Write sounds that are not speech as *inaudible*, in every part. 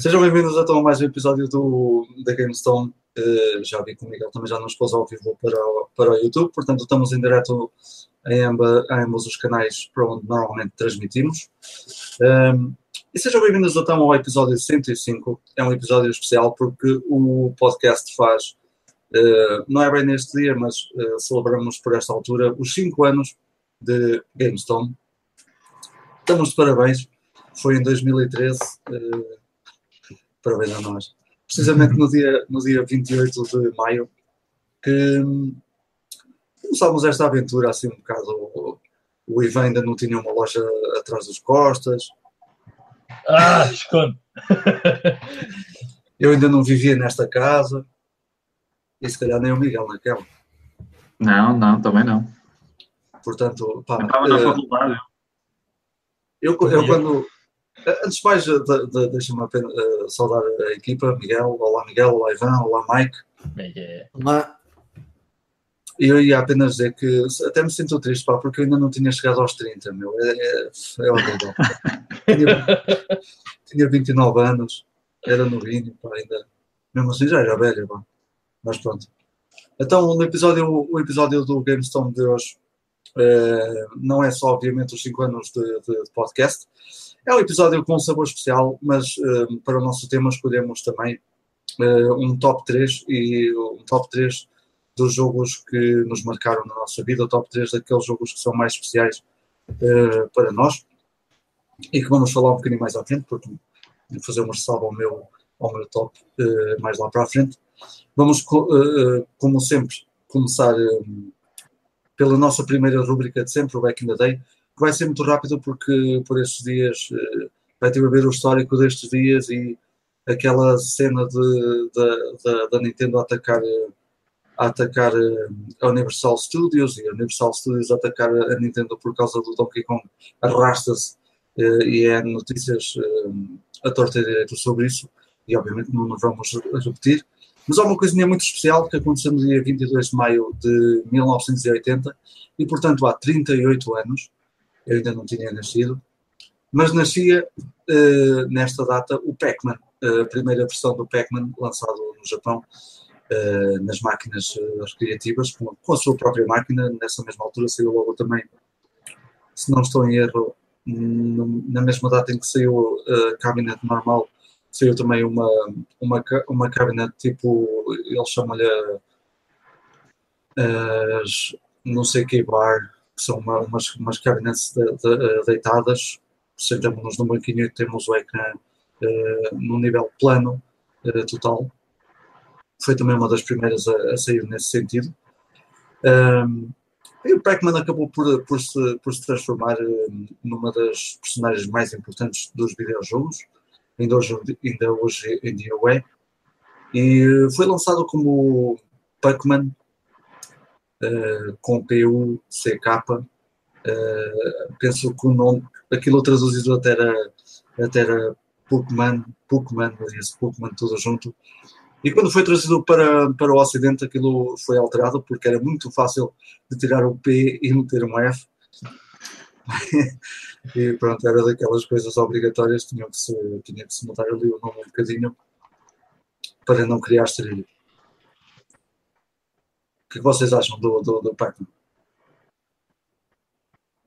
Sejam bem-vindos a mais um episódio do, da GameStone. Uh, já vi que o Miguel também já nos pôs ao vivo para, para o YouTube, portanto estamos em direto em, amba, ambos os canais para onde normalmente transmitimos. Um, e sejam bem-vindos então ao episódio 105. É um episódio especial porque o podcast faz, uh, não é bem neste dia, mas uh, celebramos por esta altura os 5 anos de GameStone. Estamos de parabéns. Foi em 2013. Parabéns a nós. Precisamente no dia, no dia 28 de maio, que começámos esta aventura assim um bocado. O, Ivan ainda não tinha uma loja atrás dos costas. Ah, esconde! Eu ainda não vivia nesta casa. E se calhar nem o Miguel naquela. Não, não, também não. Portanto, pá. Eu estava na eh, faculdade. Eu, eu quando. Antes de mais, de- de- deixa-me eh, saudar a equipa, Miguel, olá Miguel, olá Ivan, olá Mike. Olá. E eu ia apenas dizer que até me sinto triste, pá, porque eu ainda não tinha chegado aos 30, meu. É, é, é horrível. *laughs* tinha, tinha 29 anos, era novinho, pá, ainda. Mesmo assim já era velho, pá. Mas pronto. Então, no episódio, o episódio do GameStone de hoje eh, não é só, obviamente, os 5 anos de, de- de podcast. É um episódio com um sabor especial, mas eh, para o nosso tema escolhemos também eh, um top 3 e um top 3 dos jogos que nos marcaram na nossa vida, o top 3 daqueles jogos que são mais especiais eh, para nós e que vamos falar um bocadinho mais à frente, porque vou fazer uma ressalva ao meu, ao meu top mais lá para a frente. Vamos, co- como sempre, começar pela nossa primeira rubrica de sempre, o Back in the Day, vai ser muito rápido porque por estes dias eh, vai ter a ver o histórico destes dias e aquela cena de, da- Nintendo a atacar, eh, a atacar eh, a Universal Studios e a Universal Studios a atacar a Nintendo por causa do Donkey Kong arrasta-se e é notícias a torta e direito sobre isso e obviamente não vamos repetir. Mas há uma coisinha muito especial que aconteceu no dia 22 de maio de 1980 e, portanto, há 38 anos. Eu ainda não tinha nascido, mas nascia eh, nesta data o Pac-Man, a primeira versão do Pac-Man lançado no Japão eh, nas máquinas eh, recreativas, com, com a sua própria máquina. Nessa mesma altura saiu logo também, se não estou em erro, na mesma data em que saiu a cabinet normal, saiu também uma, uma, uma cabinet tipo, eles chamam-lhe eh, as não sei que bar, que são uma, umas, umas cabinets de- de- deitadas, sentamos-nos num banquinho e temos o ecrã eh, num nível plano eh, total. Foi também uma das primeiras a, a sair nesse sentido. Um, e o Pac-Man acabou por, por, se, por se transformar eh, numa das personagens mais importantes dos videojogos. Ainda hoje, ainda hoje em dia o é. E eh, foi lançado como Pac-Man eh, com P-U-C-K. Eh, penso que o nome, aquilo traduzido até era, até era Pokémon, Pokémon, esse Pokémon tudo junto. E quando foi trazido para, para o Ocidente, aquilo foi alterado porque era muito fácil de tirar o P e meter um F. *laughs* e pronto, era daquelas coisas obrigatórias, tinha que se, tinha que se mudar ali o nome um bocadinho para não criar esterilho. O que que vocês acham do, do, do Pac-Man?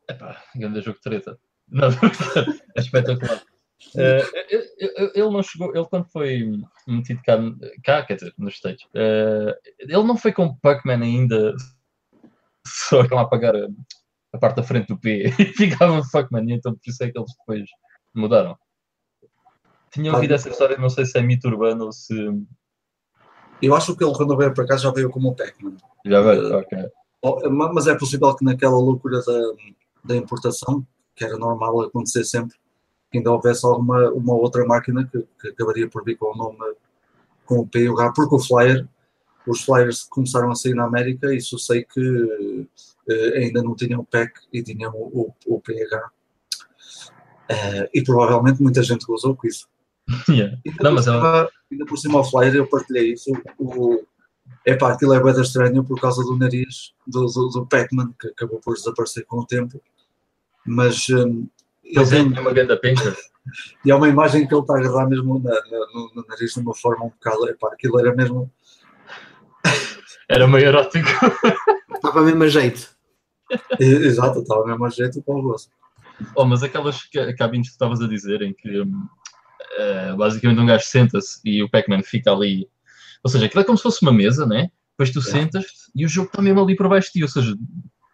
Epá, grande jogo de treta. *laughs* Não, é espetacular. Eu- ele não chegou, ele quando foi metido cá, cá quer dizer, nos States, eh, ele não foi com Pac-Man ainda, *laughs* só iam apagar a, a parte da frente do P e *laughs* ficava Pac-Man, então por isso é que eles depois mudaram. Tinha ouvido essa história, não sei se é mito urbano ou se. Eu acho que ele, quando veio para cá, já veio como o Pac-Man. Já veio, ok. Oh, ma- Mas é possível que naquela loucura da, da importação, que era normal acontecer sempre, ainda houvesse alguma uma outra máquina que, que acabaria por vir com o nome com o P e o H, porque o Flyer, os Flyers começaram a sair na América, isso sei que eh, ainda não tinham o PEC e tinham o, o, o PH. Eh, e provavelmente muita gente gozou com isso. *laughs* Yeah. Ainda, Não, por é cima, ainda por cima ao Flyer eu partilhei isso. O, epá, aquilo é bem estranho por causa do nariz do, do, do Pac-Man, que acabou por desaparecer com o tempo. Mas hum, ele é, tem- é uma grande penca. e é uma imagem que ele está a agarrar mesmo na- na- no, no nariz de uma forma um bocado. Epá, aquilo era mesmo. Era meio erótico. *laughs* Estava mesmo a jeito. e- Exato, estava mesmo a jeito para o gosto. Oh, mas aquelas ca- cabines que estavas a dizer em que hum, eh, basicamente um gajo senta-se e o Pac-Man fica ali. Ou seja, aquilo é como se fosse uma mesa, né? Depois tu É. sentas-te e o jogo está mesmo ali por baixo de ti. Ou seja,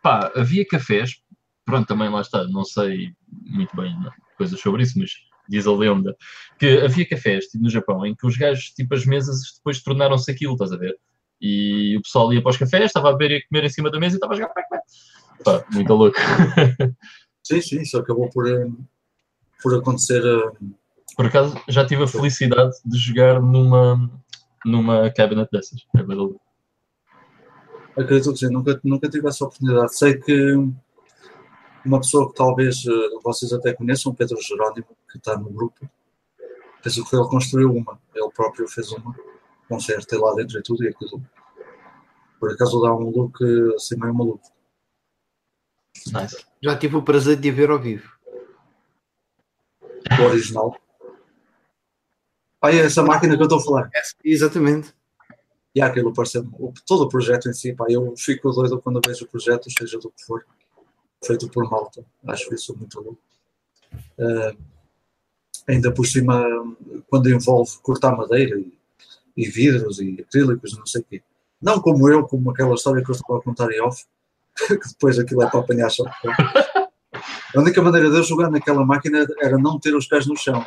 pá, havia cafés, pronto, também lá está, não sei muito bem né, coisas sobre isso, mas diz a lenda que havia cafés tipo, no Japão em que os gajos, tipo, as mesas depois tornaram-se aquilo, estás a ver? E o pessoal ia para os cafés, estava a beber e a comer em cima da mesa e estava a jogar Pac-Man. Pá, muito louco. *laughs* Sim, sim, isso acabou por, eh, por acontecer. eh, Por acaso já tive a felicidade de jogar numa, numa cabinet dessas. É da louco. Acredito que sim, nunca, nunca tive essa oportunidade. Sei que uma pessoa que talvez eh, vocês até conheçam, Pedro Jerónimo, que está no grupo, penso que ele construiu uma, ele próprio fez uma, com CRT lá dentro e tudo, e aquilo. Por acaso dá um look assim meio maluco. Nice. Já tive o prazer de a ver ao vivo. O original. É essa máquina que eu estou a falar. Exatamente. E há aquilo parece todo o projeto em si, pá, eu fico doido quando vejo o projeto, seja do que for, feito por malta. Acho isso muito louco. Eh, ainda por cima, quando envolve cortar madeira e, e vidros e acrílicos, não sei o quê. Não como eu, como aquela história que eu estava a contar em off, *laughs* que depois aquilo é para apanhar só. A única maneira de eu jogar naquela máquina era não ter os pés no chão.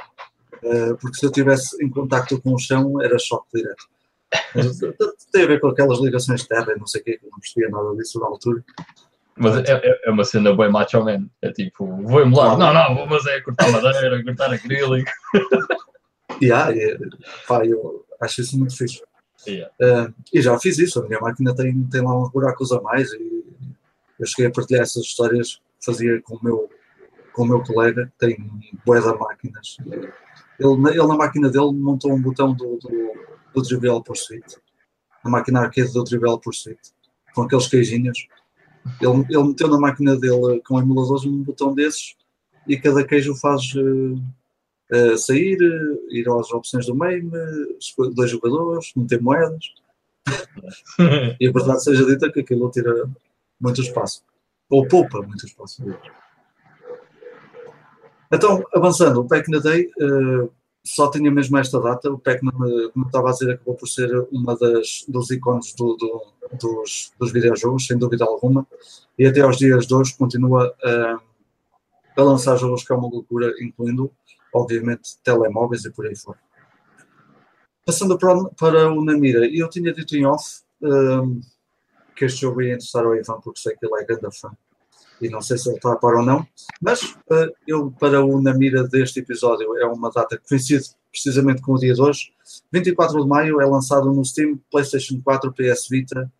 Eh, porque se eu estivesse em contacto com o chão, era choque direto. Mas, Tem a ver com aquelas ligações de terra e não sei o quê, que não percebia nada disso na altura. Mas é, é- é uma cena bem macho man. É tipo, vou emular. Não, não, vou mas é cortar madeira, cortar acrílico. *laughs* E, há, e, pá, eu acho isso muito fixe. Yeah. Eh, e já fiz isso, a minha máquina tem, tem lá uns buracos a mais e eu cheguei a partilhar essas histórias que fazia com o meu, com o meu colega, que tem de máquinas. Ele, na- ele na máquina dele montou um botão do, do, do Trivial Pursuit, na máquina arcade do Trivial Pursuit, com aqueles queijinhos. Ele, ele meteu na máquina dele com emuladores um botão desses e cada queijo faz eh, eh, sair, eh, ir às opções do escolher dois jogadores, meter moedas. *laughs* E a verdade seja dita que aquilo tira muito espaço. Ou poupa muito espaço. Então, avançando, o Pac-Man Day eh, só tinha mesmo esta data. O Pac-Man, eh, como estava a dizer, acabou por ser uma das, dos ícones do- do- dos, dos videojogos, sem dúvida alguma. E até aos dias de hoje continua eh, a lançar jogos que é uma loucura, incluindo, obviamente, telemóveis e por aí fora. Passando para, para o Namira, eu tinha dito em off eh, que este jogo ia interessar ao Ivan, porque sei que ele é grande fã. E não sei se ele está a par ou não, mas eh, eu, para o Namira deste episódio, é uma data que coincide precisamente com o dia de hoje. 24 de maio é lançado no Steam, PlayStation 4, PS Vita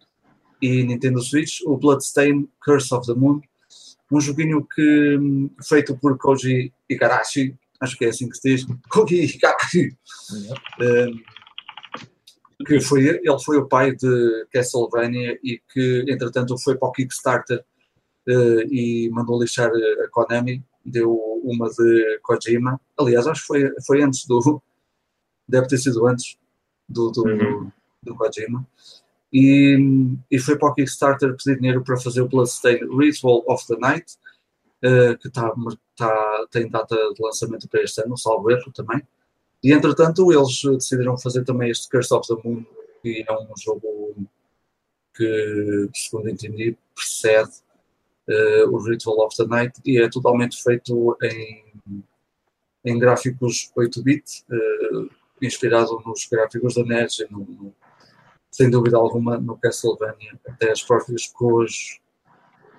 e Nintendo Switch o Bloodstain Curse of the Moon. Um joguinho que, hum, feito por Koji Igarashi, acho que é assim que se diz, *laughs* Koji Igarashi, um, que foi, ele foi o pai de Castlevania e que, entretanto, foi para o Kickstarter e mandou lixar a Konami, deu uma de Kojima. Aliás, acho que foi, foi antes do. Deve ter sido antes do, do, Uhum. do Kojima. E, e foi para o Kickstarter pedir dinheiro para fazer o Bloodstain Ritual of the Night, eh, que tá, tá, tem data de lançamento para este ano, salvo erro também. E entretanto, eles eh, decidiram fazer também este Curse of the Moon, que é um jogo que, segundo entendi, precede eh, o Ritual of the Night e é totalmente feito em, em gráficos 8-bit, eh, inspirado nos gráficos da NES e no, no- sem dúvida alguma no Castlevania, até as próprias cores,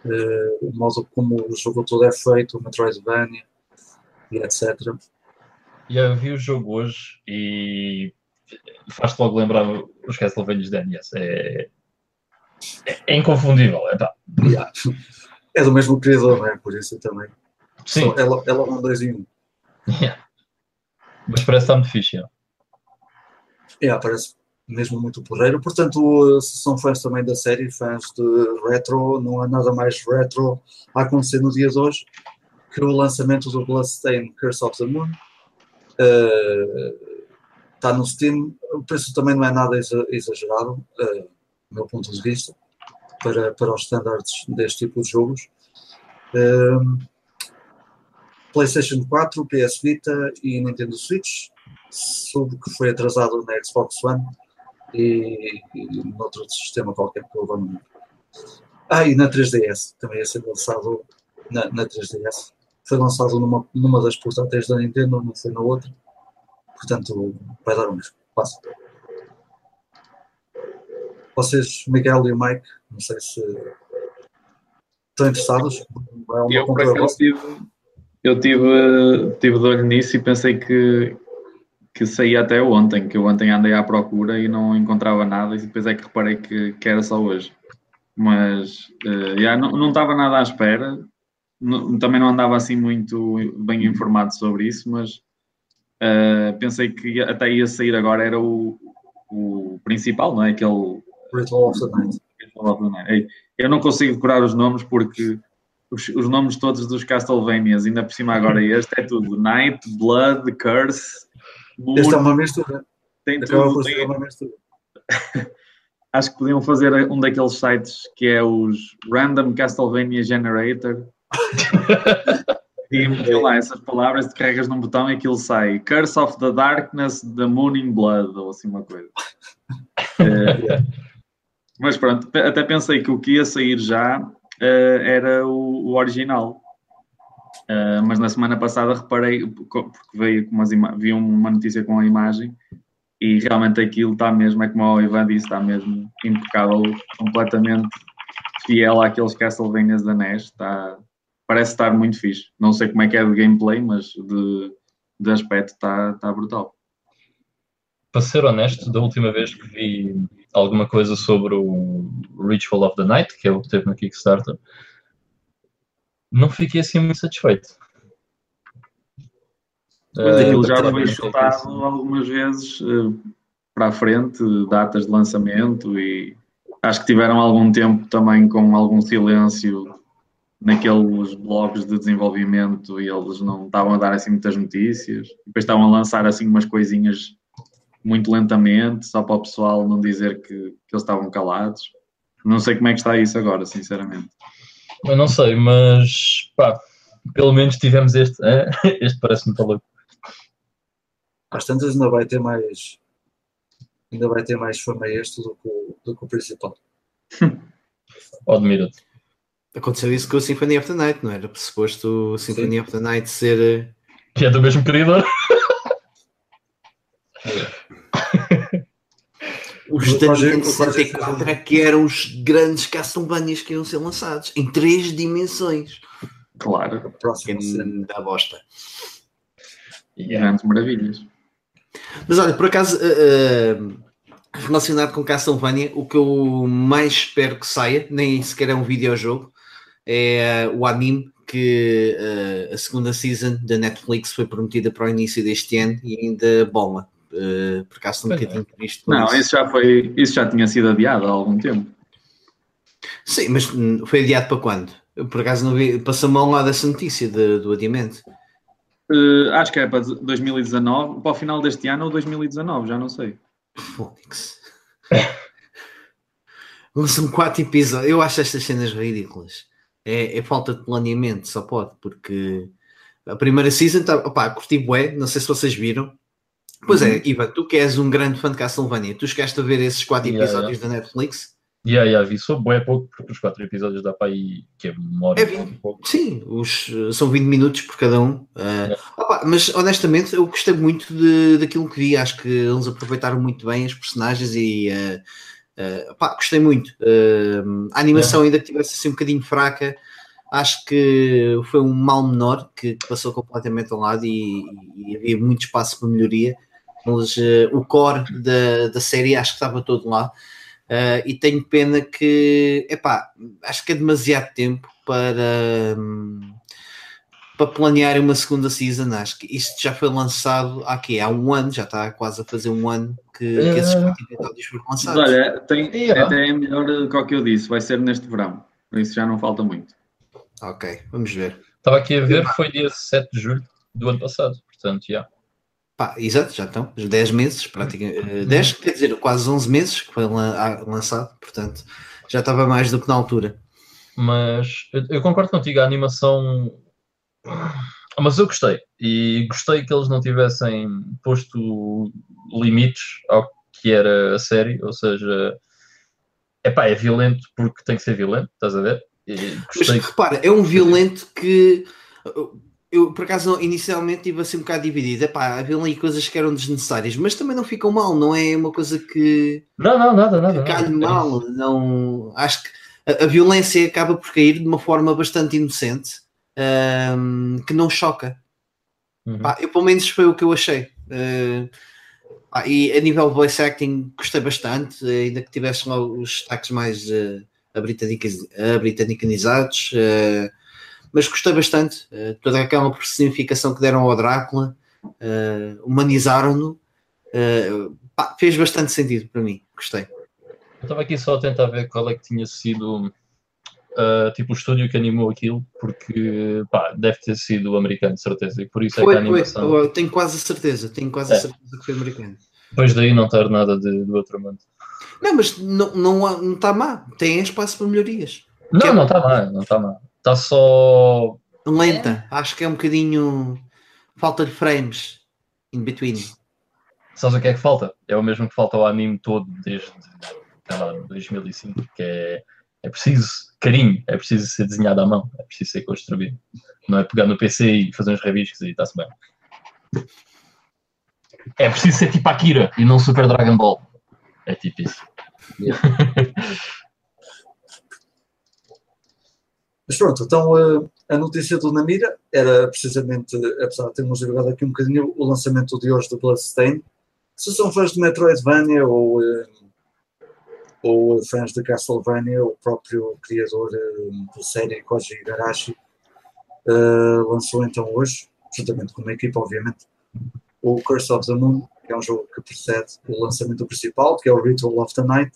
eh, o modo como o jogo todo é feito, o Metroidvania e etc. E eu vi o jogo hoje e faz-te logo lembrar os Castlevanias da NES. É, é, é inconfundível. É, pá. Yeah. É do mesmo criador, não é? Por isso também. Sim, Só- é um 2 em 1. mas parece está muito fixe. é. É, parece mesmo muito porreiro. Portanto, se são fãs também da série, fãs de retro, não há nada mais retro a acontecer no dia de hoje que o lançamento do Bloodstained Curse of the Moon está no Steam. O preço também não é nada exa- exagerado, eh, do meu ponto de vista, para, para os standards deste tipo de jogos. Eh, PlayStation 4, PS Vita e Nintendo Switch. Soube que foi atrasado na Xbox One e, e noutro sistema qualquer que eu vou no Ah, e na 3DS, também ia ser lançado na, na 3DS. Foi lançado numa, numa das portáteis da Nintendo, não foi na outra. Portanto, vai dar o mesmo. Quase. Vocês, Miguel e o Mike, não sei se estão interessados. É Eu, por acaso, tive, eu tive, tive de olho nisso e pensei que, que saía até ontem, que eu ontem andei à procura e não encontrava nada, e depois é que reparei que, que era só hoje. Mas eh, já, não, não estava nada à espera, Não- também não andava assim muito bem informado sobre isso, mas eh, pensei que até ia sair agora, era o, o principal, não é? Aquele Ritual of the Night. Ei, Eu não consigo decorar os nomes porque os, os nomes todos dos Castlevanias, ainda por cima agora este, é tudo Night, Blood, Curse, Moon, Este é uma mistura. tem Acaba tudo. Tem- uma mistura. *laughs* acho que podiam fazer um daqueles sites que é os Random Castlevania Generator. *laughs* E metiam lá essas palavras, te carregas num botão e aquilo sai Curse of the Darkness, The Moon in Blood, ou assim uma coisa. *laughs* Eh, mas pronto, até pensei que o que ia sair já eh, era o, o original. Eh, mas na semana passada reparei, porque veio umas vi uma notícia com a imagem e realmente aquilo está mesmo, é como o Ivan disse, está mesmo impecável, completamente fiel àqueles Castlevanias da NES, está, parece estar muito fixe. Não sei como é que é de gameplay, mas de, de aspecto está, está brutal. Para ser honesto, da última vez que vi alguma coisa sobre o Ritual of the Night, que é o que teve no Kickstarter, não fiquei assim muito satisfeito. Mas Eh, aquilo já foi chutado assim. algumas vezes eh, para a frente, datas de lançamento e acho que tiveram algum tempo também com algum silêncio naqueles blogs de desenvolvimento e eles não estavam a dar assim muitas notícias. Depois estavam a lançar assim umas coisinhas muito lentamente, só para o pessoal não dizer que, que eles estavam calados. Não sei como é que está isso agora, sinceramente. Eu não sei, mas pá, pelo menos tivemos este. *laughs* Este parece muito louco. Às tantas ainda vai ter mais. Ainda vai ter mais fama este do que o, do que o principal. *laughs* Admiro-te. Aconteceu isso com o Symphony of the Night, não era suposto o Symphony of the Night ser. eh, Que é do mesmo criador. *laughs* Os da quase- Nintendo quase- 64 é que eram os grandes Castlevanias que iam ser lançados em três dimensões. Claro, cena. da bosta. grandes maravilhas. Mas olha, por acaso, eh, eh, relacionado com Castlevania, o que eu mais espero que saia, nem sequer é um videojogo, é eh, o anime que eh, a segunda season da Netflix foi prometida para o início deste ano e ainda bola. Eh, por acaso nunca é. tinha visto Não, isso. isso já foi, isso já tinha sido adiado há algum tempo. Sim, mas hum, foi adiado para quando? Eu, por acaso não vi, passou-me ao lado essa notícia de- do adiamento. Uh, acho que é para 2019, para o final deste ano ou 2019, já não sei. Fónix. Lançam quatro episódios. Eu acho estas cenas ridículas. É, é falta de planeamento, só pode, porque a primeira season tá, opá, curti bué, não sei se vocês viram. Pois é, Ivan, tu que és um grande fã de Castlevania, tu chegaste a ver esses quatro Yeah, episódios da Netflix? E aí, yeah, vi só bué pouco, porque os quatro episódios dá para aí, que é hora É e vinte. pouco. Sim, os, eh, são 20 minutos por cada um. É. opá, mas honestamente, eu gostei muito de, daquilo que vi. Acho que eles aproveitaram muito bem os personagens e ah, opá, gostei muito. A animação, ainda que tivesse assim um bocadinho fraca, acho que foi um mal menor que passou completamente ao lado e, e havia muito espaço para melhoria. Mas ah, o core da, da série acho que estava todo lá. Ah, e tenho pena que, epá, acho que é demasiado tempo para, hum, para planear uma segunda season. Acho que isto já foi lançado há, quê? há um ano, já está quase a fazer um ano que, que esses Eh, episódios foram Mas lançados. olha, tem, Yeah. até é melhor do que o que eu disse, vai ser neste verão, por isso já não falta muito. Ok, vamos ver. Estava aqui a ver, foi dia 7 de julho do ano passado, portanto, já. Pá, exato, já estão, os 10 meses, praticamente, 10, quer dizer, quase 11 meses que foi lançado, portanto, já estava mais do que na altura. Mas eu, concordo contigo, a animação. Mas eu gostei, e gostei que eles não tivessem posto limites ao que era a série, ou seja, epá, é violento porque tem que ser violento, estás a ver? E. Mas repara, é um violento que eu por acaso inicialmente estive assim um bocado dividido. Epá, havia ali coisas que eram desnecessárias, mas também não ficam mal, não é uma coisa que. Não, não, nada, nada. Calhe mal, não. Acho que a, a, violência acaba por cair de uma forma bastante inocente um, que não choca. Uhum. Pá, eu, pelo menos foi o que eu achei. Uh, pá, e a nível voice acting gostei bastante, ainda que tivessem os destaques mais uh, britannicanizados. Uh, mas gostei bastante. Uh, toda aquela personificação que deram ao Drácula, uh, humanizaram-no, uh, fez bastante sentido para mim. Gostei. Eu estava aqui só a tentar ver qual é que tinha sido uh, tipo o estúdio que animou aquilo, porque pá, deve ter sido americano, de certeza, e por isso foi, é que a animação. Foi. tenho quase a certeza, tenho quase é. a certeza que foi americano. Depois daí não ter nada de, do outro mundo. Não, mas não, não, não está má, tem espaço para melhorias. Não, é... não está má, não está má. Está só. Lenta, acho que é um bocadinho. Falta de frames in between. Sabes o que é que falta? É o mesmo que falta ao anime todo desde sei lá, 2005, que é, é preciso carinho, é preciso ser desenhado à mão, é preciso ser construído. Não é pegar no PC e fazer uns rabiscos e está-se bem. É preciso ser tipo Akira e não Super Dragon Ball. É tipo isso. Yeah. *laughs* Mas pronto, então uh, a notícia do Namira era precisamente, apesar de termos jogado aqui um bocadinho, o lançamento de hoje do Bloodstained. Se são fãs de Metroidvania ou, uh, ou fãs de Castlevania, o próprio criador uh, da série Koji Igarashi lançou então hoje, juntamente com uma equipa, obviamente, o Curse of the Moon, que é um jogo que precede o lançamento principal, que é o Ritual of the Night,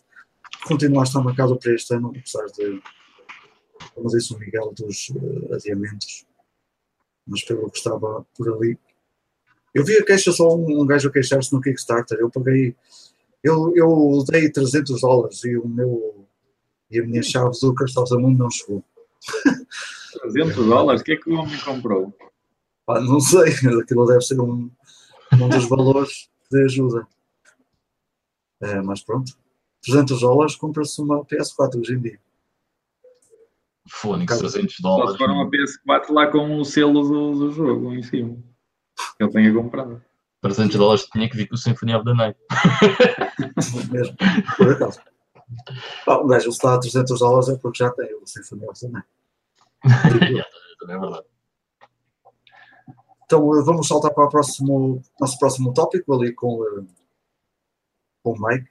que continua a estar marcado para este ano, apesar de como disse o Miguel, dos uh, adiamentos, mas pelo que estava por ali. Eu vi a queixa só um, um gajo a queixar-se no Kickstarter. Eu paguei, eu, eu dei 300 dólares e o meu e a minha chave do Crystal of Mundo não chegou. 300 dólares? O que é que o homem comprou? Pá, não sei, aquilo deve ser um, um dos valores de ajuda. É, mas pronto, 300 dólares compra-se uma PS4 hoje em dia. Fônix, 300 dólares. Só se for uma PS4 lá com o selo do, do jogo em cima. Que eu tenha comprado. 300 dólares tinha que vir com o Symphony of the Night. *laughs* Mesmo, por acaso. Bom, o gajo está a 300 dólares é porque já tem o Symphony of the Night. *laughs* Também é verdade. Então vamos saltar para o próximo, nosso próximo tópico ali com, eh, com o Mike.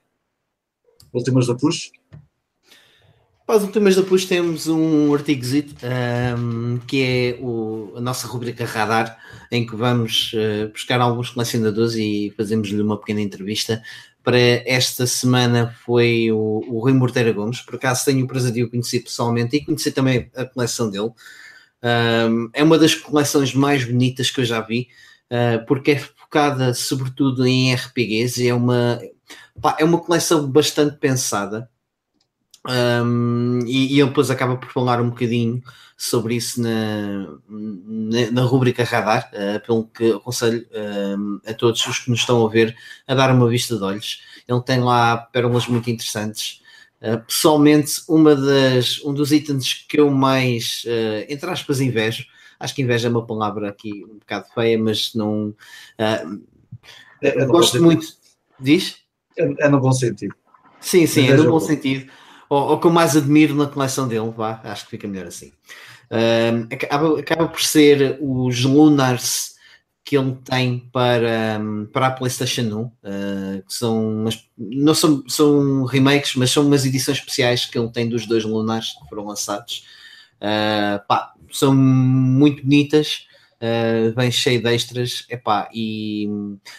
Últimas da Push. Para os últimos depois temos um artigozito um, que é o, a nossa rubrica Radar, em que vamos uh, buscar alguns colecionadores e fazemos-lhe uma pequena entrevista. Para esta semana foi o, o Rui Morteira Gomes, por acaso tenho o prazer de o conhecer pessoalmente e conhecer também a coleção dele. Um, é uma das coleções mais bonitas que eu já vi, uh, porque é focada sobretudo em RPGs e é uma, pá, é uma coleção bastante pensada um, e, e ele depois acaba por falar um bocadinho sobre isso na, na, na rubrica Radar, uh, pelo que aconselho uh, a todos os que nos estão a ver a dar uma vista de olhos. Ele tem lá pérolas muito interessantes. Uh, pessoalmente, uma das, um dos itens que eu mais, uh, entre aspas, invejo, acho que inveja é uma palavra aqui um bocado feia, mas não. É, é gosto muito. Diz? É, é, no bom sentido. Sim, sim, é no bom sentido ou, ou que eu mais admiro na coleção dele, vá, acho que fica melhor assim. Um, acaba, acaba por ser os Lunars que ele tem para, para a PlayStation 1, uh, que são umas, não são, são remakes, mas são umas edições especiais que ele tem dos dois Lunars que foram lançados. Uh, pá, são muito bonitas, uh, bem cheio de extras, epá, e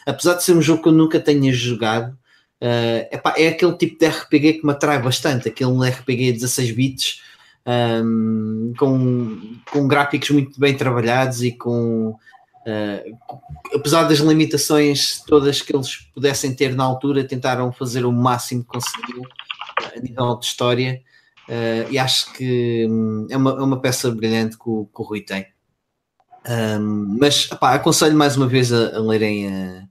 apesar de ser um jogo que eu nunca tenha jogado, Uh, epá, é aquele tipo de RPG que me atrai bastante, aquele RPG 16 bits um, com, com gráficos muito bem trabalhados e com, uh, apesar das limitações todas que eles pudessem ter na altura, tentaram fazer o máximo que conseguiram a nível de história. Uh, e acho que um, é, uma, é uma peça brilhante que o, que o Rui tem. Um, mas opá, aconselho mais uma vez a, a lerem a,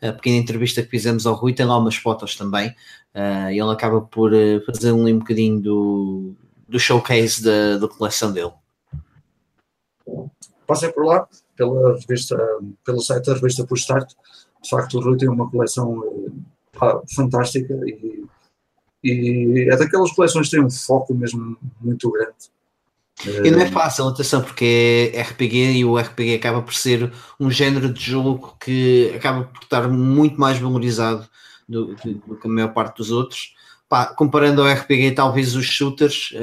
a, pequena entrevista que fizemos ao Rui, tem lá umas fotos também, uh, e ele acaba por uh, fazer um, bocadinho do, do showcase da, da coleção dele. Passei por lá, pela revista, pelo site da revista Push Start, de facto o Rui tem uma coleção uh, fantástica e, e é daquelas coleções que têm um foco mesmo muito grande e não é fácil, atenção, porque é RPG e o RPG acaba por ser um género de jogo que acaba por estar muito mais valorizado do, do, que a maior parte dos outros. Pá, comparando ao RPG, talvez os shooters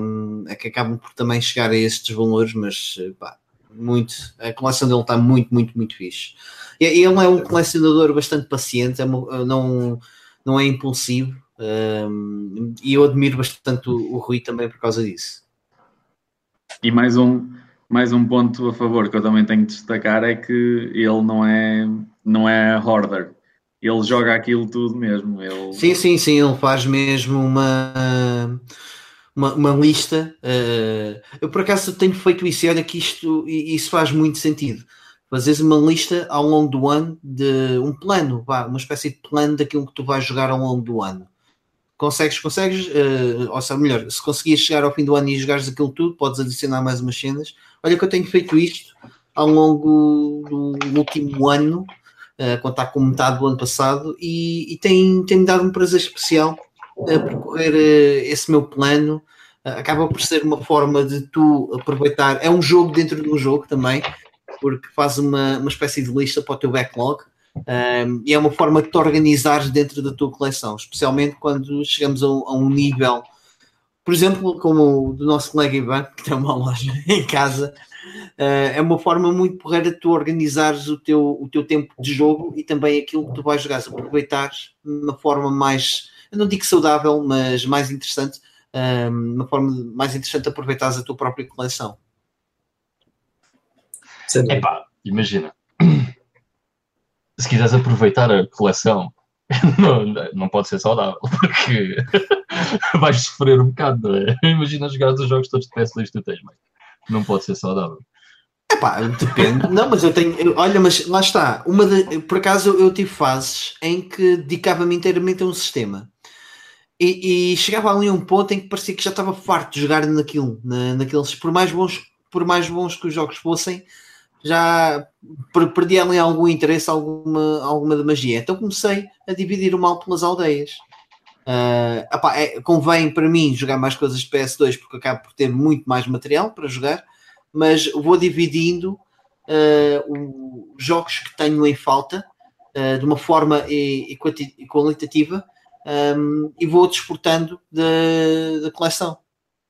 um, é que acabam por também chegar a estes valores, mas pá, muito, a coleção dele está muito, muito, muito fixe. E, ele é um colecionador bastante paciente, é, não, não é impulsivo, um, e eu admiro bastante o, o Rui também por causa disso. E mais um, mais um ponto a favor que eu também tenho de destacar é que ele não é, não é hoarder. Ele joga aquilo tudo mesmo. Ele... Sim, sim, sim, ele faz mesmo uma, uma, uma lista. Uh, eu por acaso tenho feito isso e olha que isto isso faz muito sentido. Fazes uma lista ao longo do ano de um plano, vá, uma espécie de plano daquilo que tu vais jogar ao longo do ano consegues, consegues, uh, ou seja, melhor, se conseguires chegar ao fim do ano e jogares aquilo tudo, podes adicionar mais umas cenas. Olha que eu tenho feito isto ao longo do último ano, uh, quando está com metade do ano passado, e, e tem, tem-me dado um prazer especial uh, percorrer uh, esse meu plano. acaba por ser uma forma de tu aproveitar. É um jogo dentro de um jogo também, porque faz uma, uma espécie de lista para o teu backlog um, e é uma forma de te organizar dentro da tua coleção, especialmente quando chegamos a, a um nível, por exemplo, como o do nosso colega Ivan, que tem uma *laughs* loja em casa, uh, é uma forma muito porreira de tu organizares o teu, o teu tempo de jogo e também aquilo que tu vais jogar, aproveitar de uma forma mais, eu não digo saudável, mas mais interessante, um, uma forma mais interessante de aproveitares a tua própria coleção. Epá, imagina se quiseres aproveitar a coleção, *laughs* não, não pode ser saudável, *laughs* porque vais sofrer um bocado, não é? Imagina jogar os jogos todos de PS2 que tu tens, mas não pode ser saudável. Epá, depende. Não, mas eu tenho. Eu, olha, mas lá está. Uma de, por acaso eu, eu tive fases em que dedicava-me inteiramente a um sistema. E, e, chegava ali um ponto em que parecia que já estava farto de jogar naquilo, na, naqueles, por mais bons, por mais bons que os jogos fossem, já perdi ali algum interesse, alguma, alguma de magia. Então comecei a dividir o mal pelas aldeias. Uh, é, convém para mim jogar mais coisas de PS2 porque acabo por ter muito mais material para jogar, mas vou dividindo uh, os jogos que tenho em falta uh, de uma forma e, e qualitativa um, e vou desportando da, da coleção.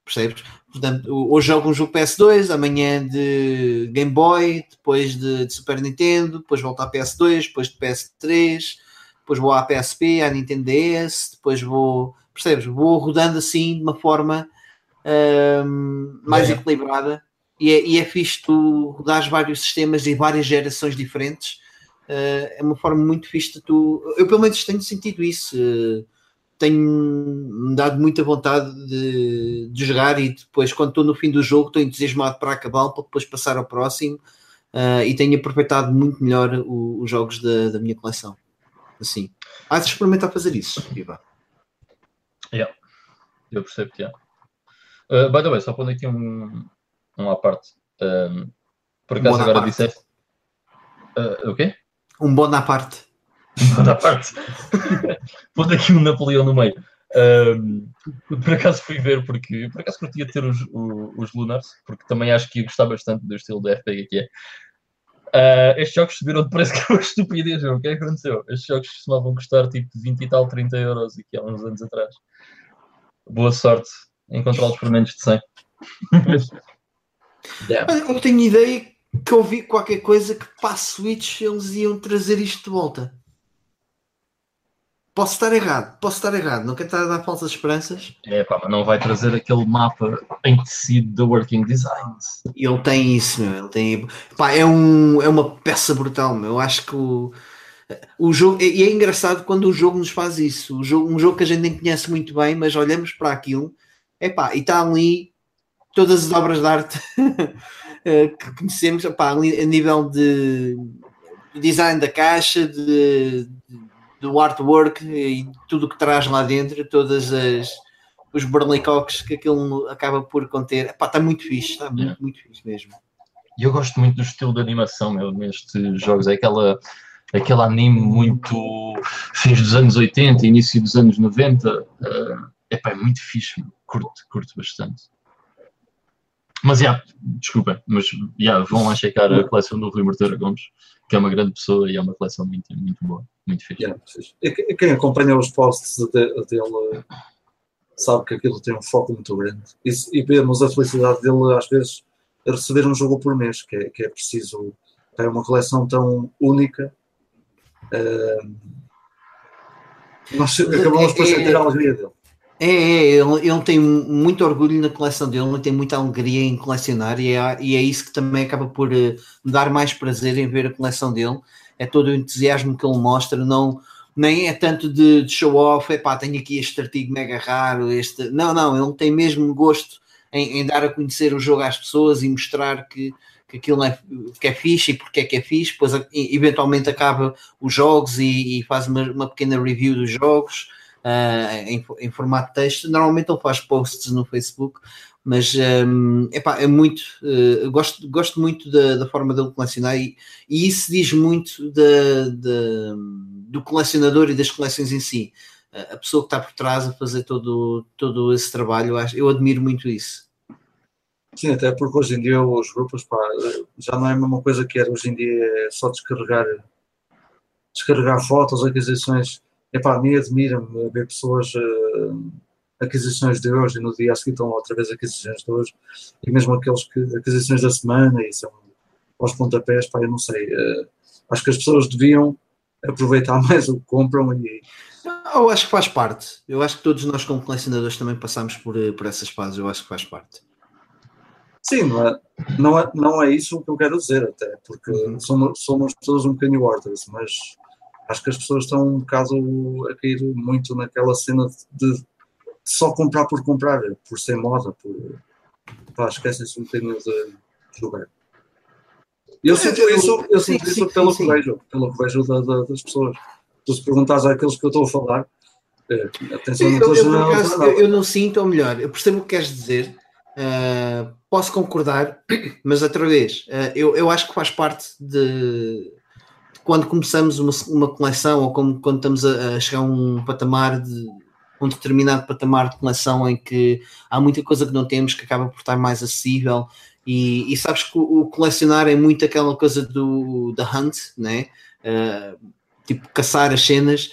Percebes? Portanto, hoje jogo um jogo PS2, amanhã de Game Boy, depois de, de, Super Nintendo, depois volto à PS2, depois de PS3, depois vou à PSP, à Nintendo DS, depois vou, percebes? Vou rodando assim de uma forma um, mais é. equilibrada e é, e é fixe tu rodares vários sistemas e várias gerações diferentes. Uh, é uma forma muito fixe de tu. Eu pelo menos tenho sentido isso. Uh, tenho-me dado muita vontade de, de, jogar e depois, quando estou no fim do jogo, estou entusiasmado para acabar para depois passar ao próximo uh, e tenho aproveitado muito melhor o, os jogos da, da, minha coleção. Assim, há de experimentar fazer isso, Iva. Yeah. Eu percebo que é. Uh, by the way, só pondo aqui um, um à parte. Um, por acaso agora disseste. Uh, o quê? Um bom na parte *laughs* da parte. Pôs aqui um Napoleão no meio. Um, por acaso fui ver, porque por acaso curtia ter os, os, os Lunars, porque também acho que ia gostar bastante do estilo da FPG que é. Uh, estes jogos subiram de preço *laughs* que é uma estupidez. O que é que aconteceu? Estes jogos costumavam custar tipo 20 e tal, 30 euros aqui há uns anos atrás. Boa sorte encontrá-los por menos de 100. *laughs* yeah. Eu tenho ideia que ouvi qualquer coisa que para a Switch eles iam trazer isto de volta posso estar errado, posso estar errado, não quero estar a dar falsas esperanças. É pá, mas não vai trazer aquele mapa em tecido da Working Designs. Ele tem isso, meu. Ele tem. Pá, é, um, é uma peça brutal, meu. Eu acho que o, o jogo. E é engraçado quando o jogo nos faz isso. O jogo, um jogo que a gente nem conhece muito bem, mas olhamos para aquilo, é pá, e está ali todas as obras de arte *laughs* eh, que conhecemos, pá, a nível de design da caixa, de, do artwork e tudo o que traz lá dentro, todas as os burleycocks que aquilo acaba por conter. Epá, está muito fixe, está muito, Yeah. muito fixe mesmo. E eu gosto muito do estilo de animação meu, nestes jogos. É aquela, aquele anime muito fins dos anos 80, início dos anos 90. É epá, é muito fixe, meu. curto, curto bastante. Mas, já, desculpa, mas já, vão lá checar a coleção do Rui Morteira Gomes, que é uma grande pessoa e é uma coleção muito, muito boa, muito fixe. Yeah, quem acompanha os posts de- dele sabe que aquilo tem um foco muito grande. E, e vemos a felicidade dele, às vezes, a receber um jogo por mês, que é, que é preciso. É uma coleção tão única. eh, nós acabamos por sentir a alegria dele. É, é, ele, ele tem muito orgulho na coleção dele, ele tem muita alegria em colecionar e é, e é isso que também acaba por eh, me dar mais prazer em ver a coleção dele. É todo o entusiasmo que ele mostra, não, nem é tanto de, de show off, é pá, tenho aqui este artigo mega raro, este. Não, não, ele tem mesmo gosto em, em dar a conhecer o jogo às pessoas e mostrar que, que aquilo é, que é fixe e porque é que é fixe, depois eventualmente acaba os jogos e, e faz uma, uma pequena review dos jogos ah, em, em formato texto. Normalmente ele faz posts no Facebook, mas hum, epá, é muito. eh, eu gosto, gosto muito da, da forma dele colecionar e, e isso diz muito da- da- do colecionador e das coleções em si. A a pessoa que está por trás a fazer todo, todo esse trabalho, eu, acho, eu admiro muito isso. Sim, até porque hoje em dia os grupos pá, já não é a mesma coisa que era. Hoje em dia é só descarregar, descarregar fotos, aquisições. Epá, a mim admira-me ver pessoas, eh, aquisições de hoje e no dia a seguir estão outra vez aquisições de hoje. E mesmo aqueles que aquisições da semana e são aos pontapés, pá, eu não sei. eh, acho que as pessoas deviam aproveitar *laughs* mais o que compram e Eu acho que faz parte. Eu acho que todos nós, como colecionadores, também passamos por, eh, por essas fases. Eu acho que faz parte. Sim, não é, não, é, não é isso que eu quero dizer, até, porque Uhum. somos, somos todos um bocadinho orders, mas acho que as pessoas estão um bocado a cair muito naquela cena de, só comprar por comprar, por ser moda, por. Pá, esquecem-se um bocadinho de jogar. Eu sinto eu- isso, eu sinto sim, isso pelo sim, que vejo, pelo que vejo da- da- das pessoas. Tu se perguntares àqueles que eu estou a falar, eh, atenção, não Eu, estou a eu, acaso, nada. eu, eu não sinto, ou melhor, eu percebo o que queres dizer, ah, posso concordar, *clears throat* mas outra vez, ah, eu, eu acho que faz parte de quando começamos uma, uma coleção ou como, quando estamos a, a chegar a um patamar de um determinado patamar de coleção em que há muita coisa que não temos que acaba por estar mais acessível e, e sabes que o, o colecionar é muito aquela coisa do da hunt, né? Ah, tipo caçar as cenas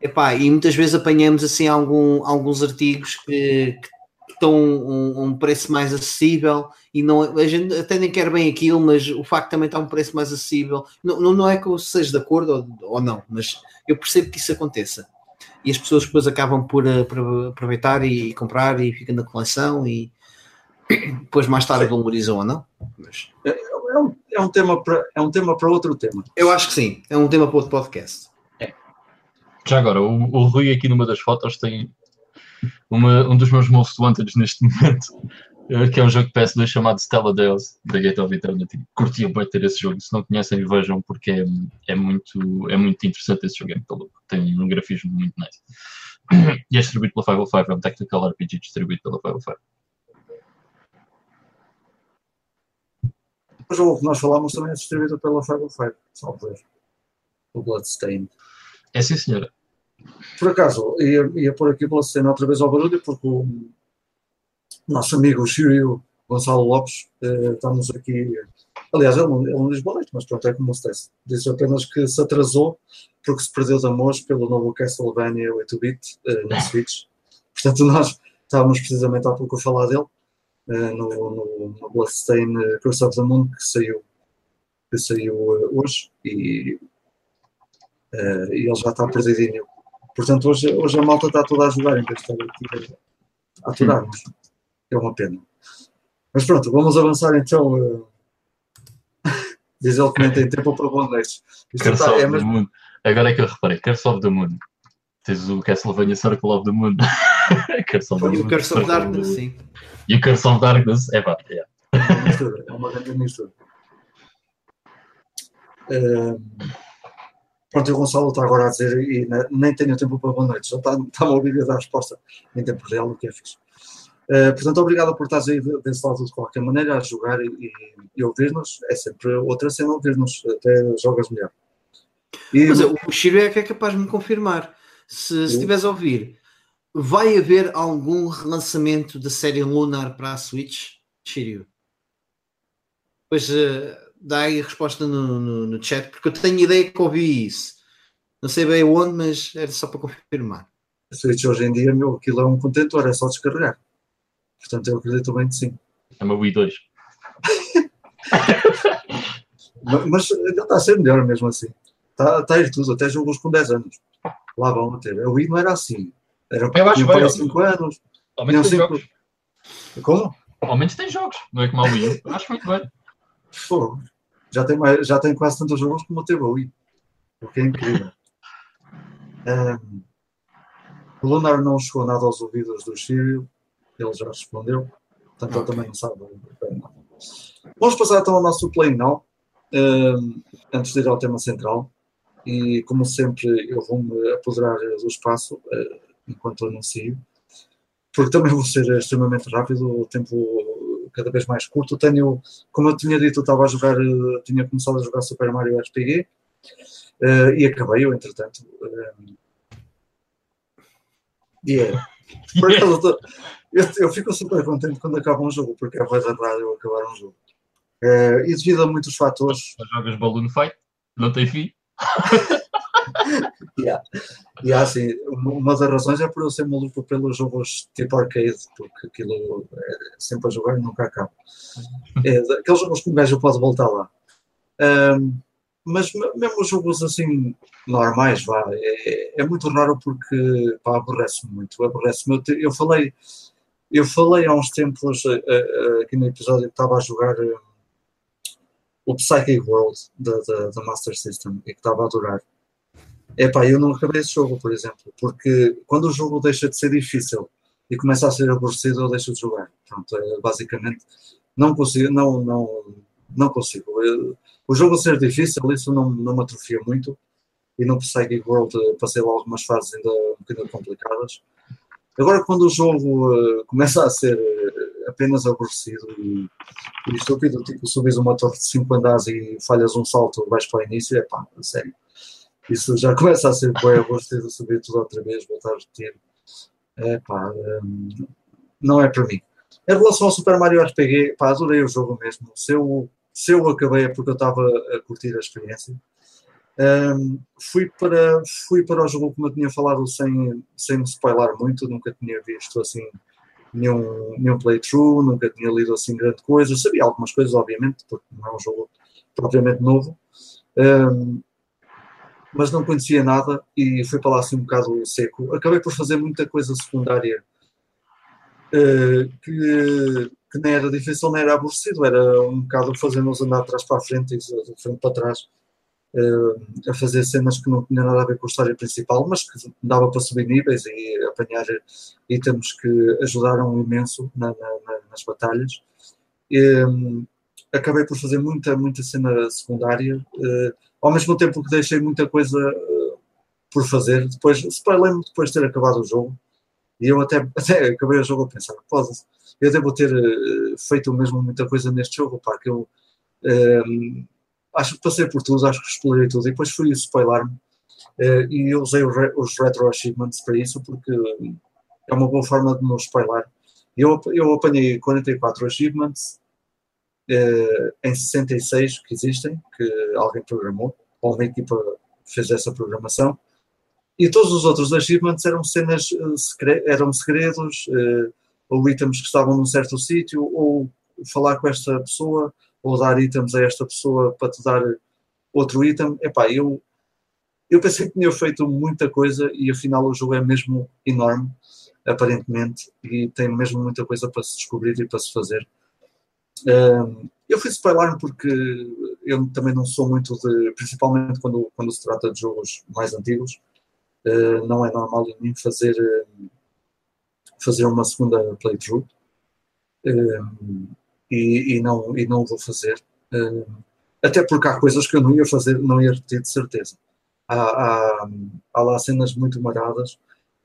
Epá, e muitas vezes apanhamos assim algum, alguns artigos que, que estão um, um preço mais acessível e não, a gente até nem quer bem aquilo, mas o facto também está um preço mais acessível, não, não, não é que eu seja de acordo ou, ou não, mas eu percebo que isso aconteça. E as pessoas depois acabam por, eh, por aproveitar e, comprar e ficam na coleção e *coughs* depois mais tarde valorizam ou não. Mas É um, é um tema para é um tema para outro tema. eu acho que sim, é um tema para outro podcast. Já agora, o, o Rui aqui numa das fotos tem uma- um dos meus most wanted neste momento, que é um jogo de PS2 chamado Stella Deus, da Gate of Eternity. Curtia bem ter esse jogo, se não conhecem vejam porque é, é, muito, é muito interessante esse jogo, é muito louco. tem um grafismo muito nice. *clears throat* E é distribuído pela 505, é um technical RPG distribuído pela 505. O jogo que nós falámos também é distribuído pela 505, salvo. O Bloodstained. É sim senhora. Por acaso, ia, ia pôr aqui o Bloodstained outra vez ao barulho, porque o nosso amigo Shiryu Gonçalo Lopes, eh, estamos aqui. Aliás, ele, diz boa noite, mas pronto, é como se disse. Diz apenas que se atrasou porque se perdeu de amores pelo novo Castlevania 8-bit eh, na Switch. Portanto, nós estávamos precisamente há pouco a falar dele. eh, no, no, no Bloodstained eh, Curse of the Moon que saiu, que saiu hoje e, e ele já está perdidinho Portanto, hoje, hoje a malta está toda a jogar em vez de estar aqui a aturar-nos. É uma pena. Mas pronto, vamos avançar então. Uh... *laughs* Diz ele que nem tem tempo para bom Curse tá, é Moon. Agora é que eu reparei, Curse of the Moon. Tens o Castlevania Circle of the Moon. Curse of the Moon. E o Curse of Darkness, sim. E o Curse of Darkness, é pá, yeah. é uma mistura, é uma grande mistura. Uh, pronto, o Gonçalo está agora a dizer, e nem tenho tempo para boa noite, só está, está a ouvir a dar a resposta em tempo real, o que é fixe. Uh, portanto, obrigado por estares aí desse lado de qualquer maneira a jogar e, e ouvir-nos. É sempre outra cena ouvir-nos, até jogas melhor. E, Mas o Shiro é que é capaz de me confirmar. Se, estiveres a ouvir, vai haver algum relançamento da série Lunar para a Switch, Shiryu? Pois uh, dá aí a resposta no, no, no, chat, porque eu tenho ideia que ouvi isso. Não sei bem onde, mas era só para confirmar. A Switch hoje em dia, meu, aquilo é um contentor, é só descarregar. Portanto, eu acredito bem que sim. É uma Wii 2. *laughs* mas ainda está a ser melhor mesmo assim. Está, está a ir tudo, até jogos com 10 anos. Lá vão ter. A Wii não era assim. Era eu acho para 5 anos. Ao menos tem jogos. Como? Ao menos tem jogos, não é como a Wii. Eu acho muito bem. Pô, já tem, mais, já tem quase tantos jogos como teve a Wii. O que é incrível. *laughs* Um, o Lunar não chegou nada aos ouvidos do Shiryu ele já respondeu, portanto okay. ele também não sabe. Vamos passar então ao nosso play now, uh, antes de ir ao tema central. E como sempre, eu vou-me apoderar do espaço uh, enquanto anuncio, porque também vou ser extremamente rápido, o tempo cada vez mais curto. Tenho, como eu tinha dito, eu estava a jogar, uh, tinha começado a jogar Super Mario RPG uh, e acabei, eu entretanto. e yeah. é. Por *laughs* acaso, eu, eu, fico super contente quando acaba um jogo, porque é mais raro eu acabar um jogo. Uh, e devido a muitos fatores. Jogas Balloon Fight, não tem fim. *laughs* yeah. Yeah, assim, uma das razões é por eu ser maluco pelos jogos tipo arcade, porque aquilo é sempre a jogar e nunca acaba. É, aqueles jogos que um gajo pode voltar lá. Um, mas mesmo os jogos assim normais, vá, é, é muito raro porque aborrece-me muito, aborrece-me. Eu, eu, falei, eu falei há uns tempos uh, uh, aqui no episódio que estava a jogar uh, o Psychic World da, Master System e que estava a adorar. Epá, eu não acabei esse jogo, por exemplo, porque quando o jogo deixa de ser difícil e começa a ser aborrecido, eu deixo de jogar. Pronto, é, basicamente, não consigo, não, não, não consigo. O jogo ser difícil, isso não, não me atrofia muito. E no Psychic World passei lá algumas fases ainda um bocadinho complicadas. Agora, quando o jogo uh, começa a ser uh, apenas aborrecido e, e estúpido, tipo, subis uma torre de 5 andares e falhas um salto, vais para o início, é pá, sério. Isso já começa a ser bem aborrecido, subir tudo outra vez, voltar a repetir. É pá, um, não é para mim. Em relação ao Super Mario RPG, pá, adorei o jogo mesmo. Se eu se eu acabei é porque eu estava a curtir a experiência. Um, fui, para, fui para o jogo, como eu tinha falado, sem, sem me spoiler muito, nunca tinha visto assim nenhum, nenhum playthrough, nunca tinha lido assim grande coisa. Sabia algumas coisas, obviamente, porque não é um jogo propriamente novo. Um, mas não conhecia nada e fui para lá assim um bocado seco. Acabei por fazer muita coisa secundária uh, que que nem era difícil, nem era aborrecido, era um bocado fazendo-nos andar de trás para a frente e de frente para trás, a fazer cenas que não tinham nada a ver com a história principal, mas que dava para subir níveis e apanhar itens que ajudaram imenso na, na, nas batalhas. E, um, acabei por fazer muita, muita cena secundária, uh, ao mesmo tempo que deixei muita coisa por fazer. Depois, spoiler-me depois de ter acabado o jogo, e eu até, *laughs* até acabei o jogo a pensar, pode eu devo ter feito mesmo muita coisa neste jogo, pá, que eu acho que passei por tudo, acho que explorei tudo, e depois fui spoiler-me, uh, e eu usei re, os retro achievements para isso, porque é uma boa forma de não spoiler. Eu, eu apanhei 44 achievements uh, em 66 que existem, que alguém programou, ou uma equipa fez essa programação, e todos os outros achievements eram cenas, eram segredos, ou itens que estavam num certo sítio, ou falar com esta pessoa, ou dar itens a esta pessoa para te dar outro item. Epá, eu eu pensei que tinha feito muita coisa e afinal o jogo é mesmo enorme, aparentemente, e tem mesmo muita coisa para se descobrir e para se fazer. Um, eu fui spoiler porque eu também não sou muito de, principalmente quando, quando se trata de jogos mais antigos, uh, não é normal em mim fazer, uh, fazer uma segunda playthrough. Uh, e, e, não, e não vou fazer. até porque há coisas que eu não ia fazer, não ia repetir de certeza. Há, há, há lá cenas muito maradas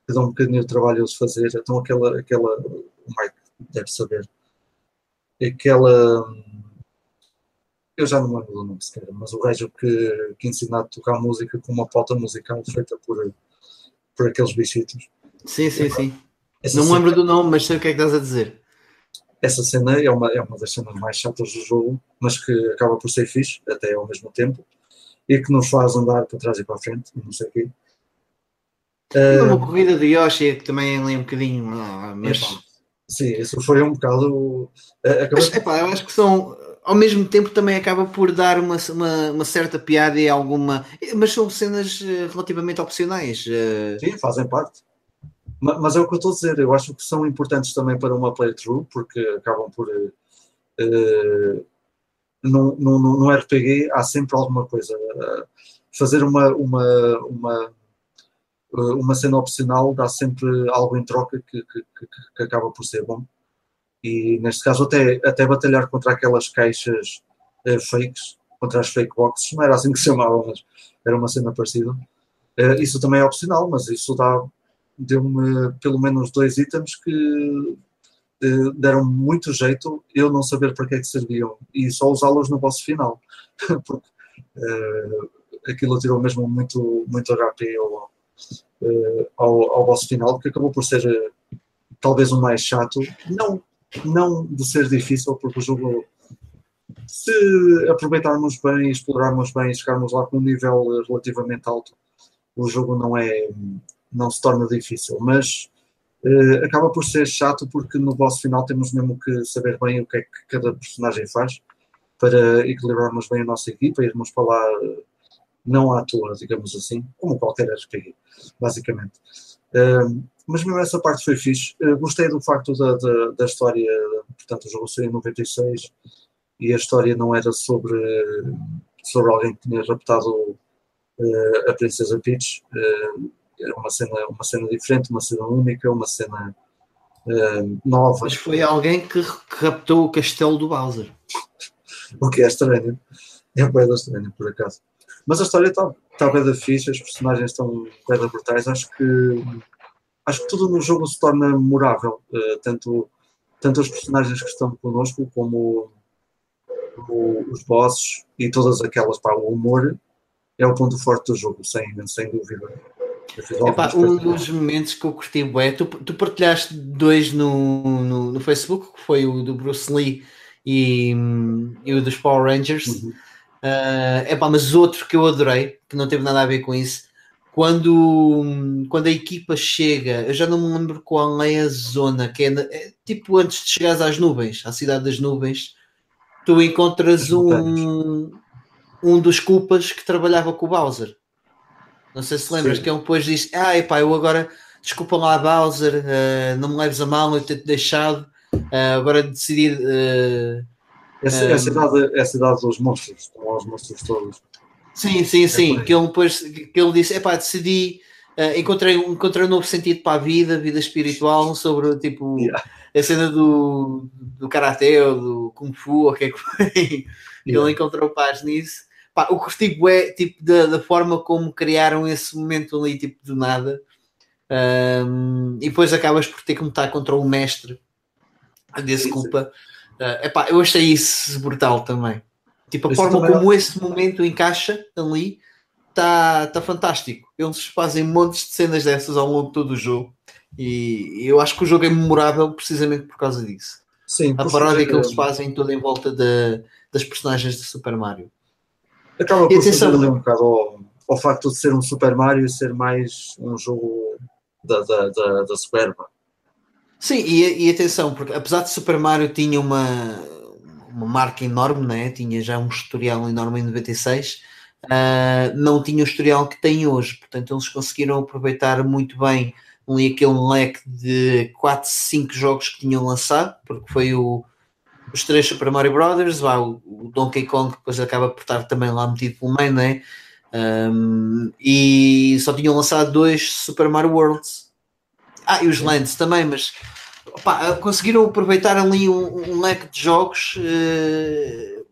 que dão um bocadinho de trabalho de fazer. Então aquela, aquela o Mike deve saber, aquela eu já não me lembro do nome sequer, mas o gajo que, que ensina a tocar música com uma pauta musical feita por, por aqueles bichitos. Sim, sim, sim. Essa não me lembro do nome, mas sei o que é que estás a dizer. Essa cena é uma, é uma das cenas mais chatas do jogo, mas que acaba por ser fixe, até ao mesmo tempo, e que nos faz andar para trás e para a frente, não sei o quê. Uh, uma corrida de Yoshi que também ali um bocadinho, mas... Sim, isso foi um bocado. Uh, mas, epá, eu acho que são ao mesmo tempo também acaba por dar uma, uma, uma, certa piada e alguma. Mas são cenas eh, relativamente opcionais. Eh. Sim, fazem parte. Mas, é o que eu estou a dizer, eu acho que são importantes também para uma playthrough, porque acabam por. Uh, no, no, no RPG há sempre alguma coisa. Uh, fazer uma, uma, uma, uma cena opcional dá sempre algo em troca que, que, que, que acaba por ser bom e neste caso até, até batalhar contra aquelas caixas fakes, contra as fake boxes, não era assim que se chamava, mas era uma cena parecida. Isso também é opcional, mas isso dá, deu-me pelo menos dois itens que uh, deram muito jeito eu não saber para que é que serviam e só usá-los no boss final, *laughs* porque aquilo tirou mesmo muito, muito HP ao, ao, ao boss final, que acabou por ser talvez o mais chato, não não de ser difícil, porque o jogo, se aproveitarmos bem, explorarmos bem, chegarmos lá com um nível relativamente alto, o jogo não é, não se torna difícil, mas uh, acaba por ser chato porque no boss final temos mesmo que saber bem o que é que cada personagem faz para equilibrarmos bem a nossa equipa, irmos para lá não à toa, digamos assim, como qualquer RPG, basicamente. Uh, mas mesmo essa parte foi fixe. Uh, gostei do facto da, da, da, história, portanto, o jogo saiu em 96 e a história não era sobre, sobre alguém que tinha raptado uh, a Princesa Peach. Uh, era uma cena, uma cena diferente, uma cena única, uma cena nova. Mas foi alguém que, raptou o castelo do Bowser. *laughs* o que é estranho. É bem estranho, por acaso. Mas a história está tá bem da ficha, os personagens estão bem brutais. Acho que acho que tudo no jogo se torna memorável, uh, tanto, tanto os personagens que estão connosco como, como os bosses e todas aquelas, pá, o humor é o ponto forte do jogo, sem, sem dúvida. Epá, um dos momentos que eu curti é tu, tu partilhaste dois no, no, no, Facebook, que foi o do Bruce Lee e, e o dos Power Rangers. Uhum. Uh, epá, mas outro que eu adorei, que não teve nada a ver com isso, quando, quando a equipa chega, eu já não me lembro qual é a zona, que é, é tipo antes de chegares às nuvens, à cidade das nuvens, tu encontras um, um dos culpas que trabalhava com o Bowser. Não sei se lembras, Sim. que ele depois disse: Ah, epá, eu agora, desculpa lá, Bowser, uh, não me leves a mal, eu ter-te deixado, uh, agora decidi. Uh, essa, um, a, cidade, é a cidade dos monstros, estão os monstros todos. Sim, sim, é sim. que ele depois que ele disse: pá, decidi, uh, encontrei, encontrei um novo sentido para a vida, vida espiritual, sobre tipo yeah. a cena do, do karatê ou do kung fu, ou o que é que foi. Yeah. Ele encontrou paz nisso. Pá, tipo é tipo da, da forma como criaram esse momento ali, tipo do nada. Um, e depois acabas por ter que lutar contra o mestre desse culpa. Uh, epá, eu achei isso brutal também. Tipo, a forma como é... esse momento encaixa ali está tá fantástico. Eles fazem montes de cenas dessas ao longo de todo o jogo e eu acho que o jogo é memorável precisamente por causa disso. Sim, a paródia que eles fazem toda em volta de, das personagens de Super Mario. Acaba por ser um bocado ao, ao, facto de ser um Super Mario ser mais um jogo da, da, da, da Square. Sim, e, e atenção, porque apesar de Super Mario tinha uma uma marca enorme, né? tinha já um historial enorme em 96. uh, não tinha o historial que tem hoje. Portanto, eles conseguiram aproveitar muito bem ali aquele leque de 4, 5 jogos que tinham lançado, porque foi o, os três Super Mario Brothers, o, o Donkey Kong depois acaba por estar também lá metido pelo meio, né? Um, e só tinham lançado dois Super Mario Worlds. Ah, e os Lands também, mas conseguiram aproveitar ali um, um leque de jogos uh,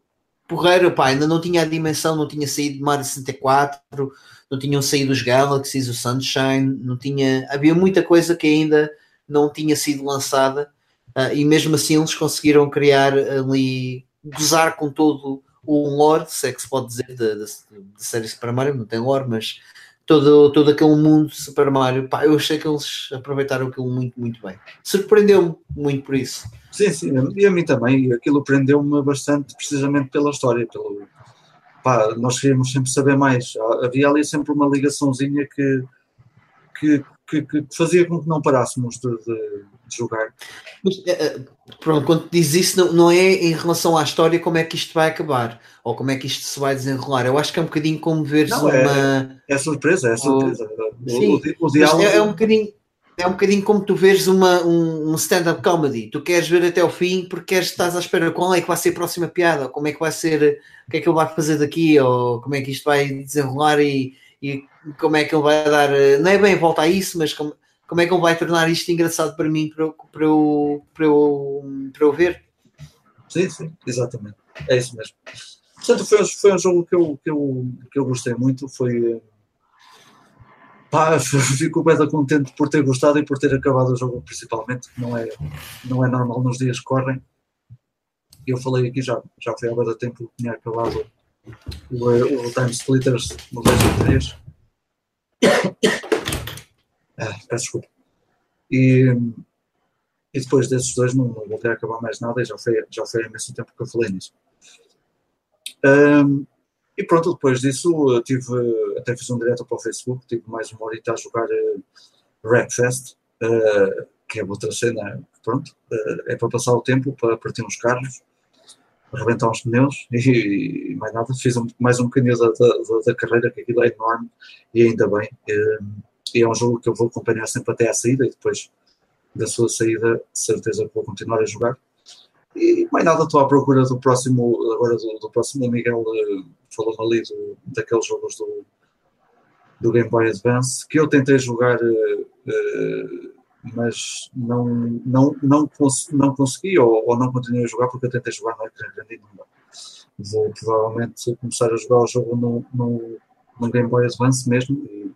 porreiro, pá, ainda não tinha a dimensão, não tinha saído Mario 64, não tinham saído os Galaxies, o Sunshine, não tinha, havia muita coisa que ainda não tinha sido lançada uh, e mesmo assim eles conseguiram criar ali, gozar com todo o lore, se é que se pode dizer, da, série Super Mario, não tem lore, mas todo, todo aquele mundo Super Mario, pá, eu achei que eles aproveitaram aquilo muito, muito bem. Surpreendeu-me muito por isso. Sim, sim, e a mim também, aquilo prendeu-me bastante precisamente pela história, pelo, pá, nós queríamos sempre saber mais, havia ali sempre uma ligaçãozinha que, que, que, que fazia com que não parássemos de, de, de jogar. Mas, é, é, pronto, quando diz isso, não, não é em relação à história como é que isto vai acabar ou como é que isto se vai desenrolar. Eu acho que é um bocadinho como veres não, é, uma. É, surpresa, é surpresa. O, Sim, o, o diálogo... é, é, um bocadinho. É um bocadinho como tu vês uma, um, um stand-up comedy. Tu queres ver até o fim porque queres, estás à espera qual é que vai ser a próxima piada, ou como é que vai ser, o que é que ele vai fazer daqui, ou como é que isto vai desenrolar e, e como é que ele vai dar. Não é bem volta a isso, mas como, como é que ele vai tornar isto engraçado para mim, para, para, eu, para, eu, para eu ver. Sim, sim, exatamente. É isso mesmo. Portanto, foi, foi um jogo que eu, que, eu, que eu gostei muito. Foi. Pá, *laughs* fico bem contente por ter gostado e por ter acabado o jogo, principalmente, que não é, não é normal nos dias que correm. Eu falei aqui já, já foi há muito tempo que tinha acabado o, o Time Splitters no 2 e 3 ah, peço desculpa. E, e depois desses dois não, não voltei a acabar mais nada e já foi, já foi há imenso tempo que eu falei nisso. Um, e pronto, depois disso tive, até fiz um direto para o Facebook, tive mais uma horita a jogar uh, Wreckfest, uh, que é outra cena, pronto, uh, é para passar o tempo, para partir uns carros, arrebentar uns pneus *laughs* e, e mais nada, fiz um, mais um bocadinho da, da, da, carreira, que aquilo é enorme e ainda bem. E é um jogo que eu vou acompanhar sempre até à saída e depois da sua saída, certeza que vou continuar a jogar. E mais nada, estou à procura do próximo, agora do, do próximo. O Miguel uh, falou-me ali do, daqueles jogos do, do Game Boy Advance que eu tentei jogar, uh, uh, mas não, não, não, cons não consegui ou, ou, não continuei a jogar porque eu tentei jogar no ecrã grande dá. Vou provavelmente começar a jogar o jogo no, no, no Game Boy Advance mesmo e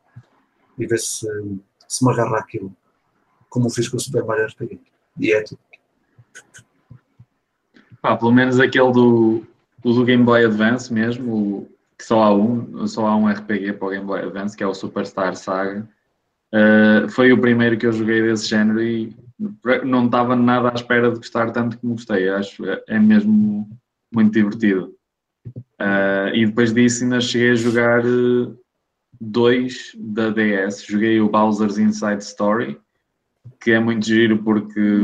e ver se, se me agarra aquilo, como fiz com o Super Mario RPG. E é tudo. Pá, pelo menos aquele do, do Game Boy Advance mesmo, que só há um, só há um RPG para o Game Boy Advance, que é o Superstar Saga. Uh, foi o primeiro que eu joguei desse género e não estava nada à espera de gostar tanto como gostei. Acho é mesmo muito divertido. Uh, e depois disso ainda cheguei a jogar uh, 2 da DS, joguei o Bowser's Inside Story, que é muito giro porque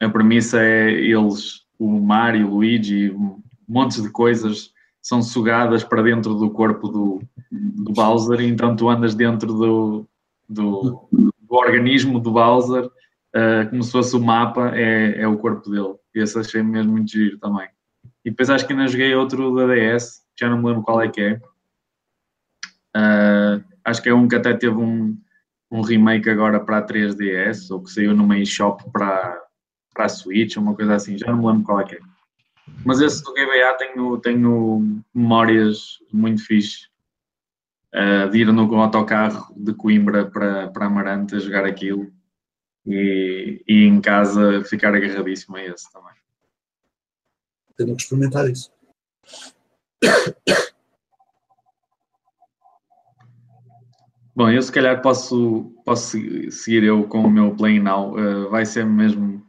a premissa é eles, o Mario, o Luigi, montes de coisas são sugadas para dentro do corpo do, do Bowser, e então tu andas dentro do, do, do organismo do Bowser, uh, como se fosse o mapa, é, é o corpo dele. Esse achei mesmo muito giro também. E depois acho que ainda joguei outro da DS, já não me lembro qual é que é, Uh, acho que é um que até teve um, um remake agora para a 3DS, ou que saiu numa eShop para, para a Switch, uma coisa assim, já não me lembro qual é que é. Mas esse do GBA tenho, tenho memórias muito fixe uh, de ir no autocarro de Coimbra para, para Amarante a jogar aquilo e, e em casa ficar agarradíssimo a esse também. Tenho que experimentar isso. Bom, eu se calhar posso, posso seguir eu com o meu Play Now. Uh, vai ser mesmo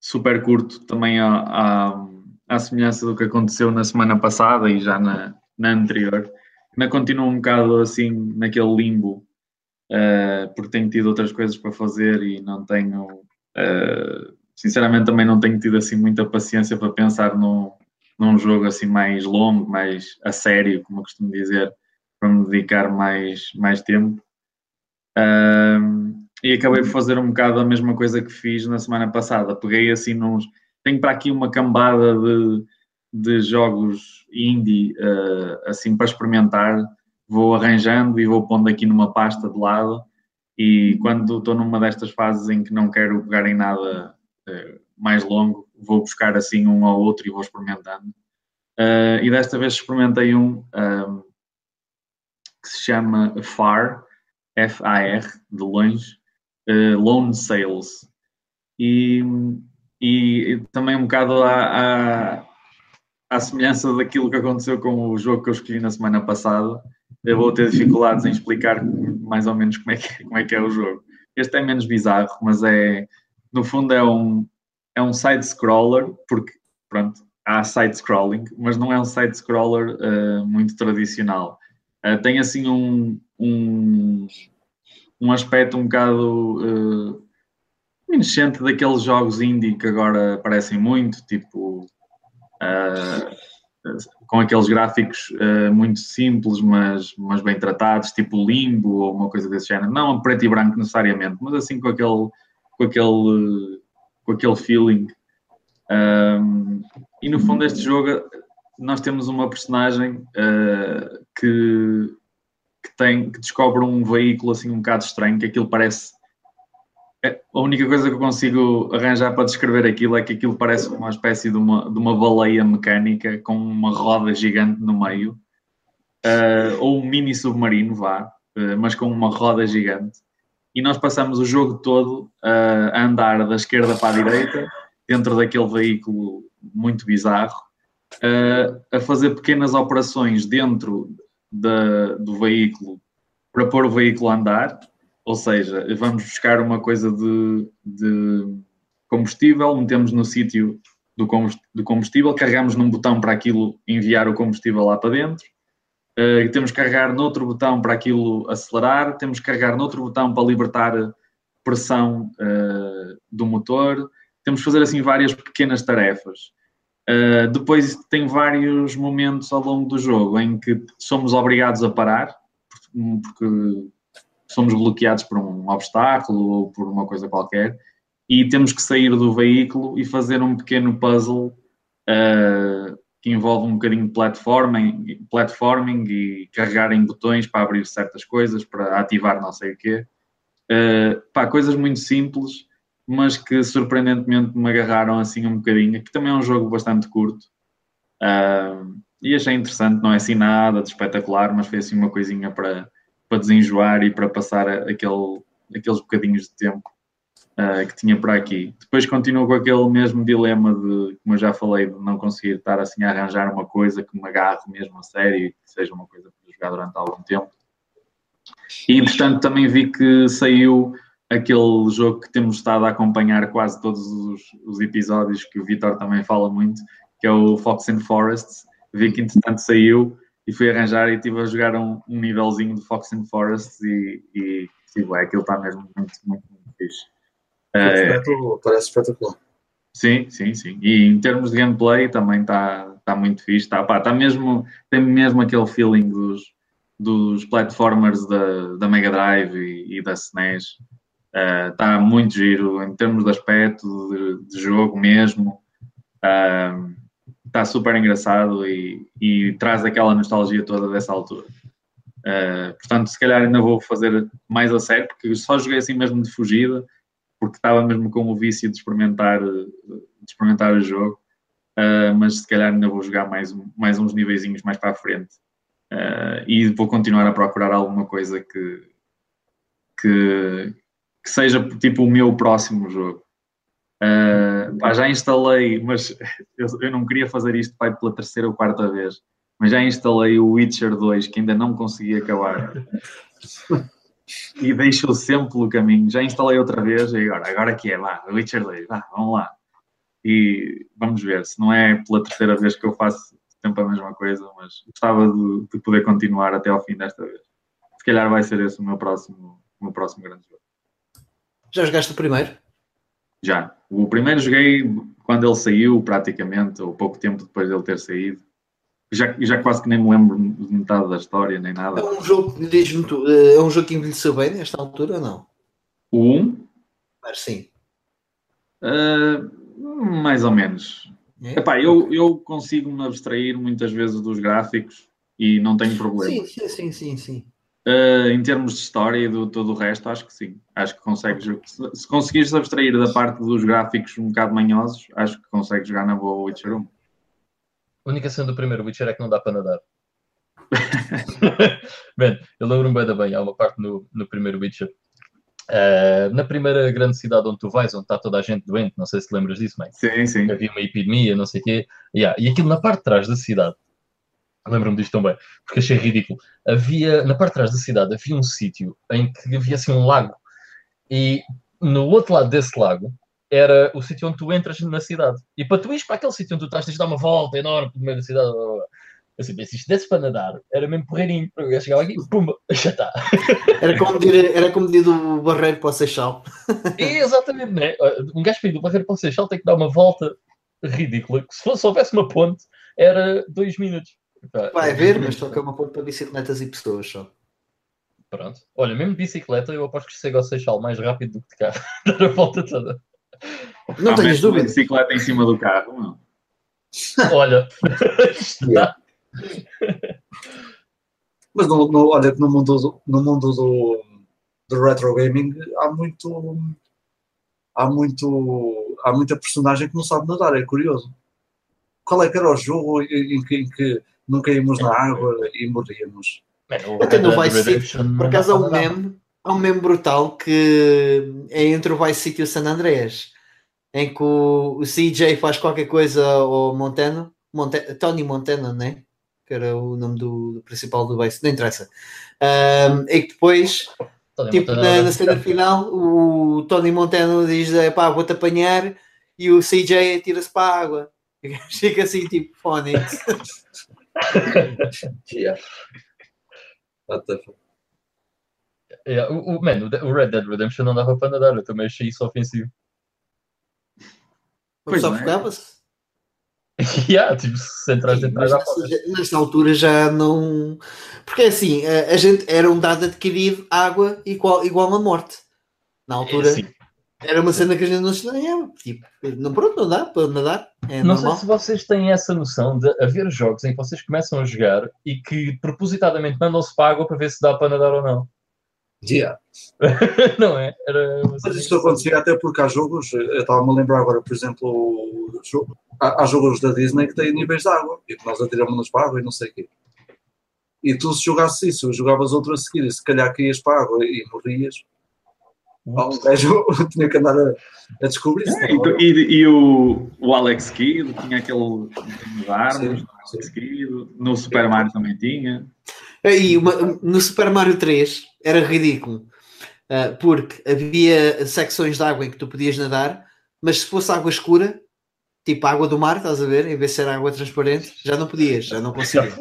super curto, também à, à, à, semelhança do que aconteceu na semana passada e já na, na anterior. Ainda continuo um bocado assim naquele limbo, uh, porque tenho tido outras coisas para fazer e não tenho. Uh, sinceramente, também não tenho tido assim muita paciência para pensar num, num jogo assim mais longo, mais a sério, como eu costumo dizer para me dedicar mais, mais tempo. Um, e acabei por fazer um bocado a mesma coisa que fiz na semana passada. Peguei assim nos. Tenho para aqui uma cambada de, de jogos indie uh, assim para experimentar. Vou arranjando e vou pondo aqui numa pasta de lado. E quando estou numa destas fases em que não quero pegar em nada uh, mais longo, vou buscar assim um ao outro e vou experimentando. Uh, e desta vez experimentei um, um que se chama FAR, F-A-R, de longe, uh, Lone Sales. E, e, também um bocado à, à, à, semelhança daquilo que aconteceu com o jogo que eu escolhi na semana passada, eu vou ter dificuldades em explicar mais ou menos como é que, *laughs* como é, que é o jogo. Este é menos bizarro, mas é, no fundo é um, é um side-scroller, porque, pronto, há side-scrolling, mas não é um side-scroller uh, muito tradicional. Uh, tem assim um, um, um aspecto um bocado uh, daqueles jogos indie que agora aparecem muito, tipo uh, com aqueles gráficos uh, muito simples, mas, mas bem tratados, tipo Limbo ou uma coisa desse género. Não preto e branco necessariamente, mas assim com aquele, com aquele, com aquele feeling. Um, e no fundo, este jogo nós temos uma personagem uh, que que tem que descobre um veículo assim um bocado estranho, que aquilo parece é, a única coisa que eu consigo arranjar para descrever aquilo é que aquilo parece uma espécie de uma, de uma baleia mecânica com uma roda gigante no meio, uh, ou um mini submarino, vá, uh, mas com uma roda gigante. E nós passamos o jogo todo a andar da esquerda para a direita, dentro daquele veículo muito bizarro, a fazer pequenas operações dentro da, do veículo para pôr o veículo a andar, ou seja, vamos buscar uma coisa de, de combustível, metemos no sítio do combustível, carregamos num botão para aquilo enviar o combustível lá para dentro, uh, temos que carregar noutro botão para aquilo acelerar, temos que carregar noutro botão para libertar pressão uh, do motor, temos que fazer assim várias pequenas tarefas. Uh, depois tem vários momentos ao longo do jogo em que somos obrigados a parar, porque somos bloqueados por um obstáculo ou por uma coisa qualquer, e temos que sair do veículo e fazer um pequeno puzzle uh, que envolve um bocadinho de platforming, platforming e carregar em botões para abrir certas coisas, para ativar não sei o quê. Uh, pá, coisas muito simples mas que surpreendentemente me agarraram assim um bocadinho, que também é um jogo bastante curto. Uh, e achei interessante, não é assim nada de espetacular, mas foi assim uma coisinha para, para desenjoar e para passar aquele, aqueles bocadinhos de tempo uh, que tinha por aqui. Depois continuo com aquele mesmo dilema de, como eu já falei, de não conseguir estar assim a arranjar uma coisa que me agarre mesmo a sério e que seja uma coisa para jogar durante algum tempo. E entretanto também vi que saiu aquele jogo que temos estado a acompanhar quase todos os, os episódios, que o Vitor também fala muito, que é o Fox and Forests. Vi que entretanto saiu e fui arranjar e estive a jogar um, um nívelzinho de Fox and Forests e, e sim, é, aquilo está mesmo muito, muito, muito fixe. É, parece espetacular. Sim, sim, sim. E em termos de gameplay também está tá muito fixe. Tá, pá, tá mesmo, tem mesmo aquele feeling dos, dos platformers da, da Mega Drive e, e da SNES está eh, uh, muito giro em termos de aspecto, de, de jogo mesmo. Está uh, super engraçado e, e, traz aquela nostalgia toda dessa altura. Uh, portanto, se calhar ainda vou fazer mais a sério, porque só joguei assim mesmo de fugida, porque estava mesmo com o vício de experimentar, de experimentar o jogo. Uh, mas se calhar ainda vou jogar mais, mais uns niveizinhos mais para a frente. E vou continuar a procurar alguma coisa que, que, que seja tipo o meu próximo jogo. Uh, pá, já instalei, mas *laughs* eu, não queria fazer isto pai, pela terceira ou quarta vez, mas já instalei o Witcher 2 que ainda não consegui acabar e deixo sempre pelo caminho. Já instalei outra vez e agora, agora que é, vá, Witcher 2, vá, vamos lá. E vamos ver, se não é pela terceira vez que eu faço sempre a mesma coisa, mas gostava de, de poder continuar até ao fim desta vez. Se calhar vai ser esse o meu próximo, o meu próximo grande jogo. Já jogaste o primeiro? Já. O primeiro joguei quando ele saiu, praticamente, ou pouco tempo depois dele ter saído. Já, já quase que nem me lembro de metade da história, nem É nada. um jogo, diz-me tu, eh, é um jogo que envelheceu bem nesta altura ou não? O 1, Mas sim. uh, mais ou menos. É? Epá, eu, eu consigo me abstrair muitas vezes dos gráficos e não tenho problema. Sim, sim, sim, sim, sim. Uh, em termos de história e do todo o resto, acho que sim. Acho que consegues. Se, se conseguires abstrair da parte dos gráficos um bocado manhosos, acho que consegues jogar na boa Witcher 1. A única cena do primeiro Witcher é que não dá para nadar. *laughs* Man, eu lembro-me bem da bem, há uma parte no, no primeiro Witcher. eh, na primeira grande cidade onde tu vais, onde está toda a gente doente, não sei se te lembras disso, mãe. Sim, sim. Havia uma epidemia, não sei o quê. Yeah, E aquilo na parte de trás da cidade, lembro-me disto também, porque achei ridículo. Havia, na parte de trás da cidade, havia um sítio em que havia assim um lago. E no outro lado desse lago era o sítio onde tu entras na cidade. E para tu ires para aquele sítio onde tu estás, tens de dar uma volta enorme pelo meio da cidade. blá, blá. Eu assim, se isto desse para nadar, era mesmo porreirinho. Eu ia chegar aqui, pumba, *laughs* já está. Era como medir, era como medir do barreiro para o Seixal. *laughs* Exatamente, né? Um gajo para ir do barreiro para o Seixal tem que dar uma volta ridícula. que Se, fosse, se houvesse uma ponte, era dois minutos. Pá, Vai ver, mas só que é uma ponte para bicicletas e pessoas só. Pronto. Olha, mesmo de bicicleta, eu aposto que chego ao Seixal mais rápido do que de carro. *laughs* Dar a volta toda. Não tenhas dúvida. bicicleta em cima do carro, não. *laughs* Olha, está. Mas no, no- olha que no mundo, do, no mundo do, do retro gaming há muito. Há muito. Há muita personagem que não sabe nadar, é curioso. Qual é que era o jogo em, em que, em que nunca íamos na água e morríamos? Mano, Até no Vice City, Por não acaso há um meme, há um meme brutal que é entre o Vice City e o San Andreas, em que o, o CJ faz qualquer coisa ao Montano, Monte, Tony Montana, né? Que era o nome do, do principal do Vice, não interessa. Ahm, e que depois, tipo, Montana na, na cena *laughs* final, o Tony Montano diz: pá, vou-te apanhar, e o CJ atira-se para a água. *laughs* Fica assim, tipo, Phonics. *laughs* *laughs* Yeah. What the fuck? Yeah, o, o, man, o Red Dead Redemption não dava para nadar, eu também achei isso ofensivo. Pois pessoal é. focava-se. *laughs* yeah, tipo, se entras dentro da nessa altura já não. Porque assim, a, a gente era um dado adquirido água igual, igual a morte. Na altura É, sim. Era uma cena que a gente não estranhava. Tipo, não, pronto, não dá para nadar. É Não normal. sei se vocês têm essa noção de haver jogos em que vocês começam a jogar e que propositadamente mandam-se para a água para ver se dá para nadar ou não. Yeah. *laughs* não é? Era Mas isto acontecia até porque há jogos, eu estava-me a lembrar agora, por exemplo, há, há jogos da Disney que têm níveis de água e que nós atiramos-nos para a água e não sei o quê. E tu, se jogasses isso, jogavas outro a seguir, e se calhar caías para a água e morrias, um gajo *laughs* tinha que andar a, a descobrir isso. É, e, e- e o, o Alex Kidd tinha aquele armas, Alex Kidd, no Super Mario também tinha. E uma- no Super Mario 3 era ridículo. ah, porque havia secções de água em que tu podias nadar, mas se fosse água escura, tipo água do mar, estás a ver? Em vez de ser água transparente, já não podias, já não *laughs* conseguias.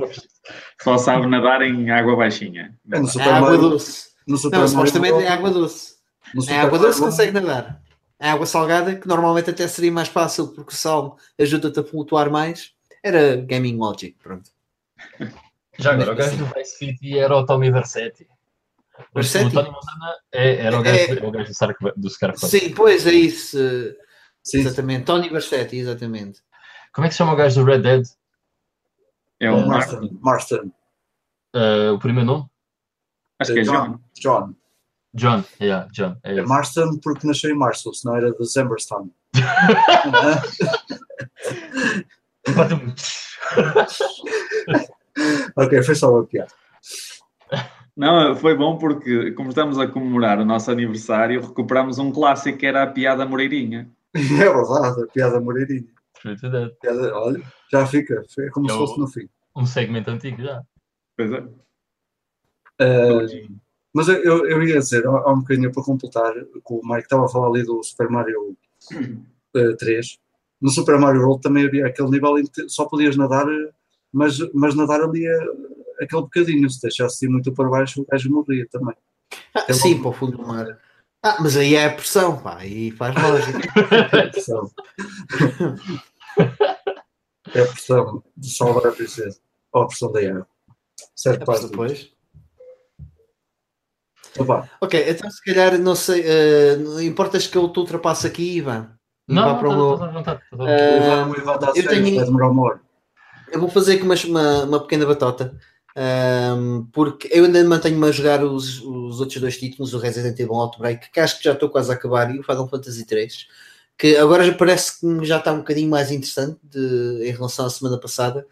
Só sabe nadar em água baixinha. É, no É Super água Mario, doce. no Super Não, supostamente World- é água doce. No É água doce consegue nadar. É água salgada, que normalmente até seria mais fácil porque o sal ajuda-te a flutuar mais. Era gaming logic, pronto. Já agora, o gajo do Vice City era o Tommy Versetti. O Versetti? Tony Montana é- era o gajo, É. o gajo do, do Scarface. Sim, pois é isso. Sim, Exatamente. Tony Versetti, exatamente. Como é que se chama o gajo do Red Dead? É o É, Martin. Marston, Marston, Uh, o primeiro nome? Acho que é John. John. John. Yeah, John. É É. Marston porque nasceu em março, senão era de Zemberston. Badum. *laughs* ok, foi só uma piada. Não, foi bom porque, como estamos a comemorar o nosso aniversário, recuperamos um clássico que era a piada Moreirinha. *laughs* É verdade, a piada Moreirinha. True to that. Piada, olha, já fica, é como se Eu- fosse no fim. Um segmento antigo já. Pois é. Uh, mas eu, eu, eu ia dizer, há há um bocadinho para completar, que o Mike estava a falar ali do Super Mario uh, 3. No Super Mario World também havia aquele nível em que só podias nadar, mas, mas nadar ali uh, aquele bocadinho. Se deixasse ir muito para baixo, o gajo morria também. Ah, É sim, bom. para o fundo do mar. Ah, mas aí é a pressão, pá, aí faz lógica. *laughs* É a pressão. É a pressão de salvar a princesa. Ou a versão da Air. Certo, É, pá. depois. Opa, Ok, então se calhar, não sei, eh, não importas que eu te ultrapasse aqui, Ivan? Não, não, para o estás meu- estás à vontade. estás à o vontade. Ivan, o Ivan dá eu tenho-. Eu vou fazer aqui uma, uma, uma pequena batota, ahm, porque eu ainda mantenho-me a jogar os, os outros dois títulos, o Resident Evil Outbreak, que acho que já estou quase a acabar, e o Final Fantasy 3, que agora já parece que já está um bocadinho mais interessante de- em relação à semana passada,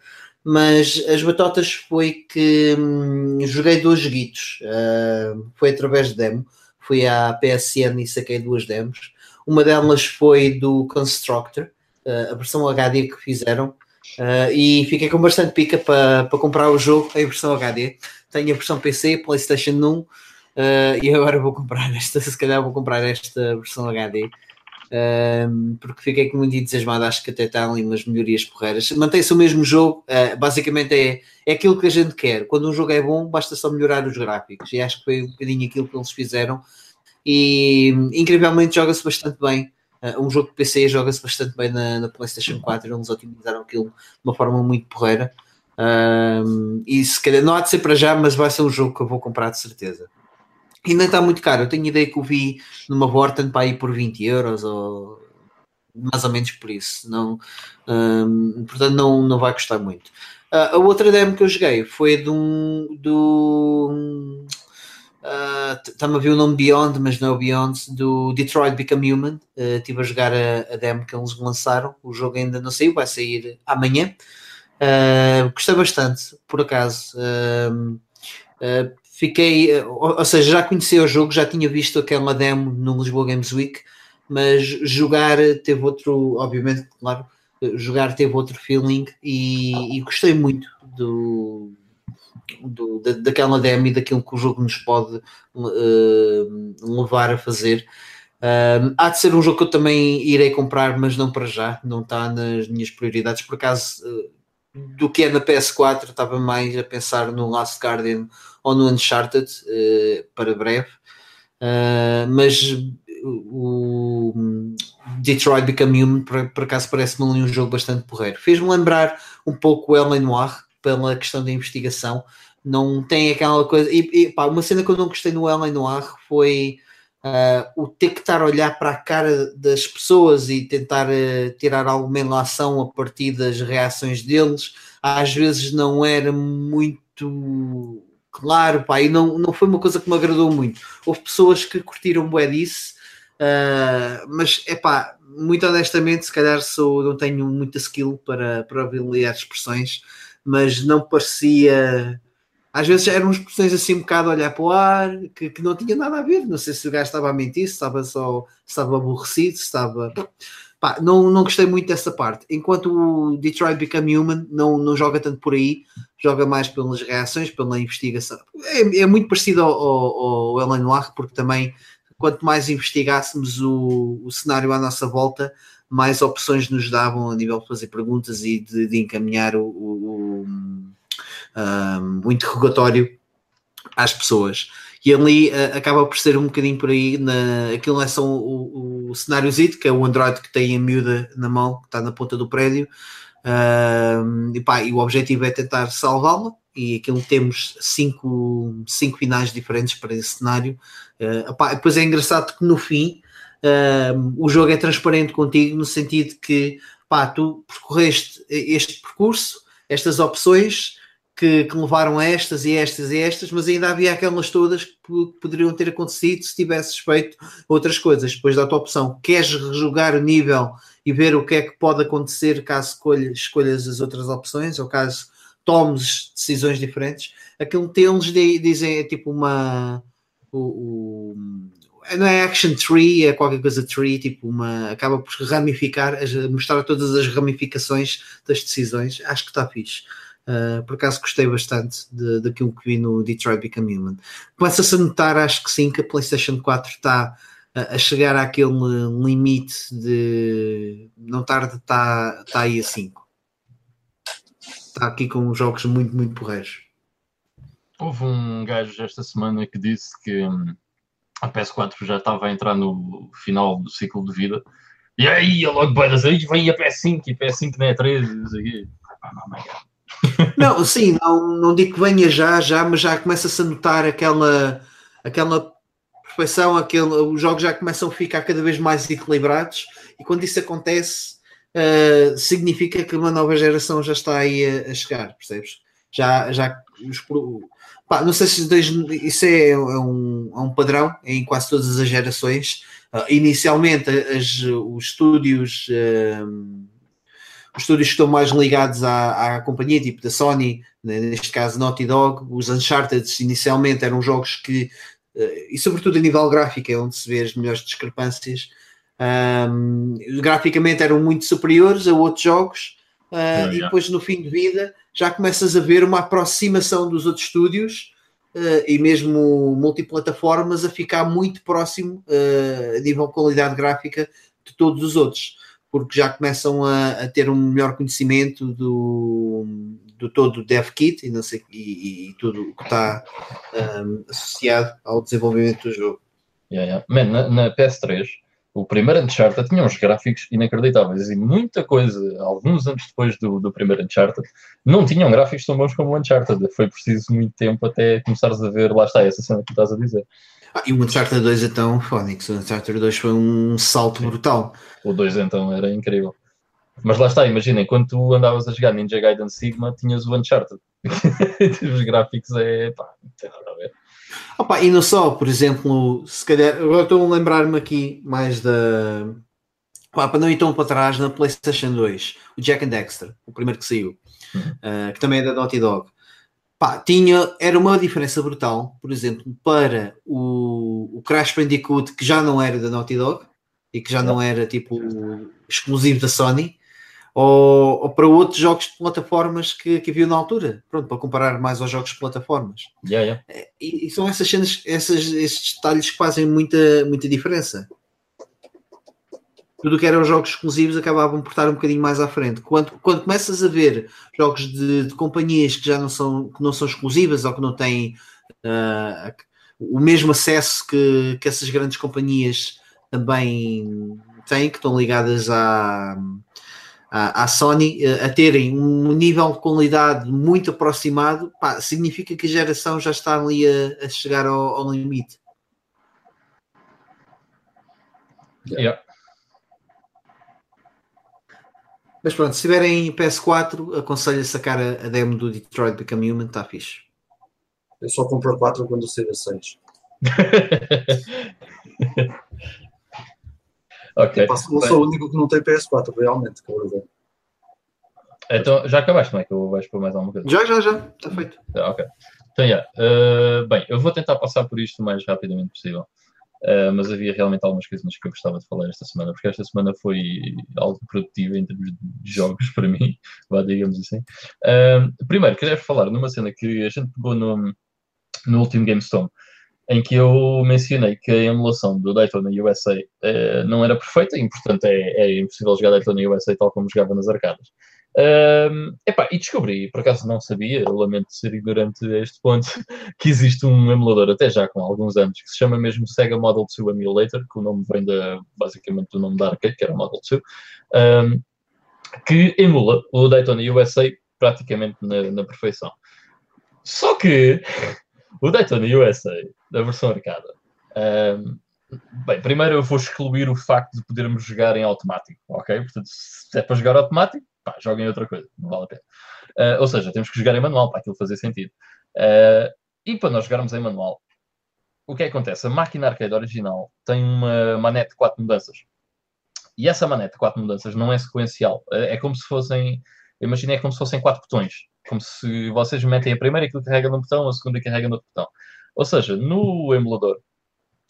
mas as batotas foi que hum, joguei dois joguitos, ahm, foi através de demo, fui à PSN e saquei duas demos, uma delas foi do Constructor, ah, a versão HD que fizeram, Uh, e fiquei com bastante pica para para comprar o jogo em versão HD. Tenho a versão PC, PlayStation 1 uh, e agora vou comprar esta. *laughs* Se calhar vou comprar esta versão HD um, porque fiquei muito entusiasmado. Acho que até estão ali umas melhorias porreiras. Mantém-se o mesmo jogo, uh, basicamente é, é aquilo que a gente quer. Quando um jogo é bom, basta só melhorar os gráficos, e acho que foi um bocadinho aquilo que eles fizeram. E incrivelmente joga-se bastante bem. Uh, um jogo de PC joga-se bastante bem na, na, PlayStation 4. Eles otimizaram aquilo de uma forma muito porreira. Um, e se calhar não há de ser para já, mas vai ser um jogo que eu vou comprar de certeza. Ainda está muito caro. Eu tenho ideia que o vi numa Vorten para ir por 20 euros ou mais ou menos por isso. Não, um, portanto, não, não vai custar muito. Uh, a outra demo que eu joguei foi de um. Do, Está-me uh, a ver o nome Beyond, mas não é o Beyond, do Detroit Become Human. Uh, estive a jogar a, a, demo que eles lançaram. O jogo ainda não saiu, vai sair amanhã. Uh, gostei bastante, por acaso. Fiquei, ou, ou, seja, já conhecia o jogo, já tinha visto aquela demo no Lisboa Games Week, mas jogar teve outro, obviamente, claro, jogar teve outro feeling e, e gostei muito do, do, da, daquela demo e daquilo que o jogo nos pode uh, levar a fazer. Um, há de ser um jogo que eu também irei comprar, mas não para já, não está nas minhas prioridades. Por acaso, uh, do que é na PS4, estava mais a pensar no Last Guardian ou no Uncharted uh, para breve. mas o Detroit Become Human, por, por acaso, parece-me ali um jogo bastante porreiro. Fez-me lembrar um pouco o Ellen Noir pela questão da investigação. Não tem aquela coisa. E, e pá, uma cena que eu não gostei no Ellen Noir foi uh, o ter que estar a olhar para a cara das pessoas e tentar uh, tirar alguma ilação a partir das reações deles. Às vezes não era muito claro, pá, e não, não foi uma coisa que me agradou muito. Houve pessoas que curtiram bué disso, uh, mas é pá, muito honestamente, se calhar sou, não tenho muita skill para, para avaliar expressões, mas não parecia. Às vezes eram expressões assim um bocado a olhar para o ar, que, que não tinha nada a ver. Não sei se o gajo estava a mentir, se estava só se estava aborrecido, se estava. Pá, não, não gostei muito dessa parte. Enquanto o Detroit Become Human não, não joga tanto por aí, joga mais pelas reações, pela investigação. É, é muito parecido ao, ao, Ellen Noir, porque também quanto mais investigássemos o, o cenário à nossa volta, mais opções nos davam a nível de fazer perguntas e de, de encaminhar o, o, um, o, interrogatório às pessoas. E ali uh, acaba por ser um bocadinho por aí, na, aquilo é só o, o cenáriozito, que é o Android que tem a miúda na mão, que está na ponta do prédio, uh, e, pá, e o objetivo é tentar salvá-la, e aquilo temos cinco, cinco finais diferentes para esse cenário. Uh, pá, depois é engraçado que no fim Uh, o jogo é transparente contigo no sentido que pá, tu percorreste este percurso, estas opções que, que, levaram a estas e estas e estas, mas ainda havia aquelas todas que poderiam ter acontecido se tivesses feito outras coisas. Depois da tua opção, queres rejogar o nível e ver o que é que pode acontecer caso escolhas, escolhas as outras opções ou caso tomes decisões diferentes. Aquilo que eles dizem é tipo uma. O, o, não é action tree, é qualquer coisa tree, tipo uma. acaba por ramificar, mostrar todas as ramificações das decisões. Acho que está fixe. Uh, por acaso gostei bastante daquilo que vi no Detroit Become Human. Começa-se a notar, acho que sim, que a PlayStation 4 está a, a chegar àquele limite de não tarde está, está aí a 5. Está aqui com jogos muito, muito porreiros. Houve um gajo esta semana que disse que hum, a PS4 já estava a entrar no final do ciclo de vida. E aí, logo vai dizer, vem a PS5 e a PS5 não é 13. Não, sim, não, não digo que venha já, já, mas já começa-se a notar aquela, aquela perfeição, aquele, os jogos já começam a ficar cada vez mais equilibrados e quando isso acontece uh, significa que uma nova geração já está aí a, a chegar, percebes? Já, já os, pá, não sei se isso é, é, um, é um padrão em quase todas as gerações. Uh, inicialmente as, os estúdios uh, os estúdios que estão mais ligados à, à companhia, tipo da Sony, né, neste caso Naughty Dog, os Uncharted inicialmente eram jogos que, uh, e sobretudo a nível gráfico, é onde se vê as melhores discrepâncias, um, graficamente eram muito superiores a outros jogos, uh, yeah, e depois no fim de vida já começas a ver uma aproximação dos outros estúdios uh, e mesmo multiplataformas a ficar muito próximo uh, a nível de qualidade gráfica de todos os outros, porque já começam a, a ter um melhor conhecimento do, do todo o DevKit e, não sei, e, e tudo o que está um, associado ao desenvolvimento do jogo. Yeah, yeah. Man, na, na PS3 o primeiro Uncharted tinha uns gráficos inacreditáveis e muita coisa, alguns anos depois do, do primeiro Uncharted, não tinham gráficos tão bons como o Uncharted. Foi preciso muito tempo até começares a ver, lá está, essa cena que estás a dizer. Ah, e o Uncharted 2 é tão fónix, o Uncharted 2 foi um salto brutal. O 2 então era incrível. Mas lá está, imaginem, quando tu andavas a jogar Ninja Gaiden Sigma, tinhas o Uncharted. *laughs* Os gráficos é pá, não tem nada a ver. Opa, e não só, por exemplo, se calhar, agora estou a lembrar-me aqui mais da. Opa, para não ir tão para trás, na PlayStation 2, o Jack and Dexter, o primeiro que saiu, uhum. uh, que também é da Naughty Dog. Pá, tinha, era uma diferença brutal, por exemplo, para o, o Crash Bandicoot, que já não era da Naughty Dog e que já não era tipo exclusivo da Sony, ou, ou, para outros jogos de plataformas que, que havia na altura, pronto, para comparar mais aos jogos de plataformas. Yeah, yeah. E, e, são essas cenas, essas, esses detalhes que fazem muita, muita diferença. Tudo que eram jogos exclusivos acabavam por estar um bocadinho mais à frente. Quando, quando começas a ver jogos de, de companhias que já não são, que não são exclusivas ou que não têm uh, o mesmo acesso que, que essas grandes companhias também têm, que estão ligadas à, à, Sony eh, a terem um nível de qualidade muito aproximado, pá, significa que a geração já está ali a, a chegar ao, ao, limite. Yeah. Mas pronto, se tiverem PS4, aconselho a sacar a, a demo do Detroit Become Human, está fixe. Eu só compro a 4 quando sair a 6. Ok. Eu sou o único que não tem PS4, realmente, que eu Então, já acabaste, não é? Que eu vais por mais alguma coisa? Já, já, já. Está feito. Ah, ok. Então, yeah. Uh, bem, eu vou tentar passar por isto o mais rapidamente possível. Uh, mas havia realmente algumas coisas que eu gostava de falar esta semana, porque esta semana foi algo produtivo em termos de jogos para mim, *laughs* vá, digamos assim. Uh, primeiro, queria falar numa cena que a gente pegou no, no último GameStone, em que eu mencionei que a emulação do Daytona USA eh, não era perfeita e, portanto, é, é, impossível jogar Daytona USA tal como jogava nas arcadas. Uh, epá, e descobri, por acaso não sabia, lamento ser ignorante a este ponto, *laughs* que existe um emulador, até já com alguns anos, que se chama mesmo Sega Model 2 Emulator, que o nome vem da, basicamente do nome da arcade, que era Model 2, um, que emula o Daytona USA praticamente na, na perfeição. Só que *laughs* o Daytona USA, da versão arcada, um, bem, primeiro eu vou excluir o facto de podermos jogar em automático, ok? Portanto, se é para jogar automático, pá, joguem outra coisa, não vale a pena. Uh, ou seja, temos que jogar em manual para aquilo fazer sentido. Uh, e para nós jogarmos em manual, o que é que acontece? A máquina arcade original tem uma manete de 4 mudanças. E essa manete de 4 mudanças não é sequencial. É como se fossem, imaginei é como se fossem 4 botões como se vocês metem a primeira e aquilo carrega num botão, a segunda e carrega no outro botão. Ou seja, no emulador,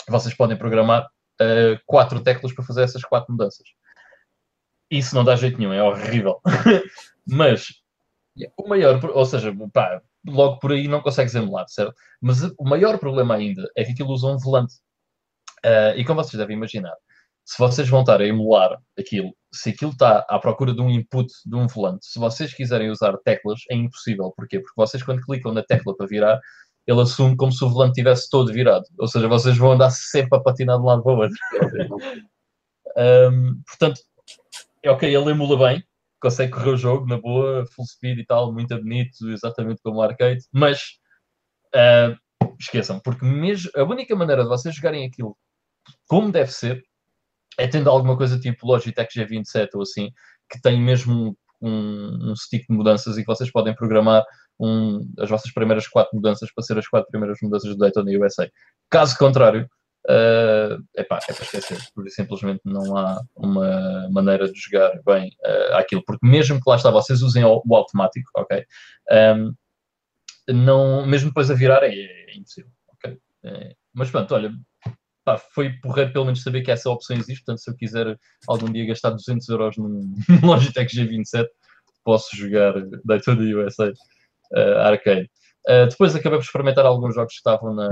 vocês podem programar uh, quatro teclas para fazer essas quatro mudanças. Isso não dá jeito nenhum, é horrível. *laughs* Mas o maior, ou seja, pá, logo por aí não consegues emular, certo? Mas o maior problema ainda é que aquilo usa um volante. Uh, e como vocês devem imaginar, se vocês vão estar a emular aquilo, se aquilo está à procura de um input de um volante, se vocês quiserem usar teclas, é impossível. Porquê? Porque vocês, quando clicam na tecla para virar, ele assume como se o volante estivesse todo virado. Ou seja, vocês vão andar sempre a patinar de um lado para o outro. *laughs* um, portanto, ok, ele emula bem, consegue correr o jogo na boa, full speed e tal, muito bonito, exatamente como o arcade, mas uh, esqueçam, porque mesmo a única maneira de vocês jogarem aquilo como deve ser é tendo alguma coisa tipo Logitech G27 ou assim, que tem mesmo um, um stick de mudanças e que vocês podem programar um, as vossas primeiras quatro mudanças para ser as quatro primeiras mudanças do Daytona USA. Caso contrário, uh, epá, é para esquecer, porque simplesmente não há uma maneira de jogar bem uh, aquilo, porque mesmo que lá está, vocês usem o, o automático, ok? Um, não, mesmo depois a virar é, é impossível, ok? É, mas pronto, olha, pá, foi porreiro pelo menos saber que essa opção existe, portanto se eu quiser algum dia gastar 200 euros num *laughs* Logitech G27, posso jogar Daytona USA uh, Arcade. Uh, depois acabei por experimentar alguns jogos que estavam na,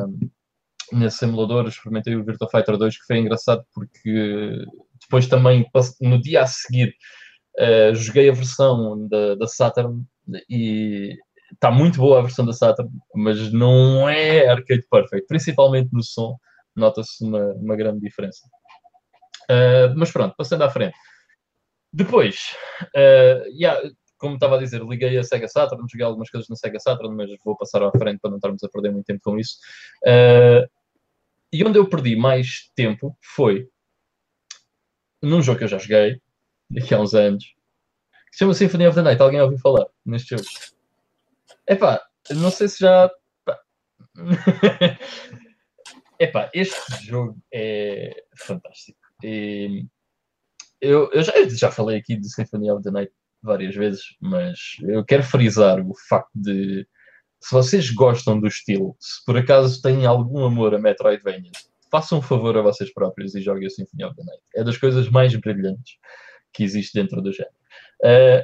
nesse simulador, experimentei o Virtua Fighter 2, que foi engraçado porque depois também, no dia a seguir, uh, joguei a versão da, da Saturn e está muito boa a versão da Saturn, mas não é arcade perfect, principalmente no som, nota-se uma, uma grande diferença. Uh, mas pronto, passando à frente. Depois, uh, yeah, como estava a dizer, liguei a Sega Saturn, joguei algumas coisas na Sega Saturn, mas vou passar à frente para não estarmos a perder muito tempo com isso. Uh, e onde eu perdi mais tempo foi num jogo que eu já joguei, daqui a uns anos, que se chama Symphony of the Night. Alguém ouviu falar neste jogo? Epá, não sei se já. *laughs* Epá, este jogo é fantástico. E eu, eu já, já falei aqui de Symphony of the Night várias vezes, mas eu quero frisar o facto de se vocês gostam do estilo, se por acaso têm algum amor a Metroidvania, façam um favor a vocês próprios e joguem o Symphony of the Night. É das coisas mais brilhantes que existe dentro do género. Uh,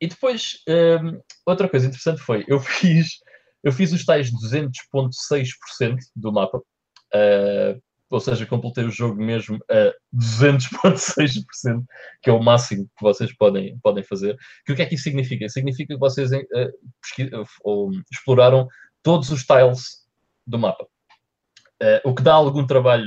e depois, um, ah, outra coisa interessante foi, eu *laughs* fiz, eu fiz os tais 200.6% do mapa, uh, ou seja, completei o jogo mesmo a 200.6%, que é o máximo que vocês podem, podem fazer. Que o que é que isso significa? Significa que vocês uh, exploraram todos os tiles do mapa. Uh, o que dá algum trabalho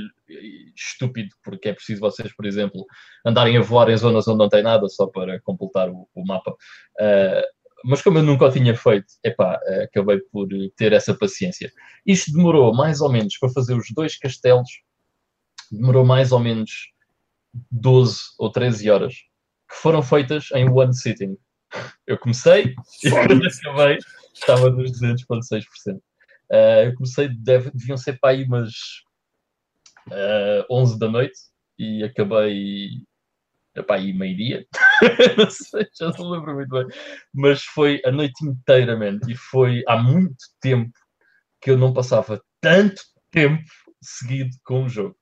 estúpido, porque é preciso vocês, por exemplo, andarem a voar em zonas onde não tem nada só para completar o, o mapa. Uh, mas como eu nunca o tinha feito, epá, acabei por ter essa paciência. Isto demorou mais ou menos para fazer os dois castelos demorou mais ou menos 12 ou 13 horas, que foram feitas em one sitting. Eu comecei e quando acabei estava nos 200,6%. Uh, eu comecei, deve, deviam ser para aí umas uh, 11 da noite e acabei para aí meio-dia. *laughs* não sei, já não lembro muito bem. Mas foi a noite inteira, man. E foi há muito tempo que eu não passava tanto tempo seguido com o jogo.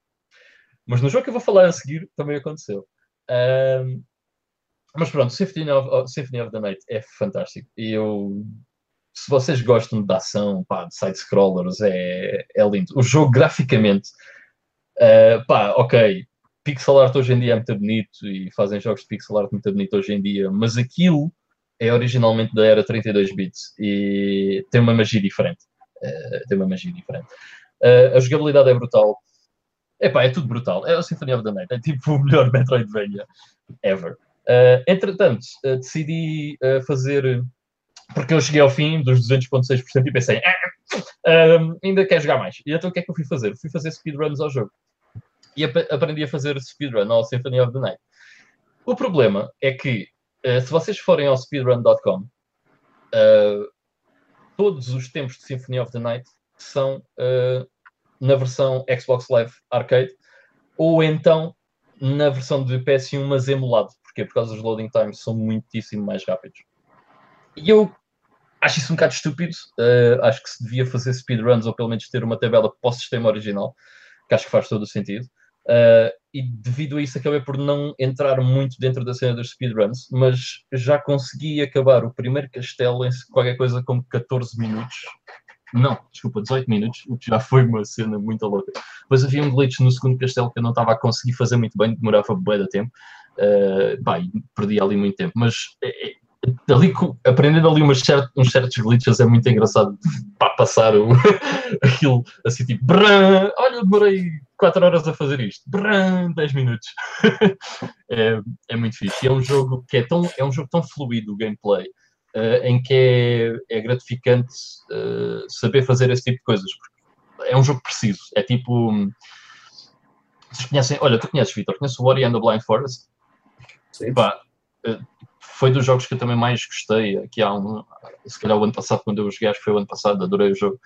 Mas no jogo que eu vou falar a seguir também aconteceu. Um, mas pronto, Symphony of, Symphony of the Night é fantástico. Eu, se vocês gostam de ação, pá, de side-scrollers, é, é lindo. O jogo, graficamente, uh, pá, ok, pixel art hoje em dia é muito bonito e fazem jogos de pixel art muito bonito hoje em dia, mas aquilo é originalmente da era 32 bits e tem uma magia diferente. Uh, tem uma magia diferente. Uh, a jogabilidade é brutal. Epá, é tudo brutal. É o Symphony of the Night. É tipo o melhor *laughs* Metroidvania ever. Uh, entretanto, uh, decidi uh, fazer. Porque eu cheguei ao fim dos 200,6% e pensei, ah, ainda quer jogar mais. E então o que é que eu fui fazer? Fui fazer speedruns ao jogo. E ap aprendi a fazer speedrun ao Symphony of the Night. O problema é que, se vocês forem ao speedrun.com, todos os tempos de Symphony of the Night são na versão Xbox Live Arcade ou então na versão de PS1, mas emulado. Porquê? Por causa dos loading times são muitíssimo mais rápidos. E eu acho isso um bocado estúpido. Uh, acho que se devia fazer speedruns ou pelo menos ter uma tabela para o sistema original, que acho que faz todo o sentido. Uh, e devido a isso acabei por não entrar muito dentro da cena dos speedruns, mas já consegui acabar o primeiro castelo em qualquer coisa como 14 minutos não, desculpa, 18 minutos, o que já foi uma cena muito louca. Depois havia um glitch no segundo castelo que eu não estava a conseguir fazer muito bem, demorava de tempo. Uh, pá, perdi ali muito tempo. Mas é, ali, aprendendo ali umas uns certos glitches é muito engraçado para passar o, *laughs* aquilo assim tipo, brrr, olha, demorei 4 horas a fazer isto. Bram, 10 minutos. *laughs* é, é muito fixe. E é um jogo que é tão, é um jogo tão fluido o gameplay, uh, em que é, é gratificante uh, saber fazer esse tipo de coisas. É um jogo preciso. É tipo. Vocês conhecem. Olha, tu conheces, Vitor, conheces o Ori and the Blind Forest? Sim. Pá, uh, foi dos jogos que eu também mais gostei. Aqui há um, se calhar o ano passado, quando eu joguei, acho que foi o ano passado, adorei o jogo.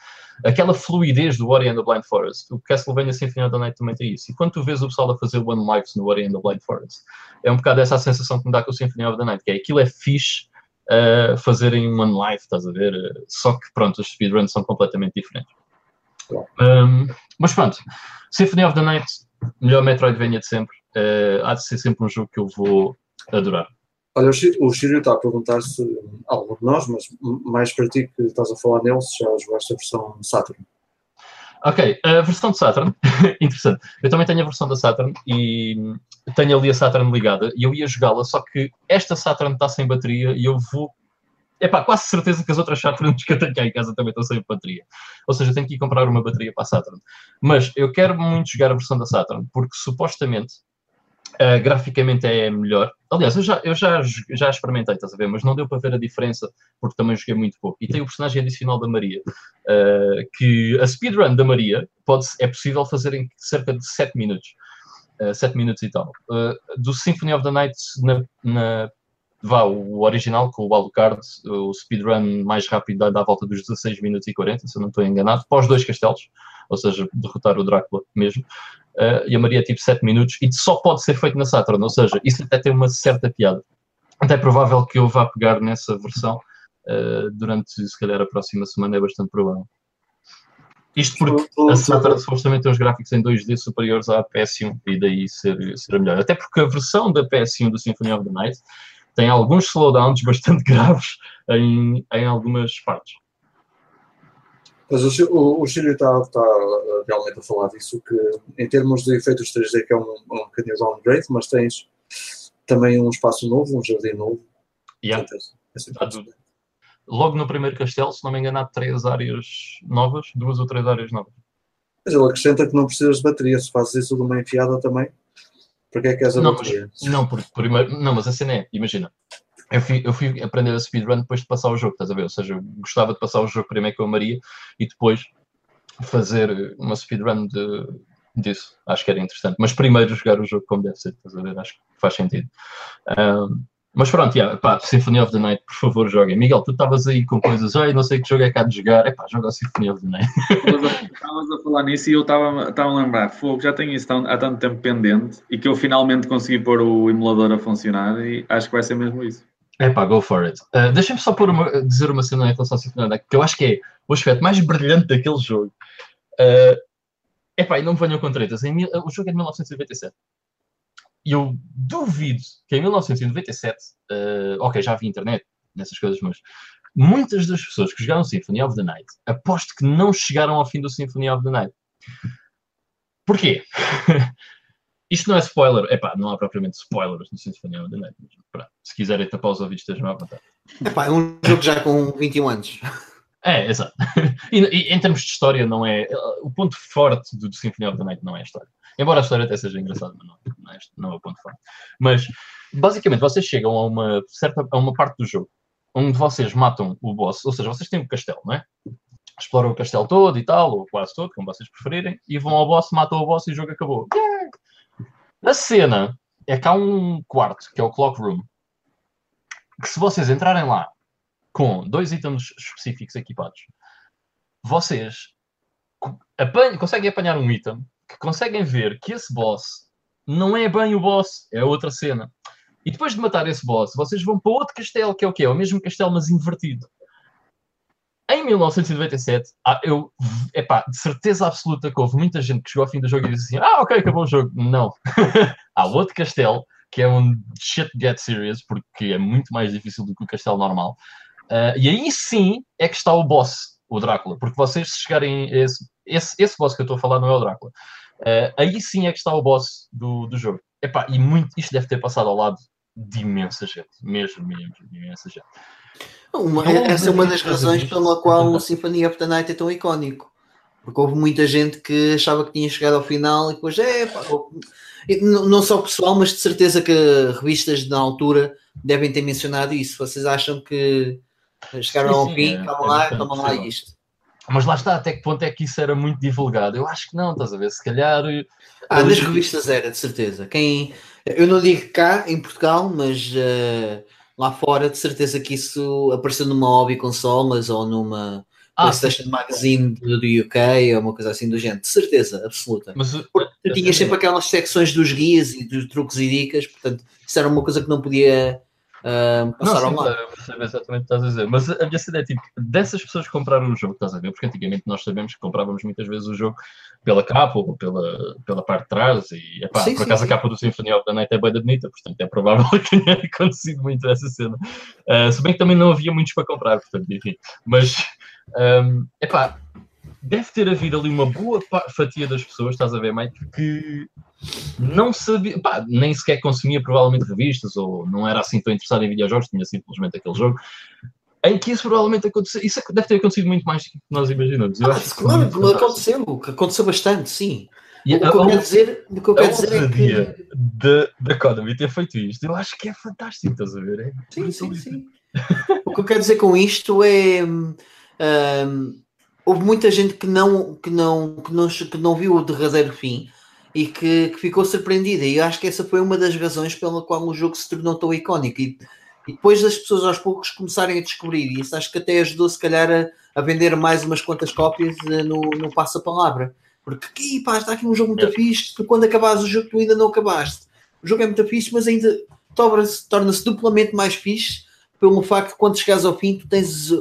Aquela fluidez do Ori and the Blind Forest. O Castlevania Symphony of the Night também tem isso. E quando tu vês o pessoal a fazer One Lives no Ori and the Blind Forest, é um bocado essa a sensação que me dá com o Symphony of the Night, que é aquilo é fixe uh, fazerem One Life, estás a ver? só que, pronto, os speedruns são completamente diferentes. Um, mas pronto, Symphony of the Night, melhor Metroidvania de sempre. Uh, há de ser sempre um jogo que eu vou adorar. Olha, o Chirio está a perguntar se algum de nós, mas mais para ti que estás a falar nele, se já jogaste a versão Saturn. Ok, a versão de Saturn, *laughs* interessante. Eu também tenho a versão da Saturn e tenho ali a Saturn ligada e eu ia jogá-la, só que esta Saturn está sem bateria e eu vou. É pá, quase certeza que as outras Saturns que eu tenho cá em casa também estão sem bateria. Ou seja, tenho que ir comprar uma bateria para a Saturn. Mas eu quero muito jogar a versão da Saturn porque supostamente Uh, graficamente é melhor. Aliás, eu já, eu já, já experimentei, estás a ver? Mas não deu para ver a diferença, porque também joguei muito pouco. E tem o personagem adicional da Maria, uh, que a speedrun da Maria pode, é possível fazer em cerca de 7 minutos. Uh, 7 minutos e tal. Uh, do Symphony of the Night, na, na, vá, o original com o Alucard, o speedrun mais rápido dá, dá a volta dos 16 minutos e 40, se eu não estou enganado, pós dois castelos, ou seja, derrotar o Drácula mesmo uh, e a Maria tipo 7 minutos, e só pode ser feito na Saturn, ou seja, isso até tem uma certa piada. Até é provável que eu vá pegar nessa versão uh, durante, se calhar, a próxima semana, é bastante provável. Isto porque a Saturn supostamente tem os gráficos em 2D superiores à PS1 e daí ser, ser a melhor. Até porque a versão da PS1 do Symphony of the Night tem alguns slowdowns *laughs* bastante graves em, em algumas partes. Mas o, o, o Chile está, está realmente a falar disso, que em termos de efeitos 3D, que é um, um bocadinho downgrade, mas tens também um espaço novo, um jardim novo. Yeah. Portanto, Logo no primeiro castelo, se não me engano, há três áreas novas, duas ou três áreas novas. Mas ele acrescenta que não precisas de bateria, se fazes isso de uma enfiada também, para que é que és a não, bateria? Mas, não, porque primeiro, não, mas a cena é, imagina, eu fui, eu fui aprender a speedrun depois de passar o jogo, estás a ver? Ou seja, eu gostava de passar o jogo primeiro com a Maria e depois fazer uma speedrun de, disso. Acho que era interessante. Mas primeiro jogar o jogo como deve ser, estás a ver? Acho que faz sentido. Um, mas pronto, yeah, pá, Symphony of the Night, por favor, joguem. Miguel, tu estavas aí com coisas, ai, não sei que jogo é cá de jogar. É pá, joga Symphony of the Night. *laughs* Estavas a falar nisso e eu estava a lembrar, fogo, já tenho isso há tanto tempo pendente e que eu finalmente consegui pôr o emulador a funcionar e acho que vai ser mesmo isso. É pá, go for it. Uh, Deixa-me só uma, dizer uma cena em relação ao Symphony que eu acho que é o aspecto mais brilhante daquele jogo. Uh, epá, e não me venham com tretas. Em, o jogo é de 1997. E eu duvido que em 1997, uh, ok, já havia internet nessas coisas, mas muitas das pessoas que jogaram Symphony of the Night aposto que não chegaram ao fim do Symphony of the Night. Porquê? *laughs* Isto não é spoiler, epá, não há propriamente spoilers no Symphony of the Night, mas pronto, se quiserem tapar os ouvidos, estejam à vontade. Epá, é um jogo já com 21 anos. É, exato. E, e, em termos de história, não é. O ponto forte do Symphony of the Night não é a história. Embora a história até seja engraçada, mas não, não, é, não é o ponto forte. Mas, basicamente, vocês chegam a uma, certa, a uma parte do jogo onde vocês matam o boss, ou seja, vocês têm um castelo, não é? Exploram o castelo todo e tal, ou quase todo, como vocês preferirem, e vão ao boss, matam o boss e o jogo acabou. A cena é que há um quarto, que é o Clock Room, que se vocês entrarem lá com dois itens específicos equipados, vocês apanham, conseguem apanhar um item que conseguem ver que esse boss não é bem o boss, é outra cena. E depois de matar esse boss, vocês vão para outro castelo, que é o quê? É o mesmo castelo, mas invertido. Em 1997, eu, epá, de certeza absoluta que houve muita gente que chegou ao fim do jogo e disse assim: Ah, ok, acabou o jogo. Não. *laughs* Há outro castelo, que é um shit get serious, porque é muito mais difícil do que o castelo normal. Uh, e aí sim é que está o boss, o Drácula, porque vocês se chegarem a esse, esse, esse boss que eu estou a falar não é o Drácula. Uh, aí sim é que está o boss do, do jogo. Epá, e muito, isto deve ter passado ao lado de imensa gente, mesmo, mesmo, de imensa gente. Uma, essa é uma das razões pela qual o Symphony of the Night é tão icónico. Porque houve muita gente que achava que tinha chegado ao final e depois é pá, não só o pessoal, mas de certeza que revistas na altura devem ter mencionado isso. Vocês acham que chegaram sim, ao sim, fim, é, calma é lá, calma lá isto. Mas lá está, até que ponto é que isso era muito divulgado? Eu acho que não, estás a ver? Se calhar. Ah, nas revistas era, de certeza. Quem, eu não digo cá em Portugal, mas uh, lá fora, de certeza que isso apareceu numa hobby consolas ou numa ah, PlayStation sim. Magazine do, do UK ou uma coisa assim do género, de certeza, absoluta. Mas Porque tu tinhas sempre aquelas secções dos guias e dos truques e dicas, portanto, isso era uma coisa que não podia Uh, passaram não, sim, lá. percebo exatamente o que estás a dizer. Mas a minha cena é tipo, dessas pessoas que compraram o jogo, estás a ver? Porque antigamente nós sabemos que comprávamos muitas vezes o jogo pela capa ou pela, pela parte de trás e epá, sim, por acaso sim, a capa do Symphony of the Night é bem bonita, portanto é provável *laughs* que tenha acontecido muito essa cena. Uh, se bem que também não havia muitos para comprar, portanto, enfim. Mas, um, epá, deve ter havido ali uma boa fatia das pessoas, estás a ver, Mike, que não sabia, pá, nem sequer consumia provavelmente revistas ou não era assim tão interessado em videojogos, tinha simplesmente aquele jogo. Em que isso provavelmente aconteceu, isso deve ter acontecido muito mais do que nós imaginamos. Eu ah, acho claro, que aconteceu, aconteceu bastante, sim. E o que eu quero dizer, o que eu quero dizer é que. Da, da Economy ter feito isto, eu acho que é fantástico, estás a ver? É sim, sim, sim. o que eu quero dizer com isto é. Um, houve muita gente que não, que não, que não, que não viu o derradeiro fim e que, que, ficou surpreendida. E eu acho que essa foi uma das razões pela qual o jogo se tornou tão icónico. E, e depois das pessoas aos poucos começarem a descobrir, e isso acho que até ajudou, se calhar, a, a vender mais umas quantas cópias eh, no, no passa-palavra. Porque pá, está aqui um jogo muito é. fixe, que quando acabares o jogo tu ainda não acabaste. O jogo é muito fixe, mas ainda torna-se torna duplamente mais fixe pelo facto de quando chegares ao fim tu tens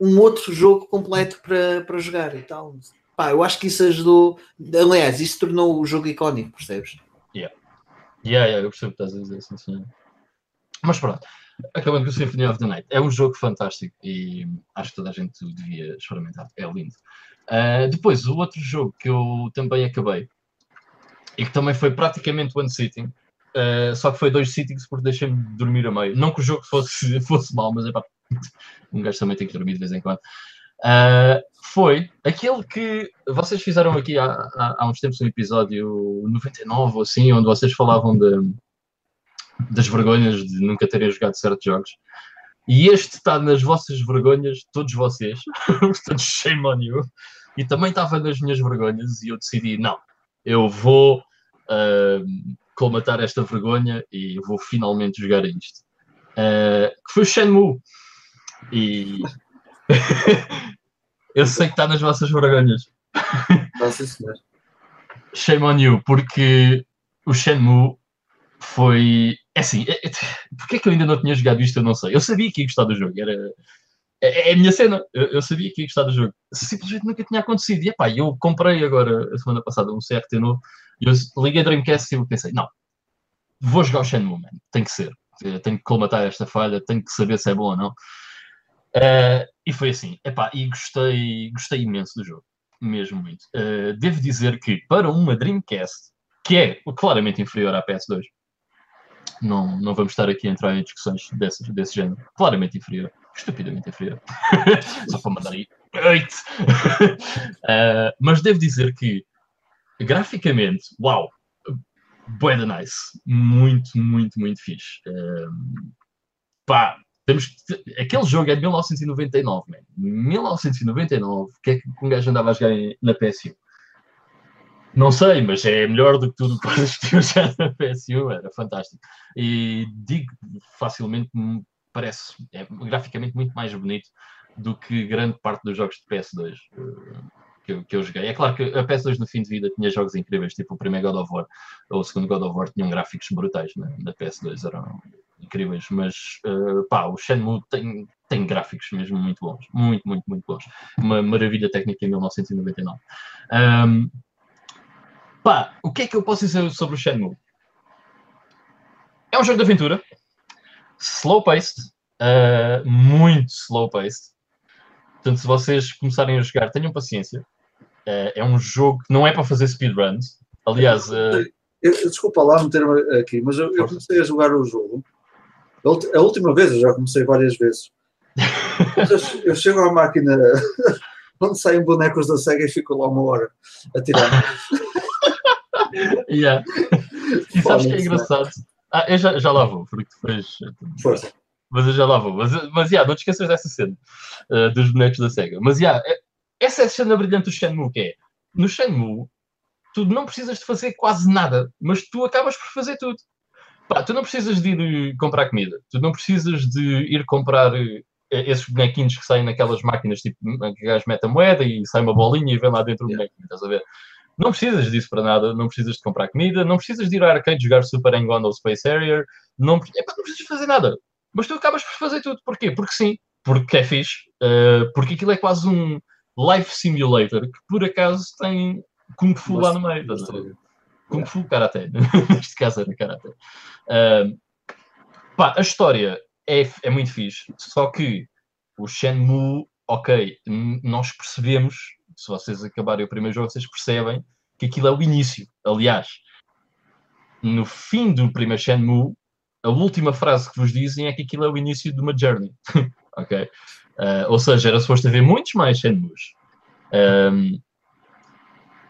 um outro jogo completo para, para jogar e tal. Pá, eu acho que isso ajudou. Aliás, isso tornou o jogo icónico, percebes? Yeah. Yeah, yeah, eu percebo que estás a dizer, sim, sim. Mas pronto, acabando com o Symphony of the Night, é um jogo fantástico e acho que toda a gente devia experimentar, é lindo. Uh, depois, o outro jogo que eu também acabei e que também foi praticamente one sitting, uh, só que foi dois sittings porque deixei-me dormir a meio. Não que o jogo fosse, *laughs* fosse mau, mas é pá, um gajo também tem que dormir de vez em quando. Uh, foi aquele que vocês fizeram aqui há, há, há, uns tempos um episódio 99 ou assim, onde vocês falavam de, das vergonhas de nunca terem jogado certos jogos. E este está nas vossas vergonhas, todos vocês, *laughs* portanto, shame on you. E também estava nas minhas vergonhas e eu decidi, não, eu vou uh, colmatar esta vergonha e vou finalmente jogar isto. Uh, que foi o Shenmue. E *laughs* eu sei que está nas vossas vergonhas. Nossa senhora. Shame on you, porque o Shenmue foi. É assim, é, é, porque é que eu ainda não tinha jogado isto? Eu não sei. Eu sabia que ia gostar do jogo, era. É, é a minha cena, eu, eu, sabia que ia gostar do jogo. Simplesmente nunca tinha acontecido. E epá, eu comprei agora, a semana passada, um CRT novo, e eu liguei Dreamcast e eu pensei: não, vou jogar o Shenmue, man. tem que ser. Tenho que colmatar esta falha, tenho que saber se é bom ou não. Uh, e foi assim, epá, e gostei, gostei imenso do jogo, mesmo muito. Uh, devo dizer que para uma Dreamcast, que é claramente inferior à PS2, não, não vamos estar aqui a entrar em discussões desse, desse género, claramente inferior, estupidamente inferior, *laughs* só para mandar aí, uh, *laughs* mas devo dizer que graficamente, uau, bué nice, muito, muito, muito fixe. Uh, pá, temos que... Aquele jogo é de 1999, man. 1999, o que é que um gajo andava a jogar na PSU? Não sei, mas é melhor do que tudo que existiu *laughs* já na PSU, era fantástico. E digo facilmente, parece é graficamente muito mais bonito do que grande parte dos jogos de PS2 eh, que eu, que eu joguei. É claro que a PS2 no fim de vida tinha jogos incríveis, tipo o primeiro God of War ou o segundo God of War tinham gráficos brutais né? na PS2, eram incríveis, mas uh, pá, o Shenmue tem, tem gráficos mesmo muito bons, muito, muito, muito bons. Uma maravilha técnica em 1999. Um, pá, o que é que eu posso dizer sobre o Shenmue? É um jogo de aventura, slow-paced, uh, muito slow-paced. Portanto, se vocês começarem a jogar, tenham paciência. Uh, é um jogo que não é para fazer speedruns. Aliás, uh... eu, desculpa lá meter-me aqui, mas eu, eu, comecei a jogar o jogo a última vez, eu já comecei várias vezes. eu, chego à máquina *laughs* onde saem bonecos da SEGA e fico lá uma hora a tirar. *laughs* Yeah. E sabes que é engraçado? Ah, eu já, já lá vou, porque depois. Força. Mas eu já lá vou. Mas, mas yeah, não te esqueças dessa cena uh, dos bonecos da SEGA. Mas yeah, é- essa é a cena brilhante do Shenmue, que é no Shenmue, tu não precisas de fazer quase nada, mas tu acabas por fazer tudo. Pá, tu não precisas de ir eh, comprar comida, tu não precisas de ir comprar eh, esses bonequinhos que saem naquelas máquinas, tipo, que o gajo mete a moeda e sai uma bolinha e vem lá dentro o Yeah. bonequinho, estás a ver? Não precisas disso para nada, não precisas de comprar comida, não precisas de ir ao arcade jogar Super Hang-On ou Space Harrier, não, pre- epá, não precisas de fazer nada. Mas tu acabas por fazer tudo. Porquê? Porque sim, porque é fixe, eh, porque aquilo é quase um life simulator que por acaso tem Kung Fu lá no meio. estás a ver? Kung Fu Karate. *laughs* Neste caso era Karate. Ahm, pá, a história é, é muito fixe, só que o Shenmue, ok, nós percebemos, se vocês acabarem o primeiro jogo, vocês percebem que aquilo é o início. Aliás, no fim do primeiro Shenmue, a última frase que vos dizem é que aquilo é o início de uma journey. *laughs* ok? Ah, ou seja, era suposto haver muitos mais Shenmues. Ahm,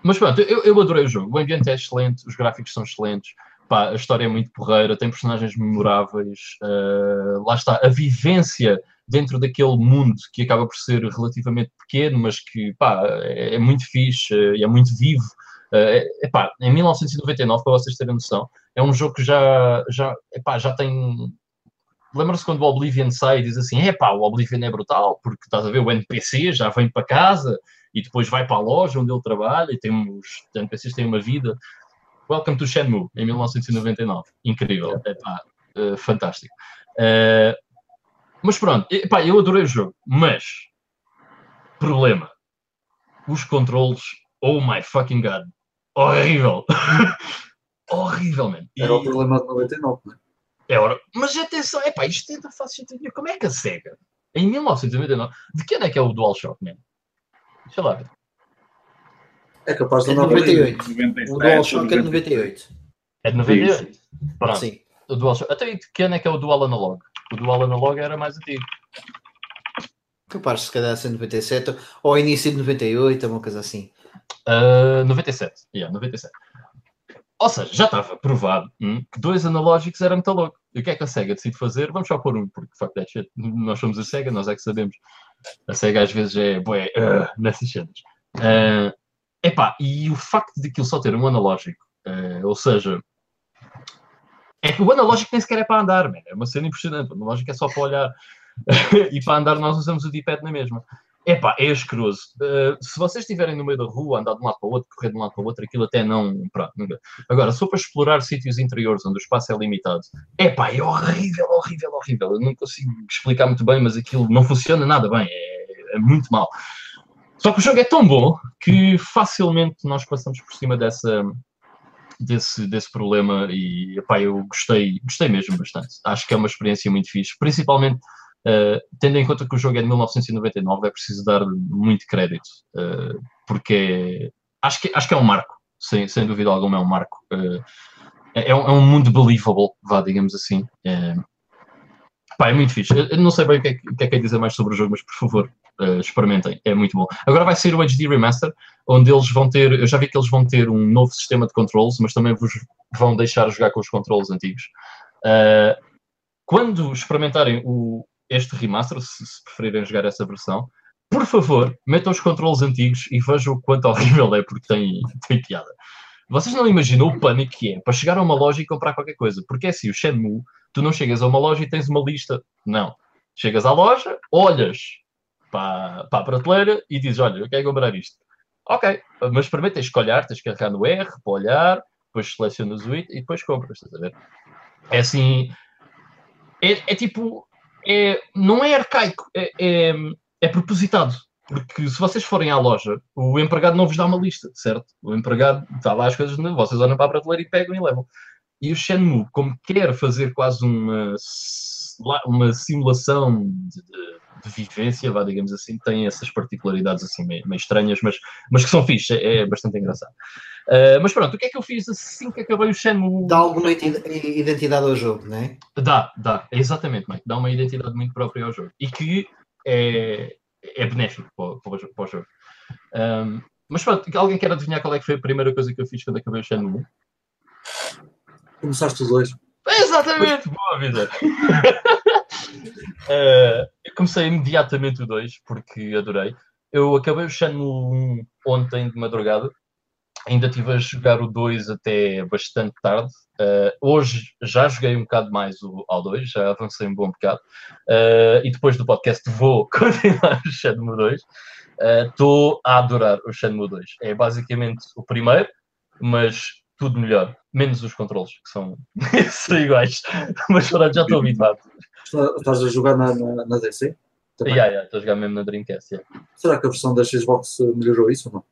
mas pronto, eu, eu adorei o jogo. O ambiente é excelente, os gráficos são excelentes, pá, a história é muito porreira, tem personagens memoráveis. ah, lá está, a vivência dentro daquele mundo que acaba por ser relativamente pequeno, mas que pá, é, é muito fixe eh, e é muito vivo. Eh, é, epá, em 1999, para vocês terem noção, é um jogo que já, já, epá, já tem. Lembra-se quando o Oblivion sai e diz assim: epá, o Oblivion é brutal, porque estás a ver, o NPC já vem para casa e depois vai para a loja onde ele trabalha e tem uns, os NPCs têm uma vida. Welcome to Shenmue, em 1999. Incrível, epá, eh, fantástico. Eh, mas pronto, epá, eu adorei o jogo, mas problema, os controles, oh my fucking god, horrível, *laughs* horrível, Era o problema de 99, não é? é hora. Mas atenção, é pá, isto ainda faz sentido. Como é que a SEGA, em 1999, de que ano é que é o DualShock, man? Deixa lá. É capaz de É de andar por aí. 98. 97, O DualShock é de 98. É de 98. Pronto, Sim. o DualShock. Até de que ano é que é o Dual Analog? O Dual Analog era mais antigo. Capaz de se calhar ser 97 ou início de 98, uma coisa assim. Uh, 97. Yeah, 97. Ou seja, já estava provado hum, que dois analógicos era muito louco. E o que é que a SEGA decide fazer? Vamos só pôr um, porque fuck that shit. Nós somos a SEGA, nós é que sabemos. A SEGA às vezes é bué, uh, nessas cenas. Uh, epá, e o facto de aquilo só ter um analógico, uh, ou seja, é que o analógico nem sequer é para andar, man. é uma cena impressionante. O analógico é só para olhar. *laughs* e para andar nós usamos o D-pad na mesma. Epá, é asqueroso. Uh, se vocês estiverem no meio da rua, andar de um lado para o outro, correr de um lado para o outro, aquilo até não. Pronto, nunca. Agora, for para explorar sítios interiores onde o espaço é limitado, epá, é horrível, horrível, horrível. Eu não consigo explicar muito bem, mas aquilo não funciona nada bem. É, é muito mal. Só que o jogo é tão bom que facilmente nós passamos por cima dessa, desse, desse problema e epá, eu gostei, gostei mesmo bastante. Acho que é uma experiência muito fixe, principalmente Uh, tendo em conta que o jogo é de 1999, é preciso dar muito crédito, uh, porque acho que, acho que é um marco, sem, sem dúvida alguma é um marco. Uh, é, é, um, é um mundo believable, vá, digamos assim. É, pá, é muito fixe. Eu não sei bem o que é, o que é que é dizer mais sobre o jogo, mas por favor, experimentem, é muito bom. Agora vai sair o HD Remaster, onde eles vão ter, eu já vi que eles vão ter um novo sistema de controles, mas também vos vão deixar jogar com os controles antigos. quando experimentarem o, este remaster, se, se, preferirem jogar essa versão, por favor, metam os controles antigos e vejam o quanto horrível é, porque tem, *laughs* tem piada. Vocês não imaginam o pânico que é para chegar a uma loja e comprar qualquer coisa, porque é assim, o Shenmue, tu não chegas a uma loja e tens uma lista. Não. Chegas à loja, olhas para, para a prateleira e dizes, olha, eu quero comprar isto. Ok, mas primeiro tens que olhar, tens que carregar no R para olhar, depois selecionas o item e depois compras, estás a ver? É assim, é, é tipo, é, não é arcaico, é, é, é, propositado. Porque se vocês forem à loja, o empregado não vos dá uma lista, certo? O empregado está lá as coisas, vocês olham para a prateleira e pegam e levam. E o Shenmue, como quer fazer quase uma, uma simulação de, de, de vivência, vá, digamos assim, tem essas particularidades assim meio, meio estranhas, mas, mas que são fixe, é, é bastante engraçado. Uh, mas pronto, o que é que eu fiz assim que acabei o Shenmue? Dá alguma identidade ao jogo, não é? Dá, dá, exatamente, Mike. Dá uma identidade muito própria ao jogo. E que é, é benéfico para, o- para para o jogo. Um, mas pronto, alguém quer adivinhar qual é que foi a primeira coisa que eu fiz quando acabei o Shenmue 1? Começaste os dois. Exatamente, boa vida. *laughs* Eh, eu comecei imediatamente o 2 porque adorei. Eu acabei o Shenmue 1 ontem de madrugada. Ainda estive a jogar o 2 até bastante tarde. Eh, hoje já joguei um bocado mais o, ao 2, já avancei um bom bocado. Eh, e depois do podcast vou *laughs* continuar o Shenmue 2. Estou a adorar o Shenmue 2. É basicamente o primeiro, mas tudo melhor. Menos os controles, que são, *laughs* são iguais. *laughs* Mas pronto, já estou habituado. Está- Estás a jogar na, na, na DC? Também? Yeah, yeah, Estou a jogar mesmo na Dreamcast. Yeah. Será que a versão da Xbox melhorou isso ou não?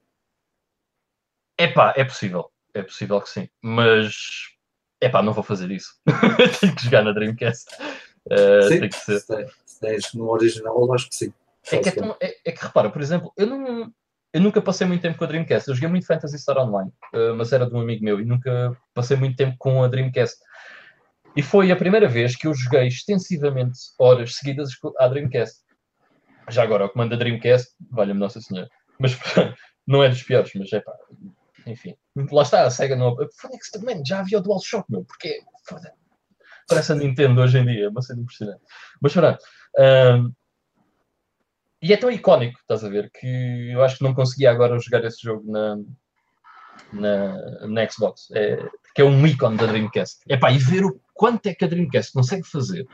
Epá, é possível. É possível que sim. Mas, epá, não vou fazer isso. *laughs* Tenho que jogar na Dreamcast. Eh, sim, tem que ser. se tens- no original, eu acho que sim. É que, é, tão- é- é que repara, por exemplo, eu, não, eu nunca passei muito tempo com a Dreamcast. Eu joguei muito Fantasy Star Online, eh, mas era de um amigo meu e nunca passei muito tempo com a Dreamcast. E foi a primeira vez que eu joguei extensivamente horas seguidas a Dreamcast. Já agora, o comando da Dreamcast, valha-me Nossa Senhora. Mas *laughs* não é dos piores, mas é pá. Enfim, lá está, a SEGA não. Foda-se também, já havia o DualShock, meu, porque foda parece a Nintendo hoje em dia, é uma cena impressionante. Mas pronto. ahm, e é tão icónico, estás a ver, que eu acho que não conseguia agora jogar esse jogo na, na, na Xbox. É, porque é um ícone da Dreamcast. Epá, e ver o quanto é que a Dreamcast consegue fazer.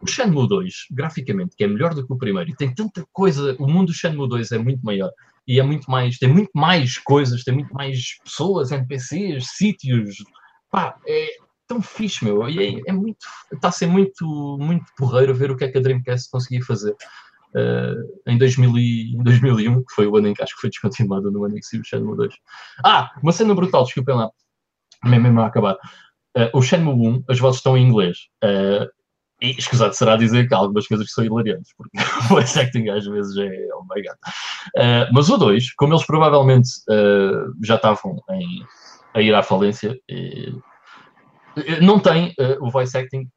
O Shenmue 2, graficamente, que é melhor do que o primeiro, e tem tanta coisa, o mundo do Shenmue 2 é muito maior, e é muito mais, tem muito mais coisas, tem muito mais pessoas, NPCs, sítios, pá, é tão fixe, meu, e é, é muito, está a ser muito, muito porreiro ver o que é que a Dreamcast conseguia fazer. Uh, em, 2000 e, em 2001, que foi o ano em que acho que foi descontinuado no ano em que saiu o Shenmue 2. Ah, uma cena brutal, desculpem lá, mesmo, a acabar. Uh, o Shenmue 1, as vozes estão em inglês. Uh, e escusado será dizer que há algumas coisas que são hilariantes, porque *laughs* o voice acting às vezes é oh my god. Uh, mas o 2, como eles provavelmente uh, já estavam em, a ir à falência, e, não tem uh, o voice acting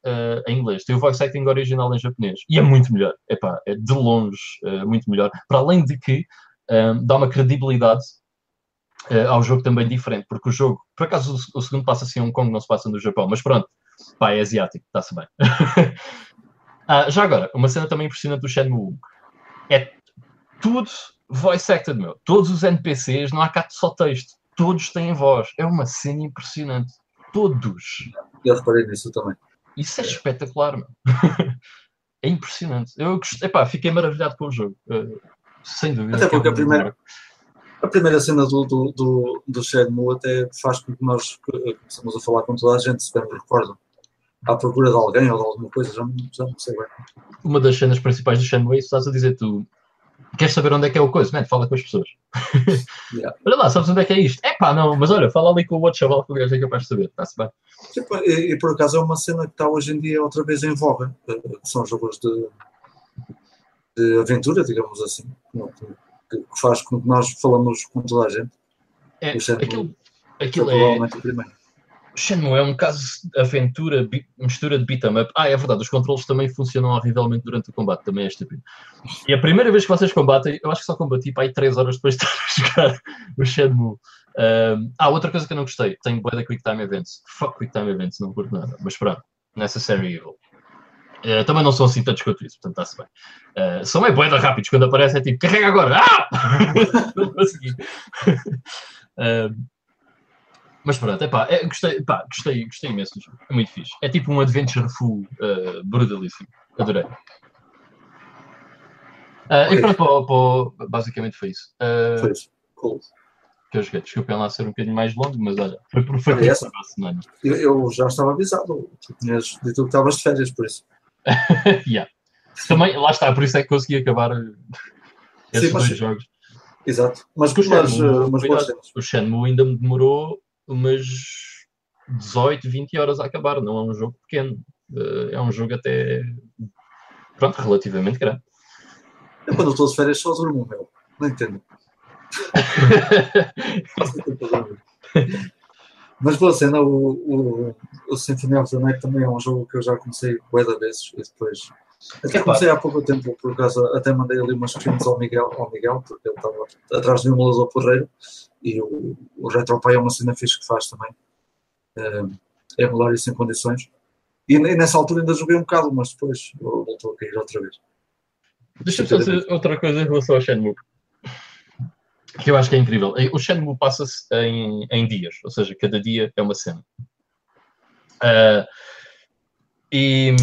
em inglês, tem o voice acting original em japonês e é muito melhor, Epá, é de longe muito melhor, para além de que dá uma credibilidade ao jogo também diferente, porque o jogo, por acaso o, o segundo passa-se em Hong Kong, não se passa no Japão, mas pronto, Pá, é asiático, está-se bem. *laughs* ah, já agora, uma cena também impressionante do Shenmue 1 é tudo voice acted, meu. Todos os NPCs, não há cá só texto. Todos têm voz. É uma cena impressionante. Todos. Eu reparei nisso também. Isso é espetacular, meu. *laughs* é impressionante. Eu gostei, pá, fiquei maravilhado com o jogo. Uh, sem dúvida. Até porque a primeira, a primeira cena do, do, do, do Shenmue até faz com que nós começamos a falar com toda a gente, se bem me recordo. À procura de alguém ou de alguma coisa, já, já não sei bem. Uma das cenas principais do Shenmue, estás a dizer, tu queres saber onde é que é o coisa? Man, fala com as pessoas. *laughs* Yeah. olha lá, sabes onde é que é isto? É pá, não, mas olha, fala ali com o outro chaval que o gajo é capaz de saber, está-se bem. Tipo, e, e, por acaso é uma cena que está hoje em dia outra vez em voga. Uh, são jogos de, de aventura, digamos assim, que faz com que nós falamos com toda a gente. É, aquilo, aquilo é. provavelmente o primeiro. Shenmue é um caso de aventura, bi- mistura de beat 'em up. Ah, é verdade, os controles também funcionam horrivelmente durante o combate, também é estúpido. E a primeira vez que vocês combatem, eu acho que só combati para aí 3 horas depois de *laughs* estar a jogar o Shenmue. Um, ah, outra coisa que eu não gostei, tem bué da Quick Time Events. Fuck Quick Time Events, não curto nada. Mas pronto, Necessary Evil. Uh, também não são assim tantos quanto isso, portanto está-se bem. Uh, são meio bué da rápidos, quando aparece é tipo, carrega agora! Ah! *laughs* Um, mas pronto, epá, é, gostei, epá, gostei, gostei imenso do jogo. É muito fixe. É tipo um adventure full uh, brutalíssimo. Adorei. Uh, E pronto, pô, pô, basicamente foi isso. Uh, Foi isso. Cool. que eu joguei. Desculpem lá ser um bocadinho mais longo, mas olha, foi por Essa? Eu, eu já estava avisado. Tu tinhas dito que estavas de férias, por isso. *laughs* yeah. Também, lá está, por isso é que consegui acabar uh, esses Sim, mas- dois jogos. Exato. Mas, Porque o mas, uh, mas cuidado, o Shenmue ainda me demorou umas 18, 20 horas a acabar. Não é um jogo pequeno. Uh, É um jogo até, pronto, relativamente grande. Eu quando estou de férias só durmo, meu. Não entendo. *laughs* Mas boa cena, o, o, o Symphony of the Night também é um jogo que eu já comecei de vezes e depois Até comecei há pouco tempo, por acaso, até mandei ali umas questões ao Miguel, ao Miguel porque ele estava atrás de um emulador porreiro e o, o RetroPie é uma cena fixe que faz também. É emular isso em condições. E, e nessa altura ainda joguei um bocado, mas depois voltou a cair outra vez. Deixa-me só dizer outra coisa em relação ao Shenmue. Que eu acho que é incrível. O Shenmue passa-se em, em dias, ou seja, cada dia é uma cena. Uh, e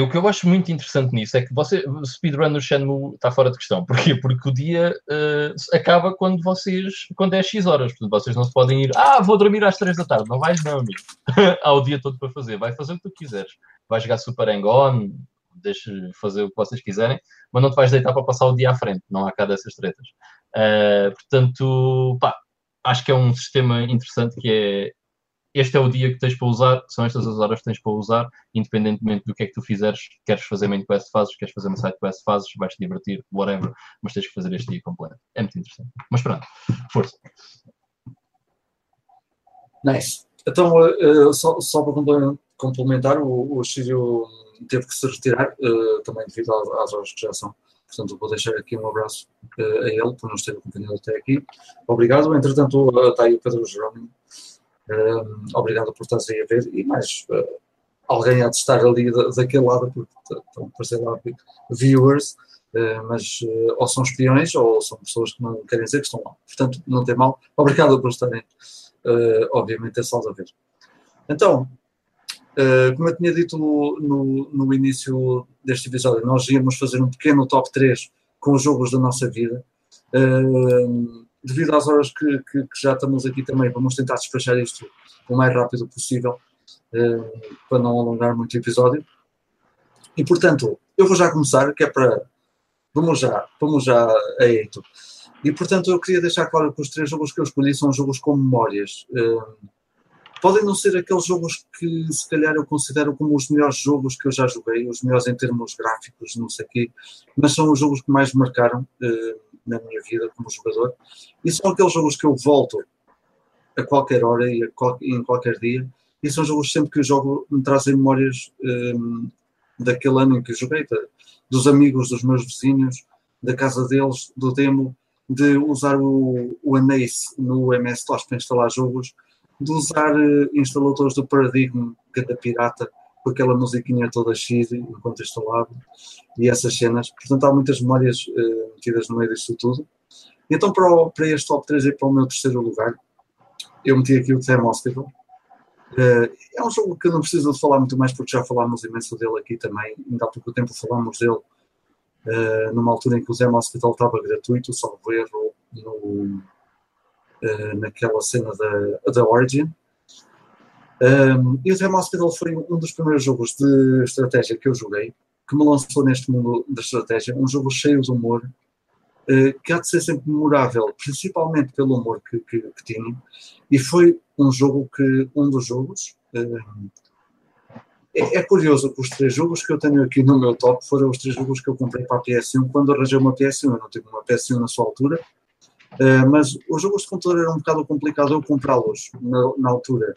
o que eu acho muito interessante nisso é que você, speedrun no Shenmue está fora de questão. Porquê? Porque o dia uh, acaba quando vocês, quando é X horas. Portanto, vocês não se podem ir, ah, vou dormir às 3 da tarde. Não vais não, amigo. *laughs* Há o dia todo para fazer. Vai fazer o que tu quiseres. Vai jogar Super Hang-On, deixe fazer o que vocês quiserem, mas não te vais deitar para passar o dia à frente. Não há cá dessas tretas. Uh, portanto, pá, acho que é um sistema interessante que é este é o dia que tens para usar, são estas as horas que tens para usar, independentemente do que é que tu fizeres, queres fazer main quest fazes, queres fazer uma side quest fazes, vais-te divertir, whatever, mas tens que fazer este dia completo. É muito interessante. Mas pronto, força. Nice. Então, uh, só, só, para complementar, o, o teve que se retirar, uh, também devido às horas que já são. Portanto, vou deixar aqui um abraço uh, a ele por nos ter acompanhado até aqui. Obrigado. Entretanto, está aí o Pedro Jerónimo Uh, obrigado por estares aí a ver e mais uh, alguém há de estar ali da, daquele lado porque estão a aparecer lá viewers uh, mas ou são espiões ou são pessoas que não querem dizer que estão lá portanto não tem mal, obrigado por estarem obviamente é só a ver então como eu tinha dito no, no, início deste episódio nós íamos fazer um pequeno top 3 com os jogos da nossa vida devido às horas que, que, que, já estamos aqui também, vamos tentar despachar isto o mais rápido possível, uh, para não alongar muito o episódio. E, portanto, eu vou já começar, que é para... Vamos já, vamos já a Eito. E, portanto, eu queria deixar claro que os três jogos que eu escolhi são jogos com memórias. Uh, podem não ser aqueles jogos que, se calhar, eu considero como os melhores jogos que eu já joguei, os melhores em termos gráficos, não sei o quê, mas são os jogos que mais marcaram. Uh, na minha vida como jogador. E são aqueles jogos que eu volto a qualquer hora e em qualquer dia. E são jogos sempre que eu jogo me trazem memórias um, daquele ano em que eu joguei, dos amigos, dos meus vizinhos, da casa deles, do demo, de usar o, o Anace no MS-DOS para instalar jogos, de usar uh, instaladores do Paradigm, que é da pirata, com aquela musiquinha toda X enquanto instalava e essas cenas. Portanto, há muitas memórias uh, metidas no meio disso tudo. Então, para, o, para este top 3 e para o meu terceiro lugar, eu meti aqui o Time Hospital. Uh, é um jogo que eu não preciso de falar muito mais porque já falámos imenso dele aqui também. Ainda há pouco tempo falámos dele uh, numa altura em que o Time Hospital estava gratuito, salvo erro, no, uh, naquela cena da, da Origin. Um, e o Time Hospital foi um dos primeiros jogos de estratégia que eu joguei, que me lançou neste mundo da estratégia, um jogo cheio de humor, uh, que há de ser sempre memorável, principalmente pelo humor que, que, que tinha, e foi um jogo que, um dos jogos, uh, é, é, curioso que os três jogos que eu tenho aqui no meu top foram os três jogos que eu comprei para a PS1 quando arranjei uma PS1, eu não tive uma PS1 na sua altura, Uh, mas os jogos de computador eram um bocado complicado eu comprá-los na, na, altura,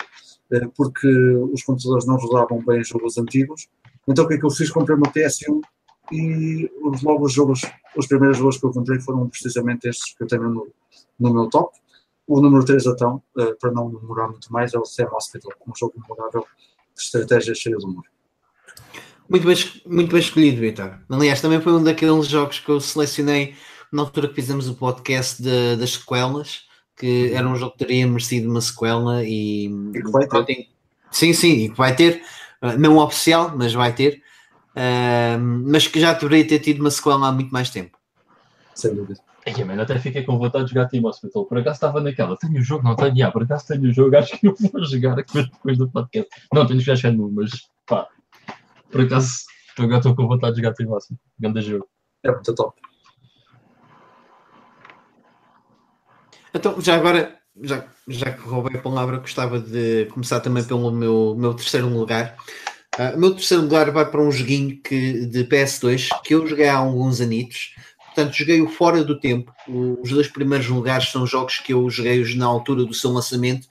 uh, porque os computadores não rodavam bem jogos antigos. Então o que é que eu fiz? Comprei uma PS1 e logo os jogos, os primeiros jogos que eu comprei foram precisamente estes que eu tenho no, no meu top. O número 3 então, uh, para não demorar muito mais, é o Sam Hospital, um jogo memorável de estratégia cheio de humor. Muito bem, muito bem escolhido, Vitor. Aliás, também foi um daqueles jogos que eu selecionei na altura que fizemos o podcast de, das sequelas, que era um jogo que teria merecido uma sequela e, e que vai ter. Sim, sim, e que vai ter, uh, não oficial, mas vai ter, uh, mas que já deveria ter tido uma sequela há muito mais tempo. Sem dúvida. Mano, até fiquei com vontade de jogar Team Hospital. Por acaso estava naquela, tenho o jogo, não tenho, ah, por acaso tenho o jogo, acho que eu vou jogar depois do podcast. Não, tenho que jogar Shenmue, mas pá, por acaso agora estou com vontade de jogar Team Hospital. Grande jogo. É muito top. Então, já agora, já, já que roubei a palavra, gostava de começar também pelo meu, meu terceiro lugar. Uh, o meu terceiro lugar vai para um joguinho que, de PS2 que eu joguei há alguns anitos. Portanto, joguei-o fora do tempo. Os dois primeiros lugares são jogos que eu joguei na altura do seu lançamento.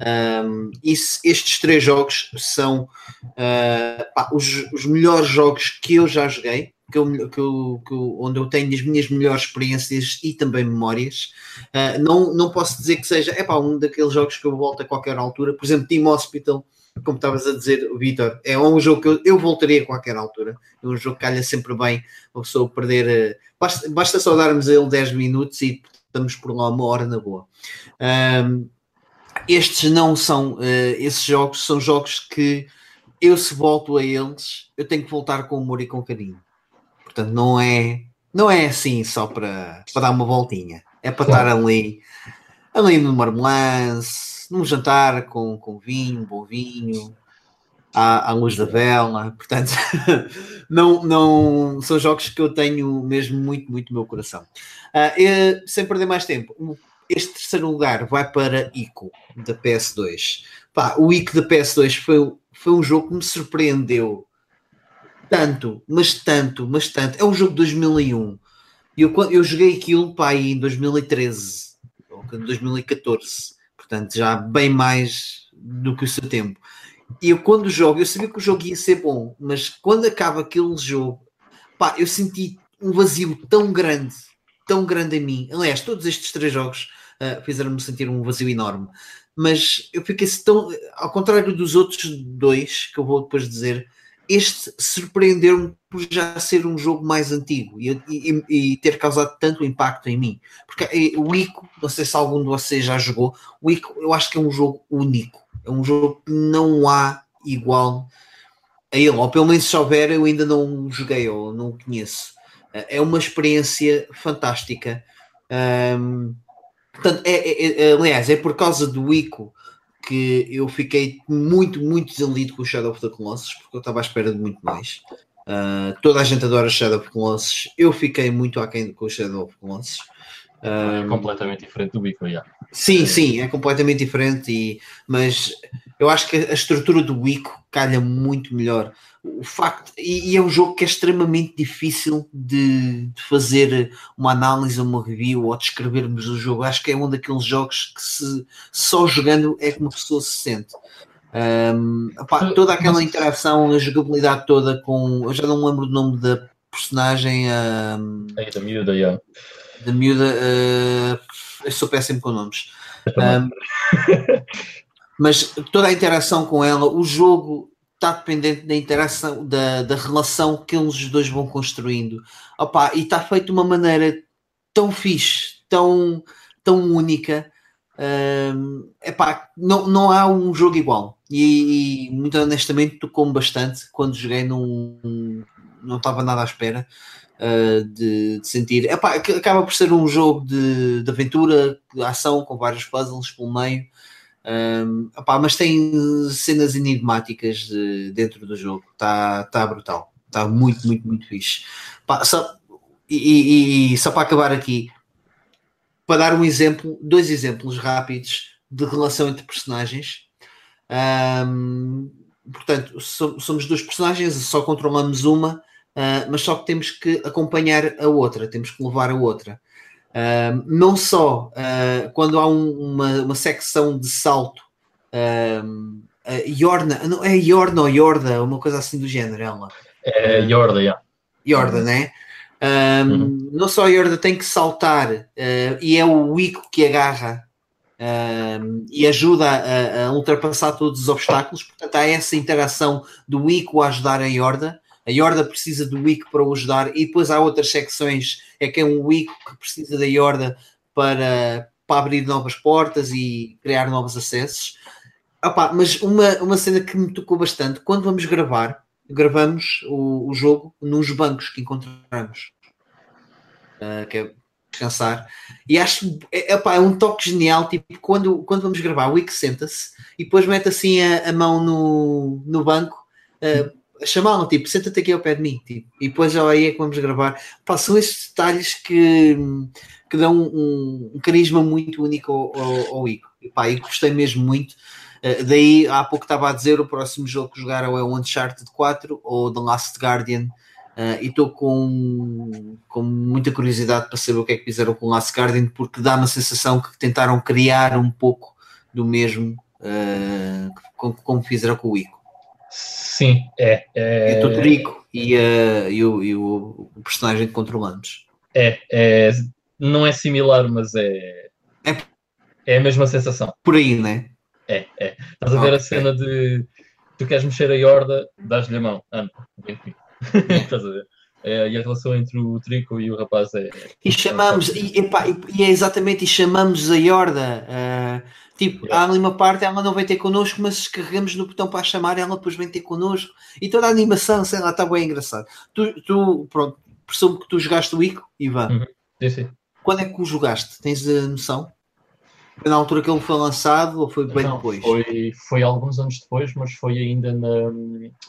Um, isso, estes três jogos são uh, pá, os, os, melhores jogos que eu já joguei, que eu, que eu, que eu, onde eu tenho as minhas melhores experiências e também memórias. Uh, não, não posso dizer que seja é um daqueles jogos que eu volto a qualquer altura. Por exemplo, Team Hospital, como estavas a dizer, Vitor, é um jogo que eu, eu, voltaria a qualquer altura. É um jogo que calha sempre bem a pessoa perder. Uh, basta, basta só darmos a ele 10 minutos e estamos por lá uma hora na boa. Um, estes não são uh, esses jogos, são jogos que eu se volto a eles, eu tenho que voltar com humor e com carinho. Portanto, não é, não é assim só para, para dar uma voltinha. É para claro. estar ali, ali no marmelance, num jantar com, com vinho, bom vinho, à, à luz da vela. Portanto, *laughs* não, não são jogos que eu tenho mesmo muito, muito no meu coração. Uh, sem perder mais tempo, este terceiro lugar vai para ICO da PS2. Pá, o ICO da PS2 foi, foi um jogo que me surpreendeu tanto, mas tanto, mas tanto. É um jogo de 2001. E eu, eu joguei aquilo pá, em 2013 ou 2014. Portanto, já bem mais do que o seu tempo. E eu quando jogo, eu sabia que o jogo ia ser bom, mas quando acaba aquele jogo, pá, eu senti um vazio tão grande, tão grande em mim. Aliás, todos estes três jogos uh, fizeram-me sentir um vazio enorme. Mas eu fiquei tão. Ao contrário dos outros dois, que eu vou depois dizer, este surpreendeu-me por já ser um jogo mais antigo e, e, e, ter causado tanto impacto em mim. Porque eh, o Ico, não sei se algum de vocês já jogou, o Ico eu acho que é um jogo único. É um jogo que não há igual a ele, ou pelo menos se houver, eu ainda não joguei ou não o conheço. Eh, é uma experiência fantástica. Um, Portanto, é, é, é, aliás, é por causa do Ico que eu fiquei muito, muito desiludido com o Shadow of the Colossus, porque eu estava à espera de muito mais. Uh, toda a gente adora Shadow of the Colossus. Eu fiquei muito aquém com o Shadow of the Colossus. É completamente diferente do Ico, já. Sim, sim, é completamente diferente, e, mas eu acho que a estrutura do Ico calha muito melhor o facto e, e, é um jogo que é extremamente difícil de, de, fazer uma análise, uma review ou descrevermos o jogo. Acho que é um daqueles jogos que se só jogando é que uma pessoa se sente. Um, toda aquela interação, a jogabilidade toda com. Eu já não lembro do nome da personagem. Um, é da miúda, yeah. Da miúda. Uh, eu sou péssimo com nomes. Um, mas toda a interação com ela, o jogo está dependente da interação, da, da relação que eles dois vão construindo. Opa, e está feito de uma maneira tão fixe, tão, tão única. Um, epá, não, não há um jogo igual. E, e muito honestamente tocou-me bastante quando joguei, não, não estava nada à espera. Uh, de, de, sentir. Epá, acaba por ser um jogo de, de aventura, de ação, com vários puzzles pelo meio. Um, opá, mas tem cenas enigmáticas de, dentro do jogo. Está tá brutal. Está muito, muito, muito fixe. Pá, só, e, e, e, só para acabar aqui, para dar um exemplo, dois exemplos rápidos de relação entre personagens. Um, portanto, somos dois personagens, só controlamos uma, uh, mas só que temos que acompanhar a outra, temos que levar a outra. Uh, não só uh, quando há um, uma, uma secção de salto, uh, Yorna, não, é Yorna ou Yorda, uma coisa assim do género, ela. É Yorda, yeah. Yorda, né? Um, uhum. Não só a Yorda tem que saltar e é o Ico que agarra e ajuda a, a, ultrapassar todos os obstáculos, portanto há essa interação do Ico a ajudar a Yorda a Yorda precisa do Wick para o ajudar e depois há outras secções, é que é um Wick que precisa da Yorda para, para abrir novas portas e criar novos acessos. Opa, mas uma, uma cena que me tocou bastante, quando vamos gravar, gravamos o, o jogo nos bancos que encontramos. Uh, que é descansar. E acho é, é, é, um toque genial. Tipo, quando, quando vamos gravar, o Wick senta-se e depois mete assim a, a mão no, no banco. Uh, chamá-lo, tipo, senta-te aqui ao pé de mim, tipo, e depois já aí é que vamos gravar. Pá, são esses detalhes que, que dão um, um carisma muito único ao, ao, ao Ico. E, pá, e gostei mesmo muito. Uh, daí, há pouco estava a dizer, o próximo jogo que jogaram é o Uncharted 4 ou The Last Guardian. Uh, e estou com, com muita curiosidade para saber o que é que fizeram com o Last Guardian, porque dá-me a sensação que tentaram criar um pouco do mesmo uh, como, como, fizeram com o Ico. Sim, é. é... E o Trico e, uh, e, o, e o, o, personagem que controlamos. É, é, não é similar, mas é, é. É a mesma sensação. Por aí, né? É, é. Estás a ver okay. a cena de tu queres mexer a horda, dás-lhe a mão. Anda, *laughs* Estás a ver? É, e a relação entre o Trico e o rapaz é. E chamamos, e, epá, e, é exatamente, e chamamos a Yorda. Uh, tipo, há uma parte, ela não vem ter connosco, mas se carregamos no botão para a chamar, ela depois vem ter connosco. E toda a animação, sei lá, está bem engraçado. Tu, tu pronto, presumo que tu jogaste o Ico, Ivan. Uhum. Sim, sim. Quando é que o jogaste? Tens a noção? Foi na altura que ele foi lançado ou foi bem não, depois? Foi, foi alguns anos depois, mas foi ainda na,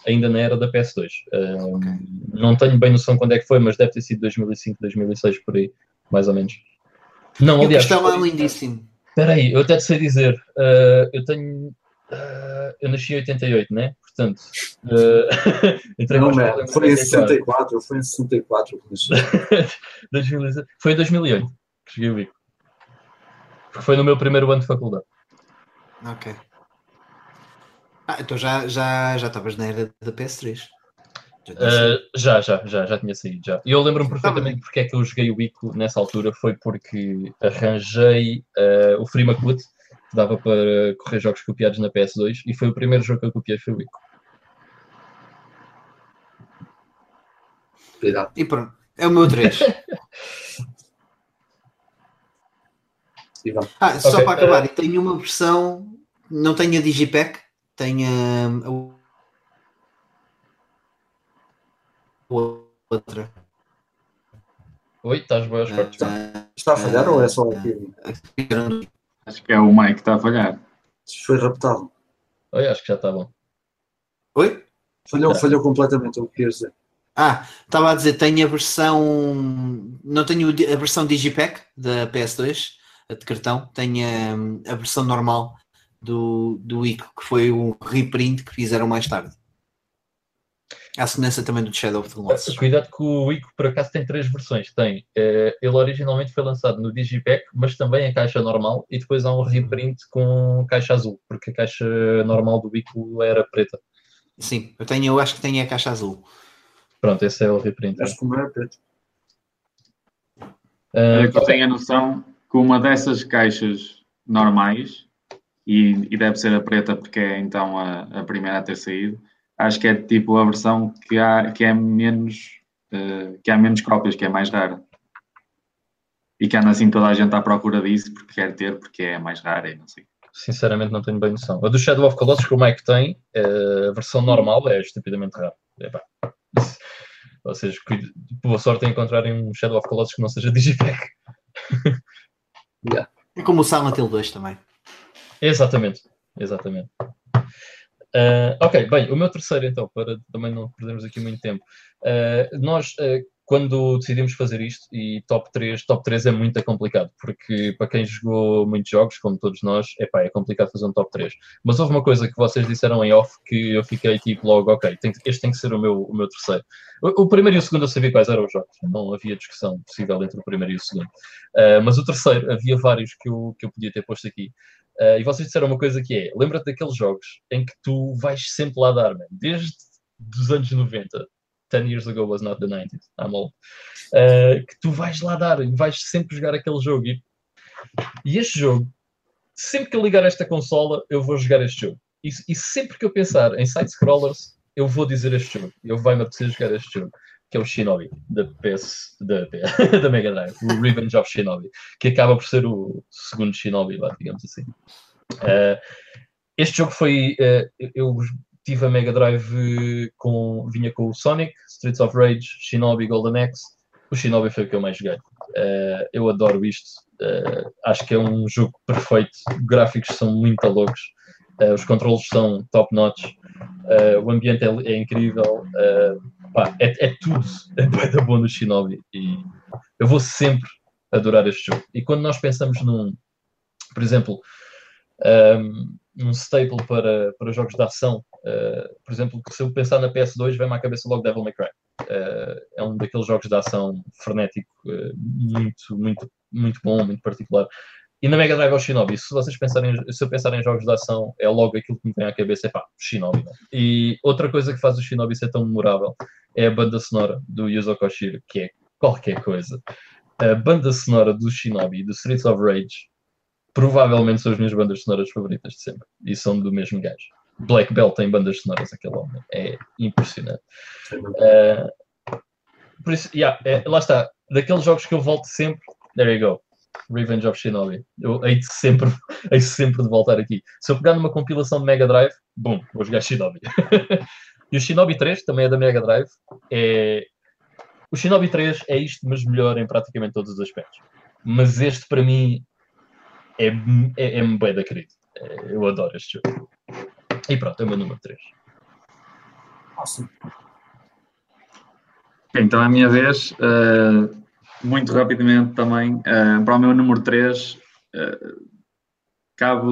ainda na era da PS2. Um, okay. Não tenho bem noção quando é que foi, mas deve ter sido 2005, 2006, por aí, mais ou menos. Não, e aliás. O castelo é lindíssimo. Espera aí, eu até te sei dizer. Uh, eu tenho. Uh, eu nasci em 88, né? Portanto. *laughs* Uh, não, man, foi em 64, foi em 64 *laughs* foi em 2008 que cheguei o bico. Porque foi no meu primeiro ano de faculdade. Ok. Ah, então já, já, já estavas na era da PS3. Já, uh, já, já, já, já tinha saído. Já. E eu lembro-me perfeitamente porque é que eu joguei o Ico nessa altura. Foi porque arranjei uh, o FreeMacut, que dava para correr jogos copiados na PS2, e foi o primeiro jogo que eu copiei, foi o Ico. E pronto, é o meu 3. *laughs* Ah, só okay. para acabar, uh... tenho uma versão, não tenho a Digipack, tenho a, outra. Oi, estás boas uh, está, está a falhar uh, ou é só aqui? Acho que é o Mike que está a falhar. Foi raptado. Oi, acho que já está bom. Oi? Falhou, falhou completamente o que queres dizer. Ah, estava a dizer, tenho a versão. Não tenho a versão Digipack da PS2, de cartão, tem a, a versão normal do, do ICO, que foi o reprint que fizeram mais tarde. A semelhança também do Shadow of the Colossus. Cuidado que o ICO por acaso tem três versões. Tem, eh, ele originalmente foi lançado no Digipack, mas também em caixa normal, e depois há um reprint com caixa azul, porque a caixa normal do ICO era preta. Sim, eu tenho, eu acho que tenho a caixa azul. Pronto, esse é o reprint. Acho que não é preto. Uh, eu tenho a noção com uma dessas caixas normais, e, e, deve ser a preta porque é então a, a, primeira a ter saído, acho que é tipo a versão que, há, que é menos uh, que há menos cópias, que é mais rara. E que anda assim toda a gente à procura disso porque quer ter, porque é mais rara e não sei. Sinceramente não tenho bem noção. A do Shadow of Colossus que o Mike tem, uh, a versão normal é estupidamente rara. Epá. *laughs* Vocês, boa sorte em encontrarem um Shadow of Colossus que não seja Digipack. *laughs* Yeah. É como o Silent Hill 2 também. Exatamente, exatamente. Uh, ok, bem, o meu terceiro então, para também não perdermos aqui muito tempo. Uh, nós, uh, quando decidimos fazer isto, e top 3, top 3 é muito complicado, porque para quem jogou muitos jogos, como todos nós, epá, é complicado fazer um top 3. Mas houve uma coisa que vocês disseram em off que eu fiquei tipo logo, ok, tem, este tem que ser o meu, o meu terceiro. O, o, primeiro e o segundo eu sabia quais eram os jogos, não havia discussão possível entre o primeiro e o segundo. Mas o terceiro, havia vários que eu, que eu podia ter posto aqui. Uh, e vocês disseram uma coisa que é, lembra-te daqueles jogos em que tu vais sempre lá dar, man, desde os anos 90 10 years ago was not the 90s, I'm old. Uh, que tu vais lá dar e vais sempre jogar aquele jogo. E, e este jogo, sempre que eu ligar esta consola, eu vou jogar este jogo. E, e sempre que eu pensar em side-scrollers, eu vou dizer este jogo. Eu vai-me apetecer jogar este jogo. Que é o Shinobi, da PS, da, *laughs* da Mega Drive, o Revenge of Shinobi, que acaba por ser o segundo Shinobi, lá, digamos assim. Uh, este jogo foi. Uh, eu tive a Mega Drive com, vinha com o Sonic, Streets of Rage, Shinobi, Golden Axe. O Shinobi foi o que eu mais joguei. Uh, eu adoro isto. Acho que é um jogo perfeito. Os gráficos são muito loucos. Os controles são top notch. o ambiente é, é incrível. Pá, é, é, tudo. É muito bom no Shinobi. E eu vou sempre adorar este jogo. E quando nós pensamos num, por exemplo, um, um staple para, para jogos de ação. Uh, por exemplo, se eu pensar na PS2, vem-me à cabeça logo Devil May Cry. Uh, é um daqueles jogos de ação frenético, uh, muito, muito, muito bom, muito particular. E na Mega Drive é o Shinobi. Se vocês pensarem, se eu pensar em jogos de ação, é logo aquilo que me vem à cabeça, é pá, Shinobi. Né? E outra coisa que faz o Shinobi ser tão memorável é a banda sonora do Yuzo Koshiro, que é qualquer coisa. A banda sonora do Shinobi, do Streets of Rage, provavelmente são as minhas bandas sonoras favoritas de sempre. E são do mesmo gajo. Black Belt tem bandas sonoras, aquele homem. É impressionante. Uh, por isso, yeah, é, lá está. Daqueles jogos que eu volto sempre, there you go. Revenge of Shinobi. Eu hei sempre, *laughs* hei sempre de voltar aqui. Se eu pegar numa compilação de Mega Drive, bum, vou jogar Shinobi. *laughs* e o Shinobi 3 também é da Mega Drive. É... O Shinobi 3 é isto, mas melhor em praticamente todos os aspectos. Mas este, para mim, é, é, é bem da querido. É, eu adoro este jogo. E pronto, é o meu número 3. Awesome. Então, a minha vez, uh, muito rapidamente também, uh, para o meu número 3, uh, eh, cabe,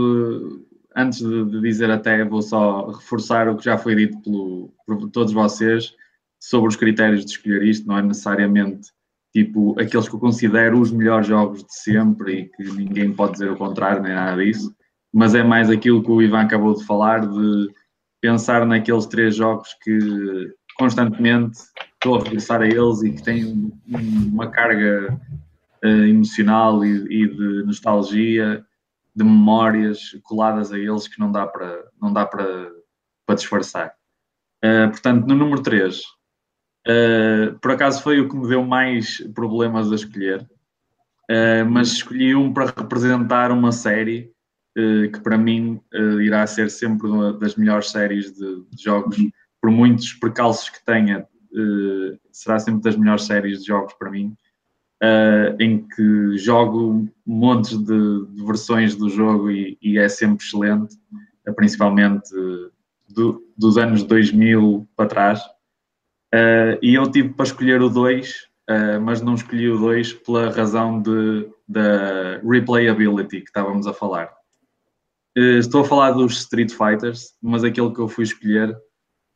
antes de, de, dizer até, vou só reforçar o que já foi dito pelo, por todos vocês sobre os critérios de escolher isto, não é necessariamente tipo aqueles que eu considero os melhores jogos de sempre e que ninguém pode dizer o contrário nem nada disso, mas é mais aquilo que o Ivan acabou de falar, de pensar naqueles três jogos que constantemente estou a regressar a eles e que têm uma carga uh, emocional e, e, de nostalgia, de memórias coladas a eles que não dá para, não dá para, para disfarçar. Uh, portanto, no número 3, uh, eh, por acaso foi o que me deu mais problemas a escolher, mas escolhi um para representar uma série que para mim irá ser sempre uma das melhores séries de, de jogos, por muitos percalços que tenha, será sempre das melhores séries de jogos para mim, em que jogo montes de, de versões do jogo e, e, é sempre excelente, principalmente do, dos anos 2000 para trás. e eu tive para escolher o 2, mas não escolhi o 2 pela razão de, da replayability que estávamos a falar. Uh, estou a falar dos Street Fighters, mas aquele que eu fui escolher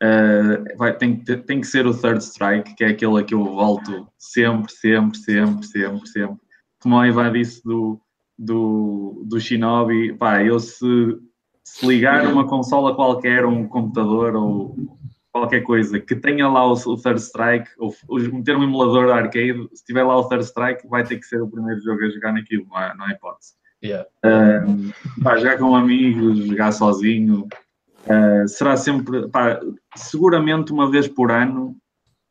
uh, vai, tem, tem que ser o Third Strike, que é aquele a que eu volto sempre, sempre, sempre, sempre, sempre. Como a Ivan disse do, do, do Shinobi, pá, eu se, se ligar uma consola qualquer, um computador ou qualquer coisa que tenha lá o, o Third Strike, ou, ou meter um emulador de arcade, se tiver lá o Third Strike, vai ter que ser o primeiro jogo a jogar naquilo, não é, não é hipótese. Yeah. Uh, pá, jogar com amigos, jogar sozinho, uh, será sempre, pá, seguramente uma vez por ano,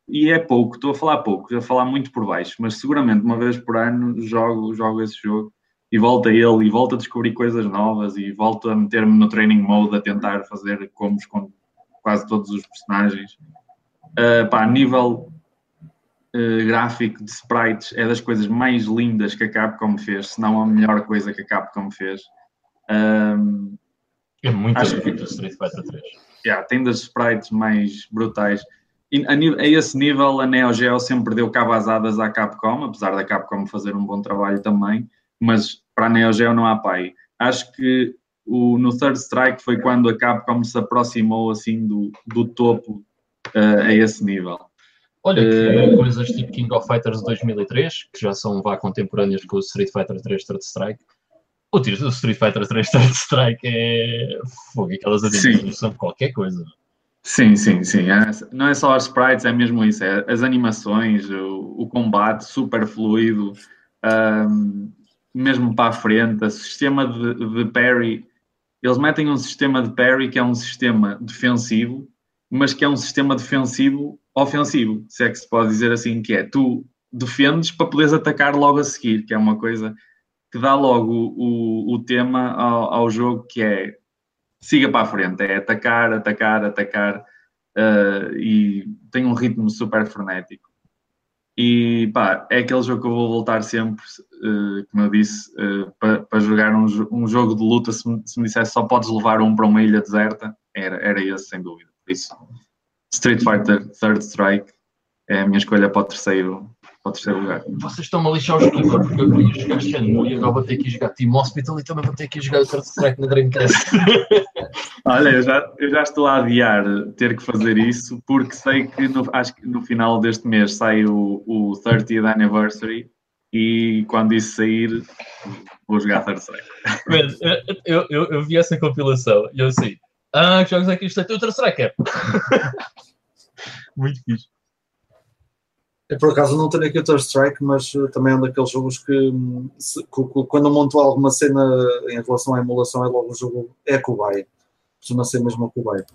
e é pouco, estou a falar pouco, estou a falar muito por baixo, mas seguramente uma vez por ano jogo, jogo esse jogo e volto a ele e volto a descobrir coisas novas e volto a meter-me no training mode a tentar fazer combos com quase todos os personagens. Uh, pá, nível uh, gráfico de sprites é das coisas mais lindas que a Capcom fez, se não a melhor coisa que a Capcom fez. É muito acho que, Street Fighter 3. Yeah, tem das sprites mais brutais. E a, a, esse nível, a Neo Geo sempre deu cavazadas à Capcom, apesar da Capcom fazer um bom trabalho também, mas para a Neo Geo não há pai. Acho que o, no Third Strike foi quando a Capcom se aproximou assim do, do topo uh, a esse nível. Olha, que uh, coisas tipo King of Fighters 2003, que já são vá contemporâneas com o Street Fighter 3 Third Strike. O tiro do Street Fighter 3 Third Strike é fogo, aquelas animações são qualquer coisa. Sim, sim, sim. É, não é só as sprites, é mesmo isso. É as animações, o, o combate super fluido, um, mesmo para a frente. O sistema de, de parry, eles metem um sistema de parry que é um sistema defensivo, mas que é um sistema defensivo ofensivo, se é que se pode dizer assim, que é tu defendes para poderes atacar logo a seguir, que é uma coisa que dá logo o, o tema ao, ao jogo, que é siga para a frente, é atacar, atacar, atacar, uh, e tem um ritmo super frenético. E pá, é aquele jogo que eu vou voltar sempre, uh, como eu disse, uh, para, para jogar um, um, jogo de luta. Se me, se me dissesse só podes levar um para uma ilha deserta, era, era esse, sem dúvida. Por isso, Street Fighter Third Strike é a minha escolha para o terceiro, para o terceiro lugar. Vocês estão-me a lixar os níveis porque eu queria jogar Shenmue e agora vou ter que jogar Team Hospital e também vou ter que jogar o Third Strike na Dreamcast. *laughs* Olha, eu já, eu já estou a adiar ter que fazer isso porque sei que no, acho que no final deste mês sai o, o 30th Anniversary e quando isso sair, vou jogar Third Strike. Man, eu, eu, eu vi essa compilação e eu assim, ah, que jogos é que isto é? Third Striker. *laughs* Muito fixe. Eu, por acaso, não tenho aqui o Strike, mas uh, também é um daqueles jogos que, hum, se- cu- quando eu monto alguma cena em relação à emulação, é logo um jogo, é cobaia. Costuma ser mesmo a cobaia.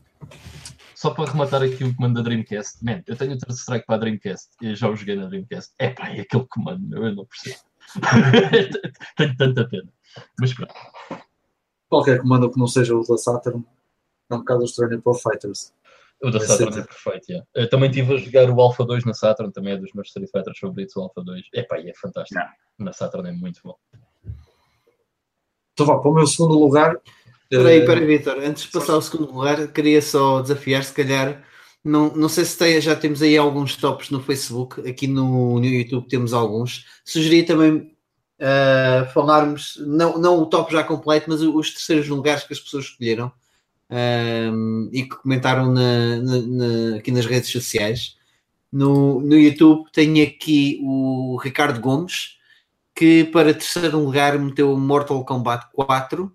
Só para rematar aqui o comando da Dreamcast, man, eu tenho o Third Strike para a Dreamcast e já o joguei na Dreamcast. É pá, é aquele comando, eu não percebo. *laughs* tenho tanta pena. Mas pronto. Qualquer comando que não seja o da Saturn é um bocado estranho para o Fighters. O da Saturn é perfeito, yeah. Eu também estive a jogar o Alpha 2 na Saturn, também é dos meus Street Fighters favoritos, o Alpha 2. Epá, e é fantástico. Yeah. Na Saturn é muito bom. Então vá, para o meu segundo lugar. Espera aí, eh, espera aí, Vitor. Antes de passar ao segundo lugar, queria só desafiar, se calhar, não, não sei se tem, já temos aí alguns tops no Facebook, aqui no, no YouTube temos alguns. Sugeria também ah, falarmos, não, não o top já completo, mas os terceiros lugares que as pessoas escolheram ahm, e que comentaram na- na- na- aqui nas redes sociais. No, no YouTube tenho aqui o Ricardo Gomes, que para terceiro lugar meteu Mortal Kombat 4.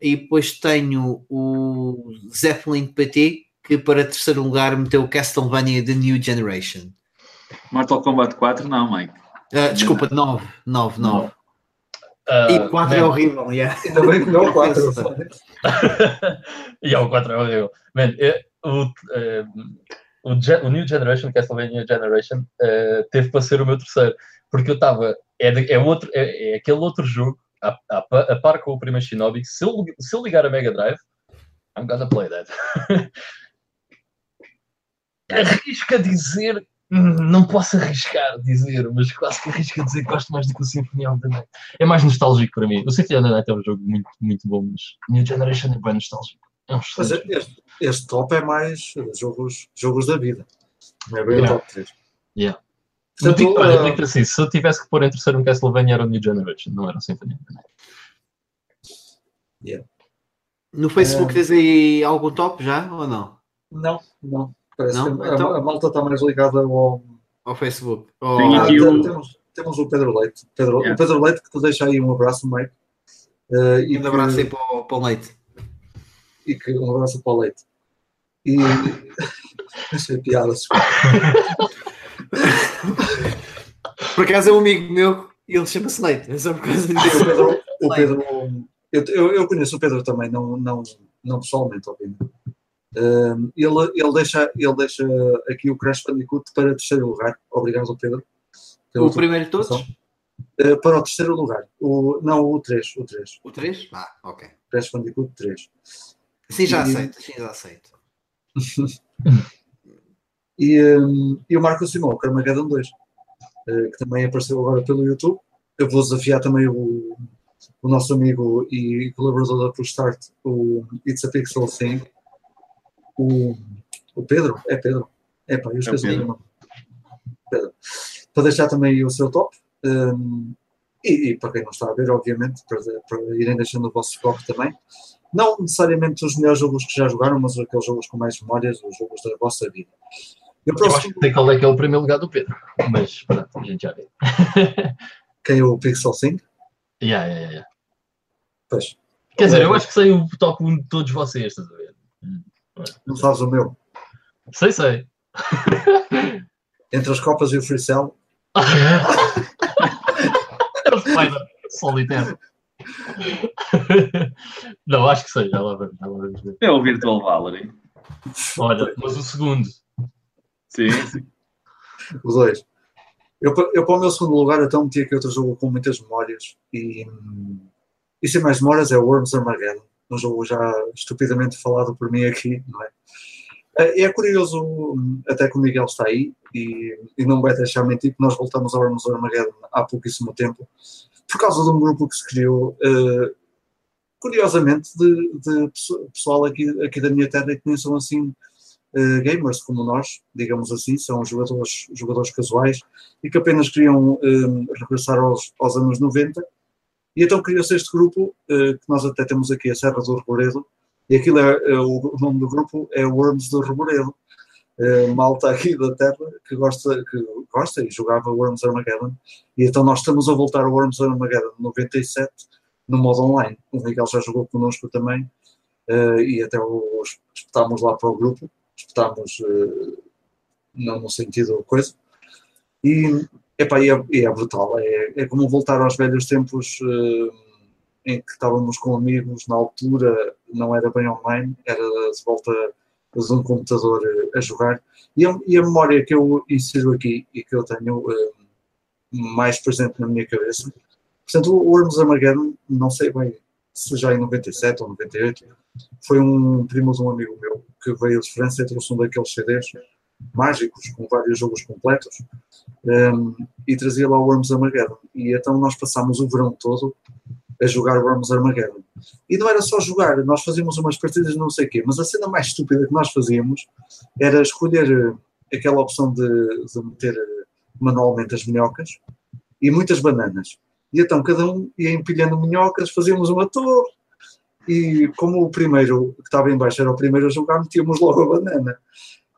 E depois tenho o Zeppelin PT, que para terceiro lugar meteu Castlevania The New Generation. Mortal Kombat 4, não, Mike. Ah, desculpa, 9, 9, 9. Ah, E 4 é horrível, yeah. Ainda bem que não é o 4. e há o 4 é horrível. Man, é, o, eh, o, o New Generation, Castlevania Generation, eh, teve para ser o meu terceiro, porque eu estava. É, é, outro, é, é aquele outro jogo, a, a, a par com o primeiro Shinobi, que se eu, se eu ligar a Mega Drive, I'm gonna play that. *laughs* Arrisca dizer. Não posso arriscar dizer, mas quase que arrisca dizer que gosto mais do que o Symphony of the Night. É mais nostálgico para mim. O Symphony of the Night é um jogo muito, muito bom, mas New Generation é bem nostálgico. É um Mas este, este top é mais eh, jogos, jogos da vida. Não é bem Yeah. o top 3. Yeah. Eu Portanto, digo, olha, eh, eu digo assim, se eu tivesse que pôr em terceiro um Castlevania era o New Generation, não era o Symphony of the Night. No Facebook É. tens aí algum top já ou não? não, não. Parece Não? que a, Então- a malta está mais ligada ao. Ao Facebook? Tem Ah, o- temos, temos o Pedro Leite. Pedro, Yeah. O Pedro Leite que te deixa aí um abraço, Mike. Eh, e Um que- abraço aí para o, para o Leite. e que um abraço para o Leite. E *laughs* achei piadas. *laughs* Por acaso é um amigo meu e ele chama-se Leite. É só por causa *laughs* O disso. Pedro, o Pedro eu, eu, eu conheço o Pedro também, não, não, não pessoalmente, obviamente. Um, ele, ele, deixa, ele deixa aqui o Crash Bandicoot para terceiro lugar. Obrigado, Pedro. pela O primeiro de todos? Uh, para o terceiro lugar. O, não, o 3. O 3. O 3? Ah, ok. Crash Bandicoot 3. Sim, já E- aceito. Sim, já aceito. *laughs* E, um, e o Marco Simão, o Carmageddon 2, uh, que também apareceu agora pelo YouTube. Eu vou desafiar também o, o nosso amigo e colaborador da Start, o It's a Pixel Thing, o, o Pedro. É Pedro. É pá, eu esqueci o Pedro. nome. Pedro. Para deixar também o seu top. um, e, e para quem não está a ver, obviamente, para, para irem deixando o vosso top também. Não necessariamente os melhores jogos que já jogaram, mas aqueles jogos com mais memórias, os jogos da vossa vida. E o Eu acho próximo, que sei qual é que é o primeiro lugar do Pedro, mas pronto, a gente já vê. *laughs* quem é o Pixel 5? Yeah, yeah, yeah. Pois, Quer dizer, eu acho que sei o top 1 de todos vocês, estás a ver? Não sabes o meu. Sei, sei. Entre as copas e o Free Cell, Era o Spider solitário. Não, acho que sei, já lá vamos, já lá vamos ver. É o Virtual Valerie. Olha, mas o segundo. Sim, sim. os dois. Eu, eu para o meu segundo lugar, então, meti aqui outro jogo com muitas memórias. E, e sem mais memórias é o Worms Armageddon. Um jogo já estupidamente falado por mim aqui, não é? É é curioso, hum, até que o Miguel está aí e, e não vai deixar mentir que nós voltamos ao Worms Armageddon há pouquíssimo tempo por causa de um grupo que se criou, eh, curiosamente, de, de pesso- pessoal aqui, aqui da minha terra que nem são assim eh, gamers como nós, digamos assim, são jogadores, jogadores casuais e que apenas queriam eh, regressar aos, aos anos 90. E então criou-se este grupo, eh, que nós até temos aqui a Serra do Reboredo, e aquilo é, é o, nome do grupo é Worms do Reboredo. Eh, malta aqui da terra que gosta, que, Costa e jogava Worms Armageddon. E então nós estamos a voltar ao Worms Armageddon 97 no modo online. O Miguel já jogou connosco também uh, e até o, espetámos lá para o grupo, espetámos uh, não no sentido coisa. E, epá, e, é, e é brutal, é, é como voltar aos velhos tempos uh, em que estávamos com amigos, na altura não era bem online, era de volta de um computador a jogar. E a, e a memória que eu insiro aqui e que eu tenho mais presente na minha cabeça Portanto, o Worms Armageddon, não sei bem se já em 97 ou 98, foi um primo de um amigo meu que veio de França e trouxe um daqueles CDs mágicos, com vários jogos completos, um, e trazia lá o Worms Armageddon. E então nós passámos o verão todo a jogar Worms Armageddon. E não era só jogar, nós fazíamos umas partidas não sei o quê, mas a cena mais estúpida que nós fazíamos era escolher eh, aquela opção de, de meter eh, manualmente as minhocas e muitas bananas. E então cada um ia empilhando minhocas, fazíamos uma torre. E como o primeiro que estava em baixo era o primeiro a jogar, metíamos logo a banana.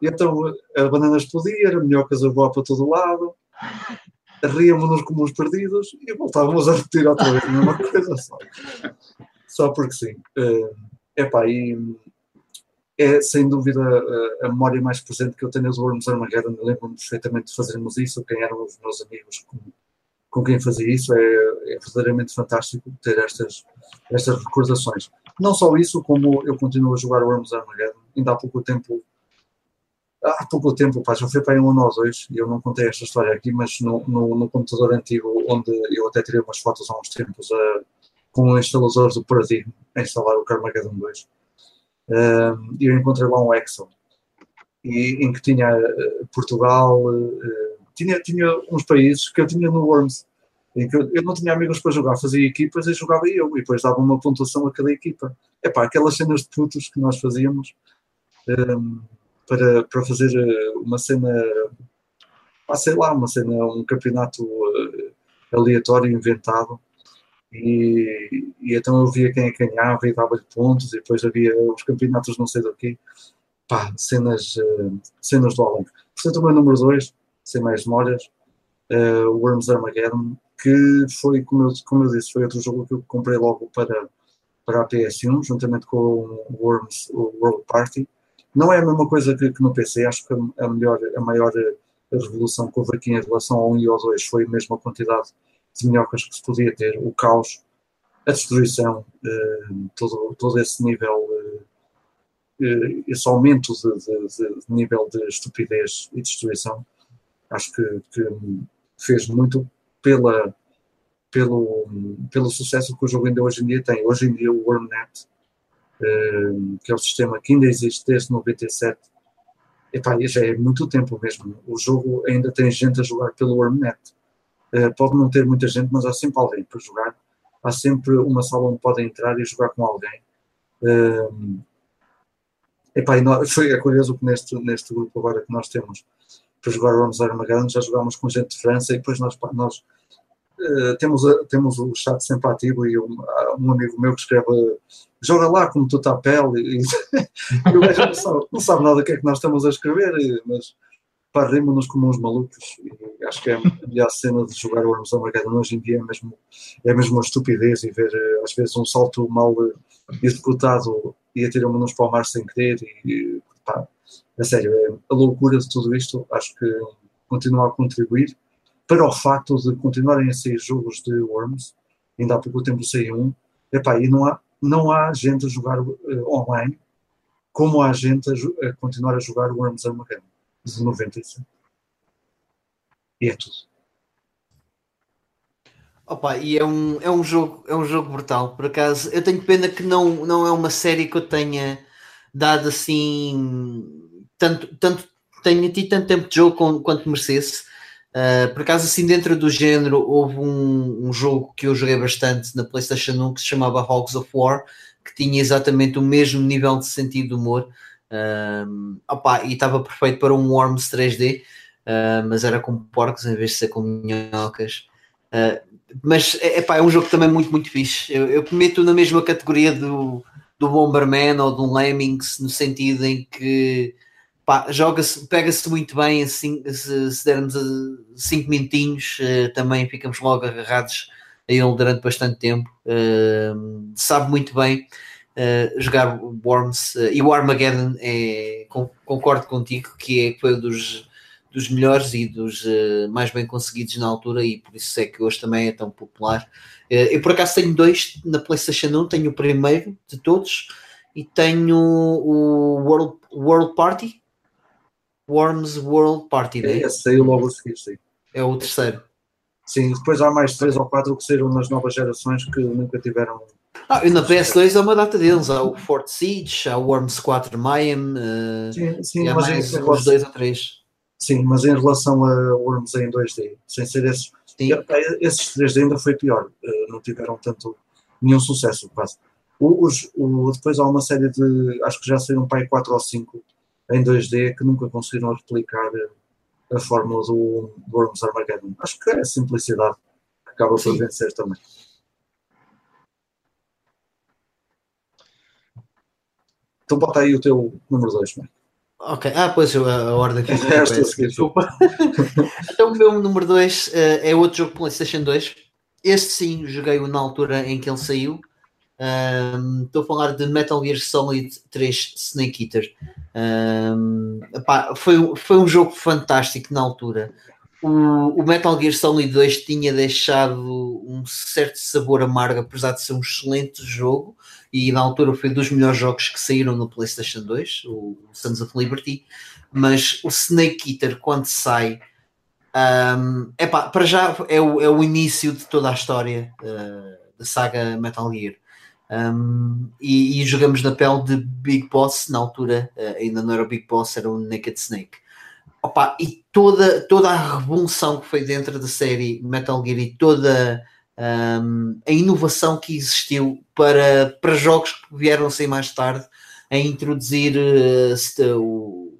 E então a banana explodia, as minhocas a voar para todo lado, ríamos-nos como perdidos e voltávamos a repetir outra vez a mesma *laughs* coisa só. Só porque sim. Uh, epá, e é sem dúvida a, a, memória mais presente que eu tenho do Worms Armageddon. Lembro-me perfeitamente de fazermos isso, quem eram os meus amigos, como com quem fazia isso, é, é verdadeiramente fantástico ter estas, estas recordações. Não só isso, como eu continuo a jogar Worms Armageddon, ainda há pouco tempo, há pouco tempo, pá, já foi para um ano ou dois, e eu não contei esta história aqui, mas no, no, no computador antigo, onde eu até tirei umas fotos há uns tempos, uh, com instalador do Paradigm, a instalar o Carmageddon 2, uh, eu encontrei lá um Excel, e, em que tinha uh, Portugal, uh, tinha, tinha uns países que eu tinha no Worms, em que eu, eu, não tinha amigos para jogar, fazia equipas e jogava eu, e depois dava uma pontuação a cada equipa. É pá, aquelas cenas de putos que nós fazíamos um, para, para fazer eh, uma cena, ah, sei lá, uma cena, um campeonato uh, aleatório inventado. E, e, então eu via quem é ganhava e dava-lhe pontos, e depois havia os campeonatos não sei do quê. Pá, cenas, uh, cenas do além. Portanto, o meu número 2 sem mais memórias, uh, Worms Armageddon, que foi, como eu, como eu disse, foi outro jogo que eu comprei logo para, para a PS1, juntamente com o Worms o World Party. Não é a mesma coisa que, que no PC, acho que a, melhor, a maior revolução que houve aqui em relação ao 1 e ao 2 foi mesmo a quantidade de minhocas que se podia ter, o caos, a destruição, uh, todo, todo esse nível, uh, esse aumento de, de, de, nível de estupidez e destruição acho que, que fez muito pela, pelo, pelo sucesso que o jogo ainda hoje em dia tem. Hoje em dia o WormNet, eh, que é o sistema que ainda existe desde 97, epá, já é muito tempo mesmo. O jogo ainda tem gente a jogar pelo WormNet. Eh, pode não ter muita gente, mas há sempre alguém para jogar. Há sempre uma sala onde podem entrar e jogar com alguém. Uh, epá, *laughs* foi é curioso que neste, neste grupo agora que nós temos para jogar Worms Armageddon, já jogámos com gente de França e depois nós, nós temos, temos o chat sempre ativo e um, um, amigo meu que escreve joga lá como tu está a pele e, *laughs* e o gajo não sabe, não sabe nada do que é que nós estamos a escrever, mas pá, nos como uns malucos. E acho que é a melhor cena de jogar o Worms Armageddon hoje em dia é mesmo, é mesmo uma estupidez e ver eh, às vezes um salto mal eh, executado e atirar-nos para o mar sem querer e pá, a sério, é a loucura de tudo isto, acho que continua a contribuir para o facto de continuarem a sair jogos de Worms, ainda há pouco tempo saiu um, epá, e não há, não há gente a jogar uh, online como há gente a, a, continuar a jogar Worms Armageddon de 95. E é tudo. Opa, e é um, é um jogo é um jogo brutal, por acaso. Eu tenho pena que não, não é uma série que eu tenha dado assim tanto, tanto tenha tido tanto tempo de jogo quanto merecesse. Uh, por acaso, assim, dentro do género, houve um, um, jogo que eu joguei bastante na PlayStation 1 que se chamava Hogs of War, que tinha exatamente o mesmo nível de sentido de humor. Uh, opa, e estava perfeito para um Worms 3D, uh, ah, mas era com porcos em vez de ser com minhocas. mas é, epá, é um jogo também muito, muito fixe. Eu, eu meto na mesma categoria do, do Bomberman ou do Lemmings, no sentido em que joga-se, pega-se muito bem, assim, se, se dermos 5 minutinhos, uh, também ficamos logo agarrados a ele durante bastante tempo. Uh, sabe muito bem uh, jogar Worms e o Armageddon é, com, concordo contigo que é, foi um dos, dos melhores e dos mais bem conseguidos na altura e por isso é que hoje também é tão popular. eu por acaso tenho dois na PlayStation 1, tenho o primeiro de todos e tenho o World, World Party Worms World Party, né? É, saiu logo a seguir, sim. É o terceiro. Sim, depois há mais três ou quatro que saíram nas novas gerações que nunca tiveram. Ah, e na PS2 há uma data deles, há o Fort Siege, há o Worms 4 Mayhem, uh, sim, sim, mas mais uns dois ou três. Sim, mas em relação a Worms em 2D, sem ser esses, sim. esses 3D ainda foi pior, uh, não tiveram tanto nenhum sucesso quase. Os, o, depois há uma série de, acho que já saíram para aí 4 ou 5 em 2D que nunca conseguiram replicar a fórmula do Worms Armageddon. Acho que é a simplicidade que acaba Sim. por vencer também. Então bota aí o teu número 2, Mike. Ok, ah, pois a, a ordem que eu *laughs* desculpa. *laughs* então o meu número 2 uh, eh, é outro jogo PlayStation 2. Este sim, joguei-o na altura em que ele saiu. Estou um, a falar de Metal Gear Solid 3 Snake Eater. Um, epá, foi, foi um jogo fantástico na altura. O, o, Metal Gear Solid 2 tinha deixado um certo sabor amargo, apesar de ser um excelente jogo, e na altura foi dos melhores jogos que saíram no PlayStation 2, o Sons of Liberty. Mas o Snake Eater, quando sai, um, epá, para já é o, é o início de toda a história uh, da saga Metal Gear. Um, e, e, jogamos na pele de Big Boss, na altura uh, ainda não era o Big Boss, era o Naked Snake. Opa, e toda, toda a revolução que foi dentro da série Metal Gear e toda um, a inovação que existiu para, para jogos que vieram sem mais tarde a introduzir uh, o,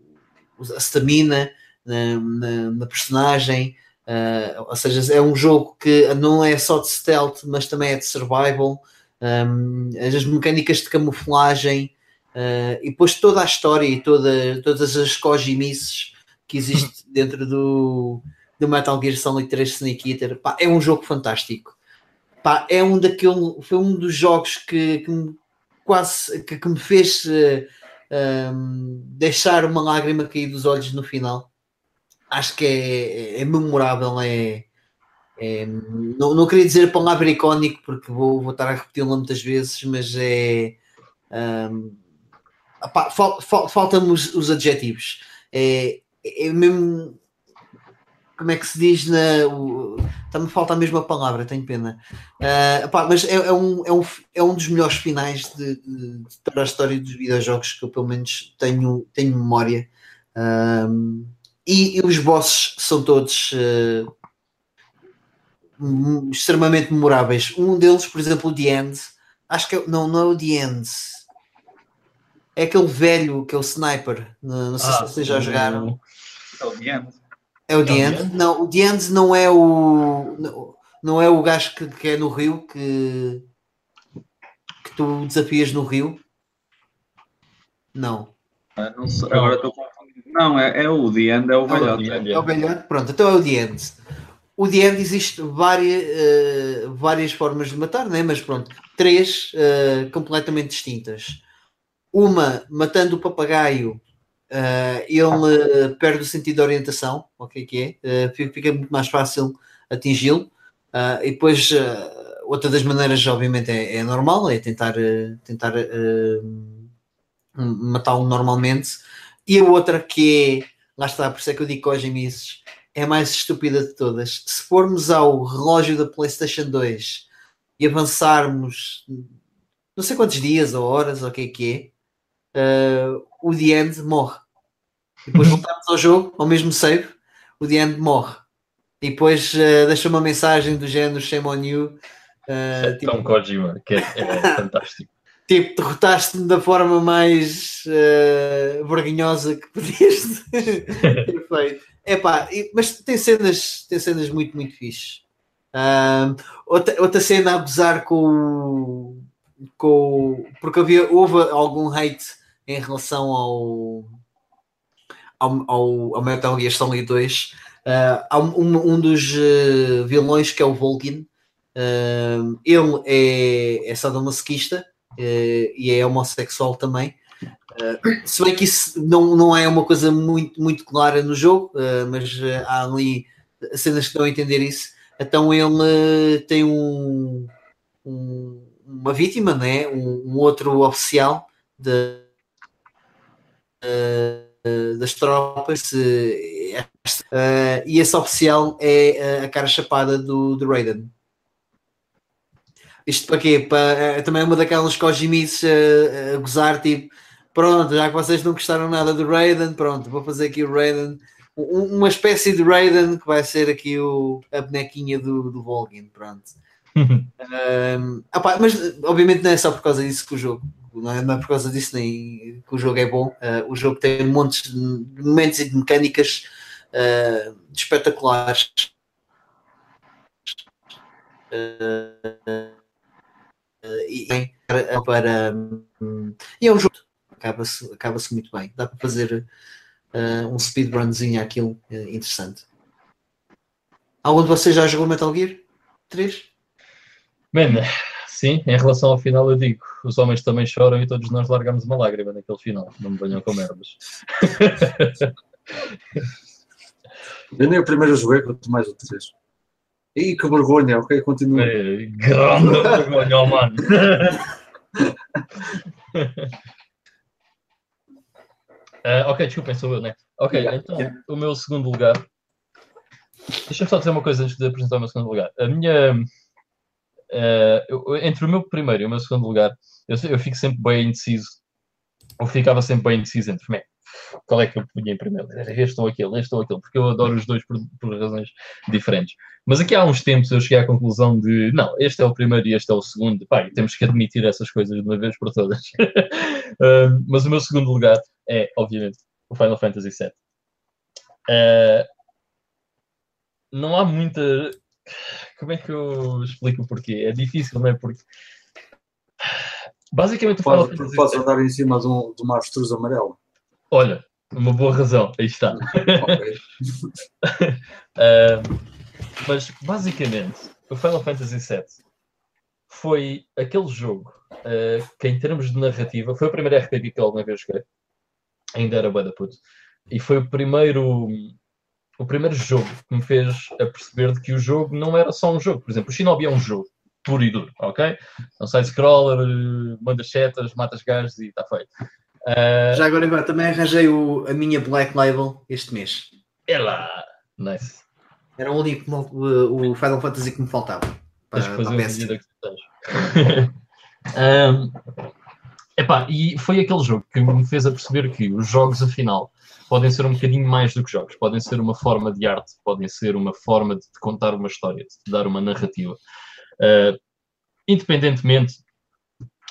a stamina na, na, na personagem. Uh, ou seja, é um jogo que não é só de stealth, mas também é de survival um, as mecânicas de camuflagem uh, e depois toda a história e toda, todas as cogimices que existe *laughs* dentro do, do Metal Gear Solid 3 Snake Eater. Pá, é um jogo fantástico. Pá, é um daquele, foi um dos jogos que, que me, quase que, que, me fez uh, um, deixar uma lágrima cair dos olhos no final. Acho que é, é memorável, é, é, não, não queria dizer palavra icónico porque vou, vou estar a repeti-la muitas vezes, mas é. Um, fal, fal, Faltam-me os, os, adjetivos. É, é mesmo. Como é que se diz na. Está-me falta a mesma palavra, tenho pena. Uh, mas é, é, um, é, um, é um dos melhores finais de, de, de a história dos videojogos que eu pelo menos tenho, tenho memória. Um, e, e, os bosses são todos uh, extremamente memoráveis. Um deles, por exemplo, o The End. Acho que é, não, não é o The End. É aquele velho que é o sniper. Não, não sei ah, se vocês já jogaram. É o The End. É o The End? Não, o The End não é o. Não, não é o gajo que, que é no Rio que. que tu desafias no Rio. Não. Ah, não sei, agora estou confundindo. Não, é, é o The End, é o velhote. É o velhote, pronto, então é o The End o The End existe várias, uh, várias formas de matar, né? mas pronto, três uh, completamente distintas. Uma, matando o papagaio, uh, ele perde o sentido de orientação, ok que é, fica muito mais fácil atingi-lo. e depois, outra das maneiras, obviamente, é, é normal, é tentar, tentar matá-lo normalmente. E a outra que é, lá está, por isso é que eu digo que hoje em é a mais estúpida de todas. Se formos ao relógio da PlayStation 2 e avançarmos não sei quantos dias ou horas ou o que é que é, uh, o The End morre. E depois *laughs* voltamos ao jogo, ao mesmo save, o The End morre. E depois uh, deixa uma mensagem do género Shame on You. Uh, tipo, Tom Kojima, que é, é *laughs* fantástico. Tipo, derrotaste-me da forma mais uh, vergonhosa que podias ter *laughs* feito. Epá, mas tem cenas, tem cenas muito, muito fixe. Outra, outra cena a gozar com, com porque havia, houve algum hate em relação ao, ao, ao, ao Metal Gear Solid 2, uh, um, um dos uh, vilões que é o Volgin. Uh, ele é, é sadomasoquista e é homossexual também. Se bem que isso não, não é uma coisa muito, muito clara no jogo, mas há ali cenas que dão a entender isso. Então ele tem um, um uma vítima, né? um, um outro oficial de, uh, das tropas, uh, e esse oficial é a cara chapada do, do Raiden. Isto para quê? Para, também é uma daquelas cojimices a, a gozar, tipo, pronto, já que vocês não gostaram nada do Raiden, pronto, vou fazer aqui o Raiden uma espécie de Raiden que vai ser aqui o, a bonequinha do, do Volgin, pronto. *laughs* um, opa, mas obviamente não é só por causa disso que o jogo não é, não é por causa disso nem que o jogo é bom. Uh, o jogo tem montes de momentos e de mecânicas uh, espetaculares. Uh, e para, para um, e é um jogo acaba-se acaba muito bem. Dá para fazer um speedrunzinho àquilo interessante. Algum de vocês já jogou Metal Gear 3? Man, sim, em relação ao final eu digo, os homens também choram e todos nós largamos uma lágrima naquele final, não me venham com merdas. *laughs* eu nem o primeiro joguei, quanto mais o três. Ih, que vergonha, ok, continua. É, grande vergonha, oh, mano. *laughs* uh, ok, desculpem, sou eu, né? Ok, então, o meu segundo lugar. Deixa-me só dizer uma coisa antes de apresentar o meu segundo lugar. A minha Uh, eu, entre o meu primeiro e o meu segundo lugar, eu, eu fico sempre bem indeciso. Eu ficava sempre bem indeciso entre mim. Qual é que eu punha em primeiro? Este ou aquele, este ou aquele, porque eu adoro os dois por, por, razões diferentes. Mas aqui há uns tempos eu cheguei à conclusão de não, este é o primeiro e este é o segundo. Pai, temos que admitir essas coisas de uma vez por todas. uh, *laughs* mas o meu segundo lugar é, obviamente, o Final Fantasy VII. Uh, não há muita como é que eu explico o porquê? É difícil, não é? Porque basicamente o Final Pode, Fantasy. Podes andar em cima de, um, de uma avestruz amarela. Olha, uma boa razão, aí está. uh, *laughs* mas basicamente, o Final Fantasy VII foi aquele jogo uh, que, em termos de narrativa, foi o primeiro RPG que eu alguma vez joguei. Ainda era bada puto. E foi o primeiro o primeiro jogo que me fez a perceber de que o jogo não era só um jogo. Por exemplo, o Shinobi é um jogo puro e duro, ok? É um side-scroller, mandas setas, matas gajos e está feito. Uh... Já agora, agora também arranjei o, a minha Black Label este mês. É lá! Nice. Era o único o, o Final Fantasy que me faltava. Para, Tens que fazer para um, *laughs* epá, e foi aquele jogo que me fez a perceber que os jogos, afinal, podem ser um bocadinho mais do que jogos, podem ser uma forma de arte, podem ser uma forma de te contar uma história, de te dar uma narrativa. Uh, independentemente,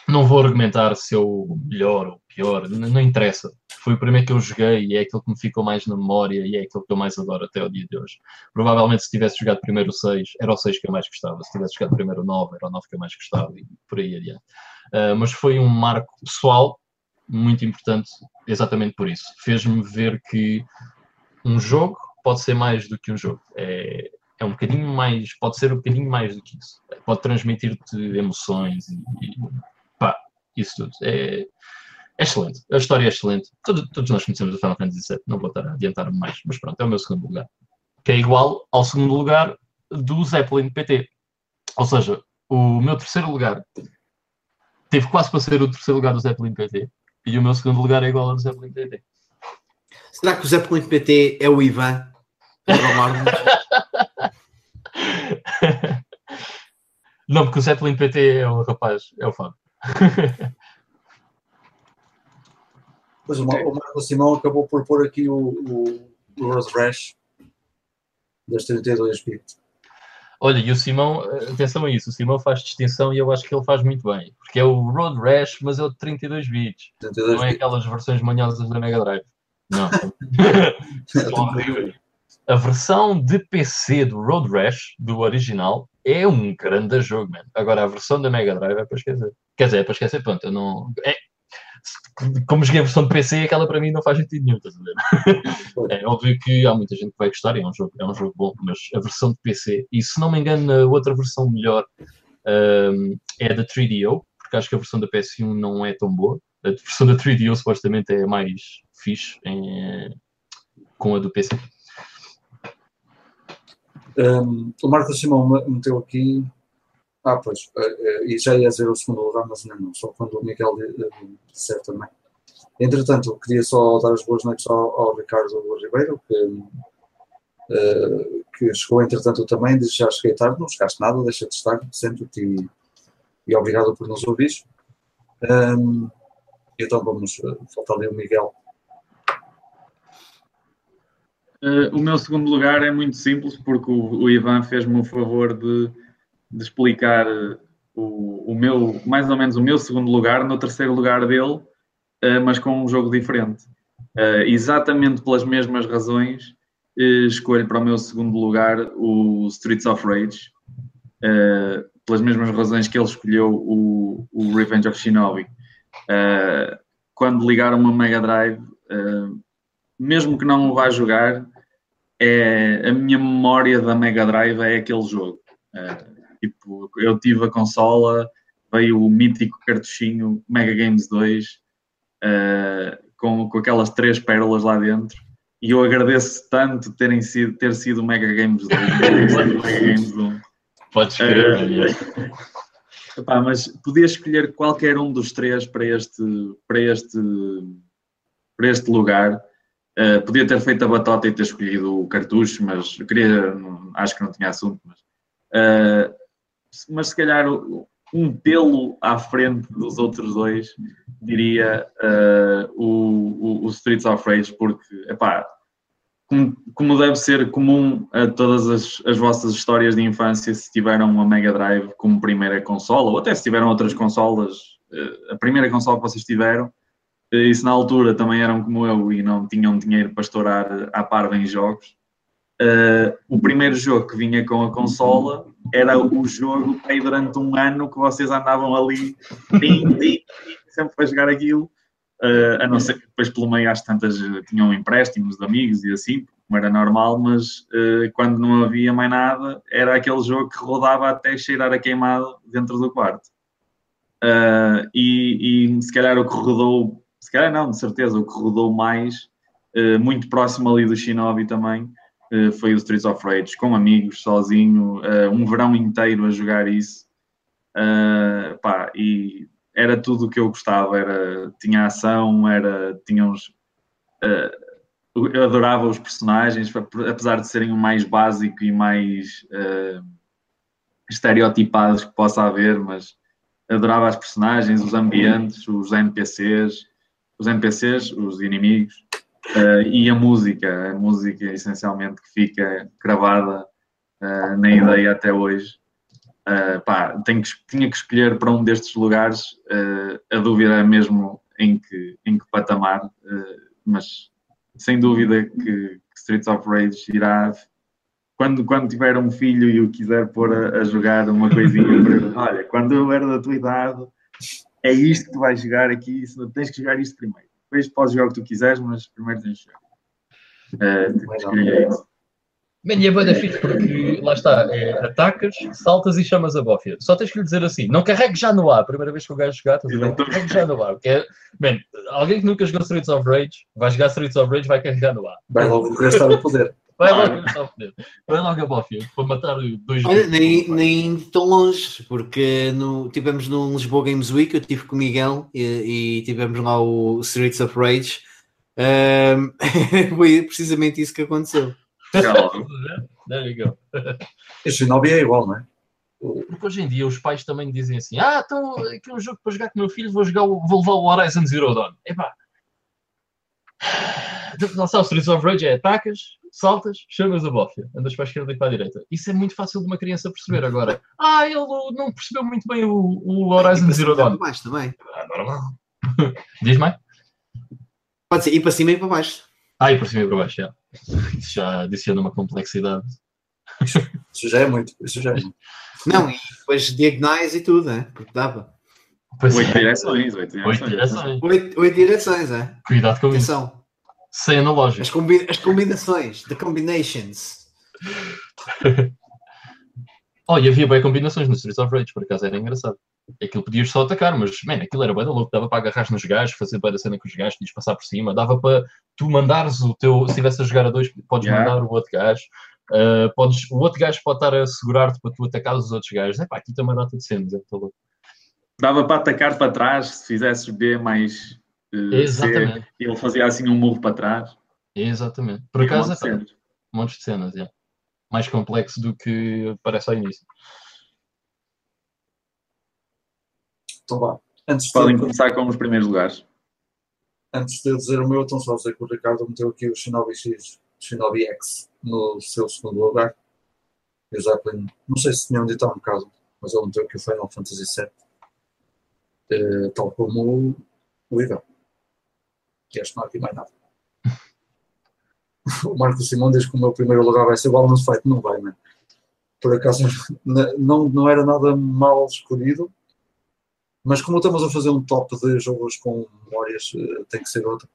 não vou argumentar se é o melhor ou pior, não, não, interessa. Foi o primeiro que eu joguei e é aquele que me ficou mais na memória e é aquele que eu mais adoro até o dia de hoje. Provavelmente se tivesse jogado primeiro o 6, era o 6 que eu mais gostava. Se tivesse jogado primeiro o 9, era o 9 que eu mais gostava e por aí adiante. Uh, mas foi um marco pessoal muito importante exatamente por isso. Fez-me ver que um jogo pode ser mais do que um jogo. É, é um bocadinho mais, pode ser um bocadinho mais do que isso. Pode transmitir-te emoções e, e, pá, isso tudo. É, é, excelente. A história é excelente. Todos, todos nós conhecemos o Final Fantasy VII, não vou estar a adiantar mais, mas pronto, é o meu segundo lugar. Que é igual ao segundo lugar do Zeppelin PT. Ou seja, o meu terceiro lugar teve quase para ser o terceiro lugar do Zeppelin PT. E o meu segundo lugar é igual ao do Zeppelin PT. Será que o Zeppelin PT é o Ivan? *laughs* Não, porque o Zeppelin PT é o rapaz, é o fã. *laughs* Pois okay. o Marco Simão acabou por pôr aqui o, o, o Road Rash das 32 bits. Olha, e o Simão, atenção a isso, o Simão faz distinção e eu acho que ele faz muito bem, porque é o Road Rash, mas é o de 32 bits, 32 não é aquelas versões manhosas da Mega Drive. Não. *laughs* *laughs* a versão de PC do Road Rash, do original, é um grande jogo, man. Agora, a versão da Mega Drive é para esquecer. Quer dizer, é para esquecer, pronto, eu não... É... como joguei a versão de PC, aquela para mim não faz sentido nenhum, estás a ver? É óbvio que há muita gente que vai gostar, é um jogo, é um jogo bom, mas a versão de PC, e se não me engano, a outra versão melhor um, é a da 3DO, porque acho que a versão da PS1 não é tão boa. A versão da 3DO supostamente é mais fixe em, com a do PC. Um, o Marcos Simão meteu aqui. Ah, pois, e já ia dizer o segundo lugar, mas não, só quando o Miguel disser também. Entretanto, queria só dar as boas noites ao, ao Ricardo Ribeiro, que, que chegou entretanto também, disse já cheguei tarde, não chegaste nada, deixa de estar, sempre-te e, e, obrigado por nos ouvir. Um, então vamos, falta ali o Miguel Uh, o meu segundo lugar é muito simples, porque o, o Ivan fez-me o favor de, de explicar eh, o, o, meu, mais ou menos o meu segundo lugar no terceiro lugar dele, uh, mas com um jogo diferente. Uh, exatamente pelas mesmas razões, escolho para o meu segundo lugar o Streets of Rage, pelas mesmas razões que ele escolheu o, o Revenge of Shinobi. quando ligar uma Mega Drive, mesmo que não o vá jogar, é, a minha memória da Mega Drive é aquele jogo. É, tipo, eu tive a consola, veio o mítico cartuchinho Mega Games 2 é, com, com aquelas três pérolas lá dentro. E eu agradeço tanto terem sido, ter sido Mega Games 2, Mega Games 1. Podes escrever, é, mas podia escolher qualquer um dos três para este, para este, para este lugar Uh, podia ter feito a batota e ter escolhido o cartucho, mas eu queria, não, acho que não tinha assunto, mas, uh, mas se calhar um pelo à frente dos outros dois, diria uh, o, o, Streets of Rage, porque, epá, como, como deve ser comum a todas as, as vossas histórias de infância, se tiveram uma Mega Drive como primeira consola, ou até se tiveram outras consolas, a primeira consola que vocês tiveram, e se na altura também eram como eu e não tinham dinheiro para estourar à parva em jogos, uh, o primeiro jogo que vinha com a consola era o jogo aí durante um ano que vocês andavam ali tim, tim, sempre para jogar aquilo. Uh, a não ser que depois pelo meio às tantas tinham empréstimos de amigos e assim, como era normal, mas uh, quando não havia mais nada, era aquele jogo que rodava até cheirar a queimado dentro do quarto. Uh, e, e, se calhar o que rodou se calhar não, de certeza, o que rodou mais, muito próximo ali do Shinobi também, foi o Streets of Rage, com amigos, sozinho, uh, um verão inteiro a jogar isso. pá, e era tudo o que eu gostava, era, tinha ação, era, tinha uns, eu adorava os personagens, apesar de serem o mais básico e mais estereotipados que possa haver, mas adorava as personagens, os ambientes, os NPCs, os NPCs, os inimigos, uh, e a música, a música essencialmente que fica gravada uh, na ideia até hoje. Uh, pá, tenho que, tinha que escolher para um destes lugares, a dúvida é mesmo em que, em que patamar, mas sem dúvida que, que, Streets of Rage irá. Quando, quando tiver um filho e o quiser pôr a, a jogar uma coisinha, *laughs* para, olha, quando eu era da tua idade, é isto que tu vais jogar aqui, tens que jogar isto primeiro. Depois podes jogar o que tu quiseres, mas primeiro tens que jogar. Uh, é isso. Man, e é bem fixe porque lá está, é, atacas, saltas e chamas a bófia. Só tens que lhe dizer assim: não carregue já no ar. Primeira vez que o gajo jogar, não carregue já no ar. Porque é, man, alguém que nunca jogou Streets of Rage vai jogar Streets of Rage vai carregar no ar. Vai logo gastar o poder. Vai logo, vai logo a Bófia para matar dois Olha, nem, nem tão longe, porque no, tivemos no Lisboa Games Week, eu estive com o Miguel e, e tivemos lá o Streets of Rage. Um, *laughs* foi precisamente isso que aconteceu. There you go. Este Shinobi é igual, não é? Porque hoje em dia os pais também dizem assim: Ah, então aqui é um jogo para jogar com o meu filho, vou, jogar, vou levar o Horizon Zero Dawn. Epá. Não sabe, o Streets of Rage é atacas, saltas, chamas a bófia, andas para a esquerda e para a direita. Isso é muito fácil de uma criança perceber agora. Ah, ele não percebeu muito bem o, o Horizon Zero Dawn. baixo também. Ah, normal. *laughs* Diz mais? Pode ser, ir para cima e para baixo. Ah, e para cima e para baixo, já. Isso já adiciona uma complexidade. Isso já é muito, isso já é muito. Não, e depois diagonais e tudo, né? Porque dava. Pois Oito é. direções, oito Oito direções. direções. Oito, oito direções, é? Cuidado com isso. Sem analógico. As, combi- as combinações, the combinations. *laughs* Oh, e havia bem combinações no Streets of Rage, por acaso era engraçado. Aquilo podias só atacar, mas, man, aquilo era bem da louco, dava para agarrar nos gajos, fazer bem a cena com os gajos, podias passar por cima, dava para tu mandares o teu, se estivesse a jogar a dois, podes Yeah. mandar o outro gajo, ah, podes, o outro gajo pode estar a segurar-te para tu atacares os outros gajos. É pá, aqui tem uma data de cenas, é muito louco. Dava para atacar para trás se fizesses B mais Exatamente, Ele fazia assim um murro para trás. exatamente. Por Tinha um acaso, monte de é montes de cenas, yeah. mais complexo do que parece ao início. Então vá. Antes Podem de, começar com os primeiros lugares. antes de eu dizer o meu, então só dizer que o Ricardo meteu aqui o Shinobi X, Shinobi X no seu segundo lugar. E o Zeppelin, não sei se tinham dito há um bocado, mas ele meteu aqui o Final Fantasy VII. Eh, tal como o, o Ivan. Que não há aqui mais nada. *laughs* o Marco Simão diz que o meu primeiro lugar vai ser o Balance Fight. Não vai, né? Por acaso *laughs* não, não era nada mal escolhido. Mas como estamos a fazer um top de jogos com memórias, eh, tem que ser outro.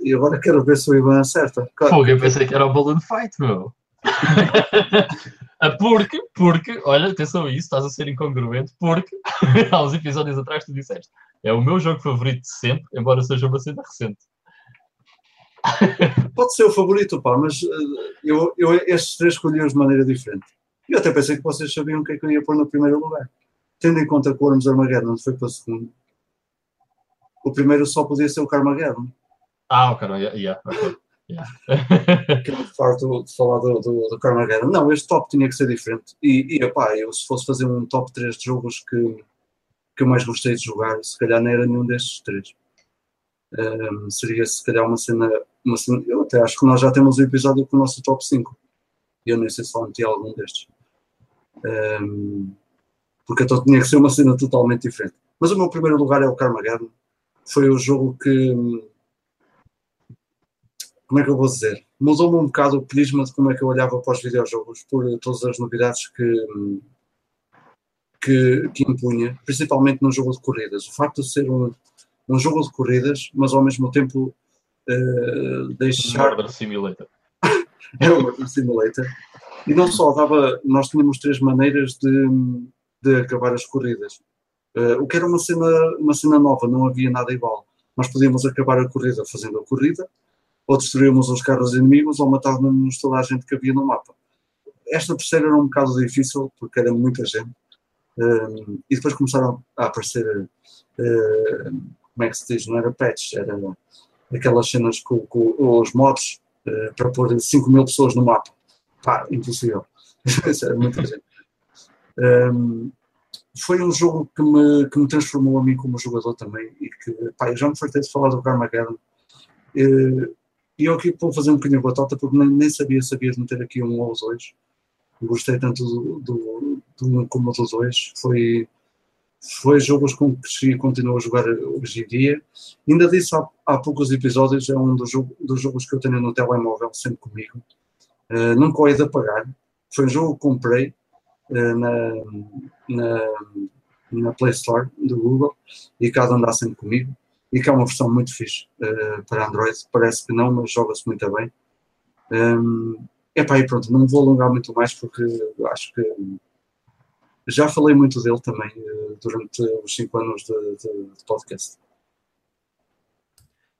E agora quero ver se o Ivan acerta. Fogo, eu pensei que era o Balloon Fight, meu. *laughs* Porque, porque, olha, atenção a isso, estás a ser incongruente, porque *laughs* há uns episódios atrás tu disseste é o meu jogo favorito de sempre, embora seja uma cena recente. *laughs* Pode ser o favorito, pá, mas eh, eu, eu estes três escolhi-os de maneira diferente. Eu até pensei que vocês sabiam o que é que eu ia pôr no primeiro lugar. Tendo em conta que o Worms Armageddon foi para o segundo, o primeiro só podia ser o Carmageddon. Ah, ok, não, yeah, yeah, ok. Yeah. me farto de falar do, do, do Carmageddon. Não, este top tinha que ser diferente. E, e epá, eu se fosse fazer um top 3 de jogos que, que eu mais gostei de jogar, se calhar não era nenhum destes três. Ahm, seria se calhar uma cena, uma cena. Eu até acho que nós já temos o episódio com o nosso top 5. E eu nem sei se lá meti algum destes. Ahm, porque então tinha que ser uma cena totalmente diferente. Mas o meu primeiro lugar é o Carmageddon. Foi o jogo que como é que eu vou dizer? Mudou-me um bocado o prisma de como é que eu olhava para os videojogos por todas as novidades que, que, que impunha, principalmente no jogo de corridas. O facto de ser um, um jogo de corridas, mas ao mesmo tempo eh, deixar. Murder Simulator. *laughs* É o Murder Simulator. E não só dava. Nós tínhamos três maneiras de, de acabar as corridas. Eh, o que era uma cena, uma cena nova, não havia nada igual. Nós podíamos acabar a corrida fazendo a corrida, ou destruímos os carros inimigos, ou matávamos toda a gente que havia no mapa. Esta terceira era um bocado difícil, porque era muita gente. Um, e depois começaram a aparecer, uh, como é que se diz, não era patches, era aquelas cenas com, com os mods uh, para pôr 5 mil pessoas no mapa. Pá, impossível. *laughs* Era muita gente. Um, foi um jogo que me, que me transformou a mim como jogador também e que, pá, eu já me fartei de falar do Carmageddon uh, e eu aqui vou fazer um bocadinho batota porque nem, nem sabia, sabia de meter aqui um ou dois. Gostei tanto do, do, do um como do dois. Foi, foi jogos com que cresci continuo a jogar hoje em dia. Ainda disse há, há poucos episódios, é um dos, dos jogos que eu tenho no telemóvel sempre comigo. Uh, nunca o hei de apagar. Foi um jogo que comprei uh, na, na, na Play Store do Google e cá de andar sempre comigo e que é uma versão muito fixe uh, para Android. Parece que não, mas joga-se muito bem. Um, epá, e pronto, não vou alongar muito mais porque acho que já falei muito dele também uh, durante os 5 anos de, de, de, podcast.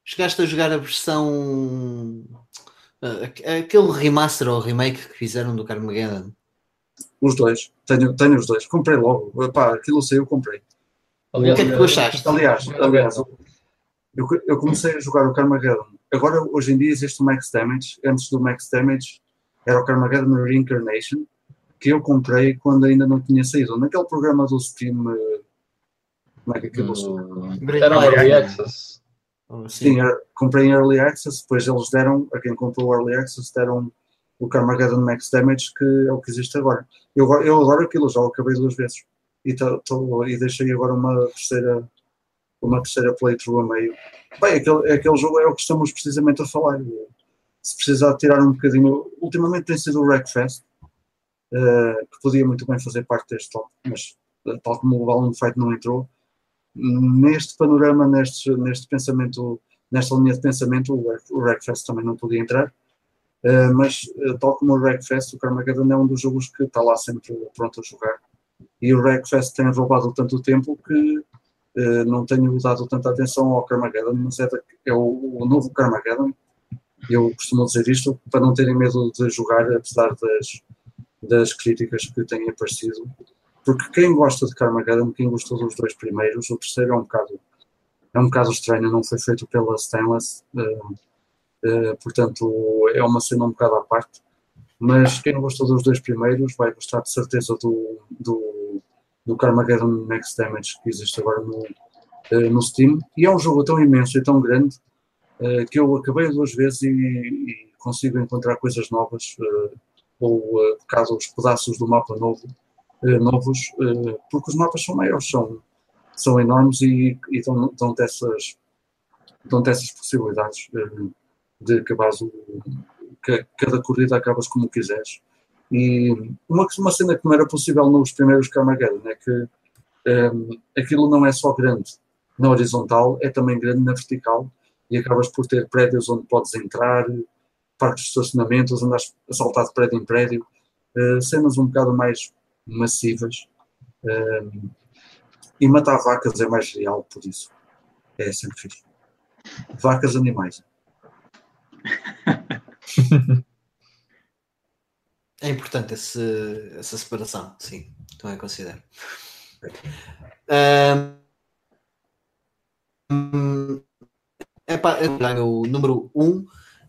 Chegaste a jogar a versão. Uh, aquele remaster ou remake que fizeram do Carmageddon? Os dois, tenho, tenho os dois. Comprei logo. Epá, aquilo saiu, comprei. Aliás, o que é que gostaste? Aliás, aliás eu, eu, comecei a jogar o Carmageddon. Agora, hoje em dia, existe o Max Damage. Antes do Max Damage, era o Carmageddon Reincarnation, que eu comprei quando ainda não tinha saído. Naquele programa do Steam. Como é que aquilo hum, Era o Early Access. Sim, Sim era, comprei em Early Access. Depois eles deram, a quem comprou o Early Access, deram o Carmageddon Max Damage, que é o que existe agora. Eu, eu adoro aquilo, já o acabei duas vezes. E, tô, tô, e deixei agora uma terceira uma terceira playthrough a meio. Bem, aquele, aquele jogo é o que estamos precisamente a falar. Se precisar tirar um bocadinho. Ultimamente tem sido o Wreckfest, uh, que podia muito bem fazer parte deste top, mas tal como o Balloon Fight não entrou, neste panorama, neste, neste pensamento, nesta linha de pensamento, o Wreckfest também não podia entrar. Uh, mas, tal como o Wreckfest, o Carmageddon é um dos jogos que está lá sempre pronto a jogar. E o Wreckfest tem roubado tanto tempo que uh, não tenho dado tanta atenção ao Carmageddon, mas é, é o, o, novo Carmageddon. Eu costumo dizer isto para não terem medo de jogar, apesar das, das críticas que têm aparecido. Porque quem gosta de Carmageddon, quem gostou dos dois primeiros, o terceiro é um bocado, é um bocado estranho, não foi feito pela Stainless, uh, uh, portanto é uma cena um bocado à parte. Mas quem gostou dos dois primeiros vai gostar de certeza do, do, do Carmageddon Next Damage que existe agora no, uh, no Steam. E é um jogo tão imenso e tão grande que eu acabei duas vezes e, e consigo encontrar coisas novas ou uh, caso os pedaços do mapa novo, novos, porque os mapas são maiores, são, são enormes e, e dão, dão essas, possibilidades de acabares o, cada corrida acabas como quiseres. E uma, uma cena que não era possível nos primeiros Carmageddon é que um, aquilo não é só grande na horizontal, é também grande na vertical e acabas por ter prédios onde podes entrar, parques de estacionamentos, andar a saltar de prédio em prédio, uh, cenas um bocado mais massivas. Uh, e matar vacas é mais real, por isso. É sempre fixe. Vacas, animais. *laughs* É importante esse, essa separação, sim, também considero. Um, é o número 1. Um,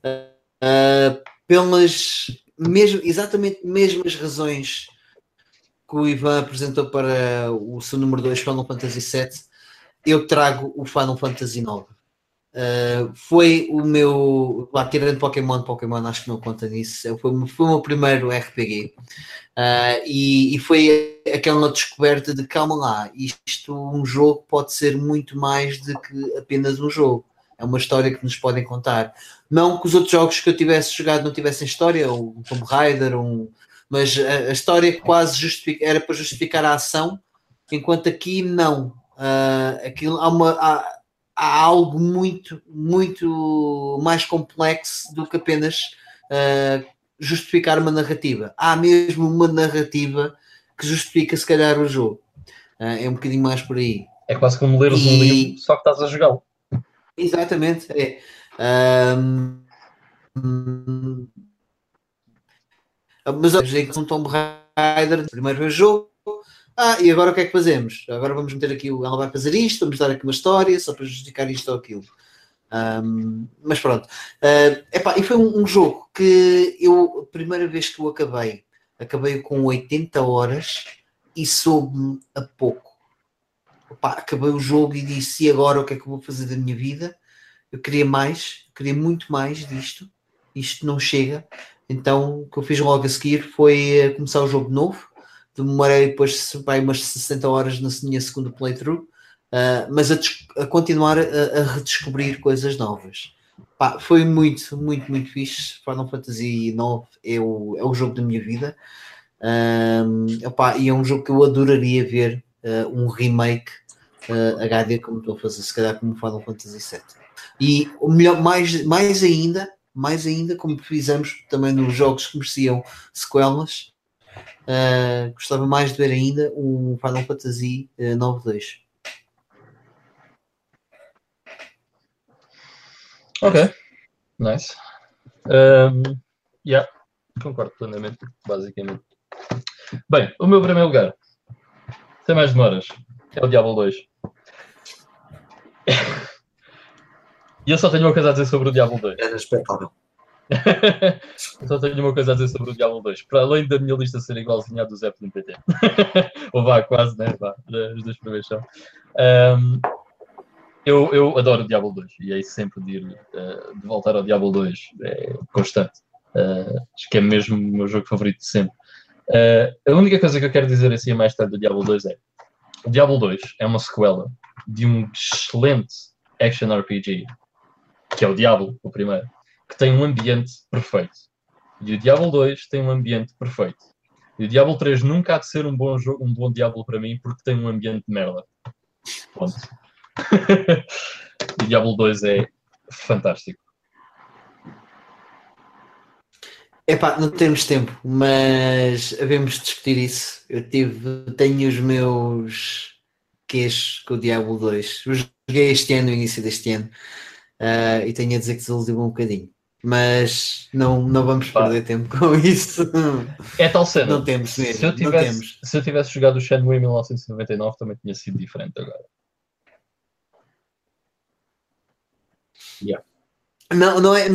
uh, pelas mesmo, exatamente mesmas razões que o Ivan apresentou para o seu número 2 Final Fantasy VII, eu trago o Final Fantasy IX. Uh, foi o meu. Lá, tirando Pokémon, Pokémon acho que não conta nisso. Foi, foi o meu primeiro RPG. Uh, e, e, foi aquela descoberta de calma lá, isto, um jogo pode ser muito mais do que apenas um jogo. É uma história que nos podem contar. Não que os outros jogos que eu tivesse jogado não tivessem história, o Tomb Raider, um, mas a, a história quase justifica, era para justificar a ação, enquanto aqui não. Uh, aquilo, há, uma, há, há, algo muito, muito mais complexo do que apenas uh, justificar uma narrativa. Há mesmo uma narrativa que justifica, se calhar, o jogo. Uh, é um bocadinho mais por aí. É quase como leres e... um livro, só que estás a jogá-lo. Exatamente, é. Um, mas eu joguei com um Tomb Raider, primeiro jogo. Ah, e agora o que é que fazemos? Agora vamos meter aqui o. Ela vai fazer isto, vamos dar aqui uma história só para justificar isto ou aquilo. Um, mas pronto. Uh, epá, e foi um, um, jogo que eu, a primeira vez que o acabei, acabei com 80 horas e soube-me a pouco opá, acabei o jogo e disse: e agora o que é que eu vou fazer da minha vida? Eu queria mais, queria muito mais disto. Isto não chega. Então o que eu fiz logo a seguir foi eh, começar o jogo novo. Demorei depois vai, umas 60 horas na minha segunda playthrough, uh, mas a, a continuar a, a, redescobrir coisas novas. Pá, foi muito, muito, muito fixe. Final Fantasy IX é o, é o jogo da minha vida. Um, opá, e é um jogo que eu adoraria ver uh, um remake uh, eh, HD como estou a fazer, se calhar como Final Fantasy VII. E o melhor, mais, mais ainda, mais ainda, como fizemos também nos jogos que mereciam sequelas, uh, gostava mais de ver ainda um Final Fantasy uh, 9.2. Ok, nice. Um, yeah, concordo plenamente, basicamente. Bem, o meu primeiro lugar, sem mais demoras, é o Diablo 2. *laughs* E eu só tenho uma coisa a dizer sobre o Diablo 2. Era eu *laughs* só tenho uma coisa a dizer sobre o Diablo 2. Para além da minha lista ser igualzinha à do Zeppelin PT. *laughs* Ou vá, quase, né? Vá, os dois primeiros são. Um, eu, eu adoro o Diablo 2 e é sempre de, ir, uh, de voltar ao Diablo 2. É constante. Uh, acho que é mesmo o meu jogo favorito de sempre. Uh, a única coisa que eu quero dizer assim a mais tarde do Diablo 2 é o Diablo 2 é uma sequela de um excelente action RPG, que é o Diablo, o primeiro, que tem um ambiente perfeito. E o Diablo 2 tem um ambiente perfeito. E o Diablo 3 nunca há de ser um bom jogo, um bom Diablo para mim, porque tem um ambiente de merda. Ponto. *laughs* e Diablo 2 é fantástico. Epá, não temos tempo, mas havemos de discutir isso. Eu tive, tenho os meus queixos com o Diablo 2. Eu joguei este ano, no início deste ano, uh, e tenho a dizer que desiludiu um bocadinho. Mas não, não vamos Pá. perder tempo com isso. É tal cena. Não temos mesmo. Se eu tivesse, se eu tivesse jogado o Shenmue em 1999, também tinha sido diferente agora. Yeah. Não, não é,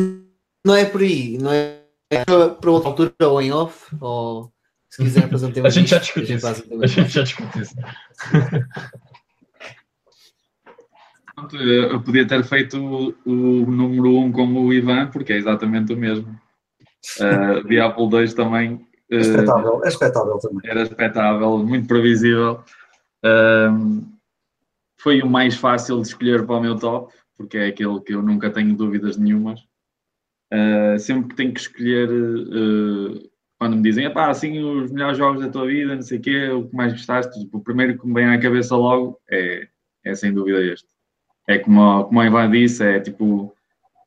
não é por aí. Não é para outra altura ou em off, ou se quiser fazer um *laughs* tema. a gente já discute isso. A gente já discute isso. *laughs* Eu podia ter feito o, o número 1 um com o Ivan, porque é exatamente o mesmo. Uh, Diablo 2 também. Uh, é espetável, é espetável também. Era espetável, muito previsível. Uh, foi o mais fácil de escolher para o meu top, porque é aquele que eu nunca tenho dúvidas nenhumas. Uh, sempre que tenho que escolher, quando me dizem, pá, assim, os melhores jogos da tua vida, não sei o quê, o que mais gostaste, o primeiro que me vem à cabeça logo é, é sem dúvida este. É como, como a Ivan disse, é tipo,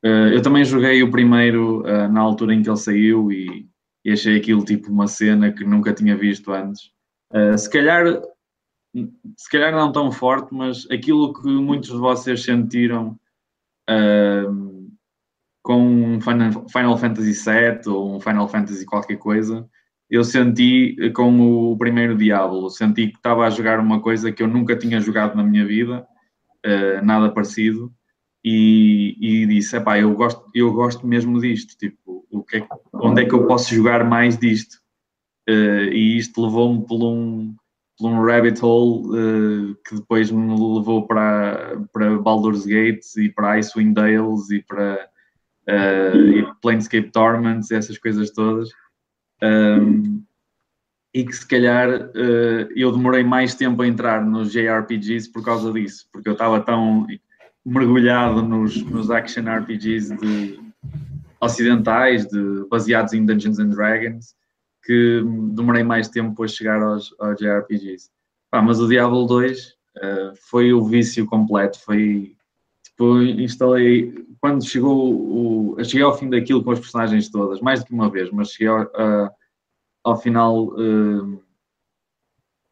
uh, eu também joguei o primeiro na altura em que ele saiu e, e, achei aquilo tipo uma cena que nunca tinha visto antes. se calhar se calhar não tão forte, mas aquilo que muitos de vocês sentiram uh, com um Final Fantasy VII ou um Final Fantasy qualquer coisa, eu senti com o primeiro Diablo, senti que estava a jogar uma coisa que eu nunca tinha jogado na minha vida, uh, nada parecido, e, e disse, epá, eu gosto, eu gosto mesmo disto, tipo, o que é, onde é que eu posso jogar mais disto? Uh, e isto levou-me por um, por um rabbit hole uh, que depois me levou para, para Baldur's Gate e para Icewind Dales e para uh, e Planescape Torments, essas coisas todas. Um, e que se calhar uh, eu demorei mais tempo a entrar nos JRPGs por causa disso, porque eu estava tão mergulhado nos, nos action RPGs de, ocidentais, de, baseados em Dungeons and Dragons, que demorei mais tempo a chegar aos, aos JRPGs. Ah, mas o Diablo 2 uh, foi o vício completo, foi tipo, instalei quando chegou o. Cheguei ao fim daquilo com as personagens todas, mais do que uma vez, mas cheguei ao, ao final uh,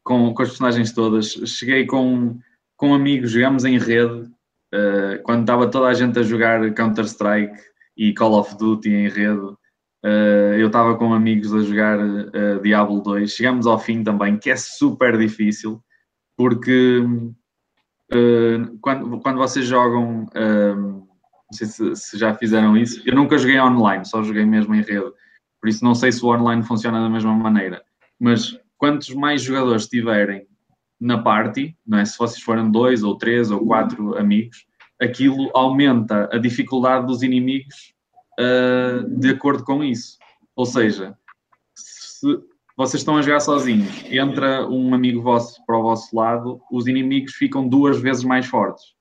com, com as personagens todas. Cheguei com, com amigos, jogámos em rede, uh, quando estava toda a gente a jogar Counter-Strike e Call of Duty em rede. Uh, eu estava com amigos a jogar Diablo 2. Chegamos ao fim também, que é super difícil, porque quando, quando vocês jogam não sei se, se, já fizeram isso. Eu nunca joguei online, só joguei mesmo em rede. Por isso não sei se o online funciona da mesma maneira. Mas quantos mais jogadores tiverem na party, não é? se vocês forem dois ou três ou quatro amigos, aquilo aumenta a dificuldade dos inimigos uh, de acordo com isso. Ou seja, se vocês estão a jogar sozinhos, entra um amigo vosso para o vosso lado, os inimigos ficam duas vezes mais fortes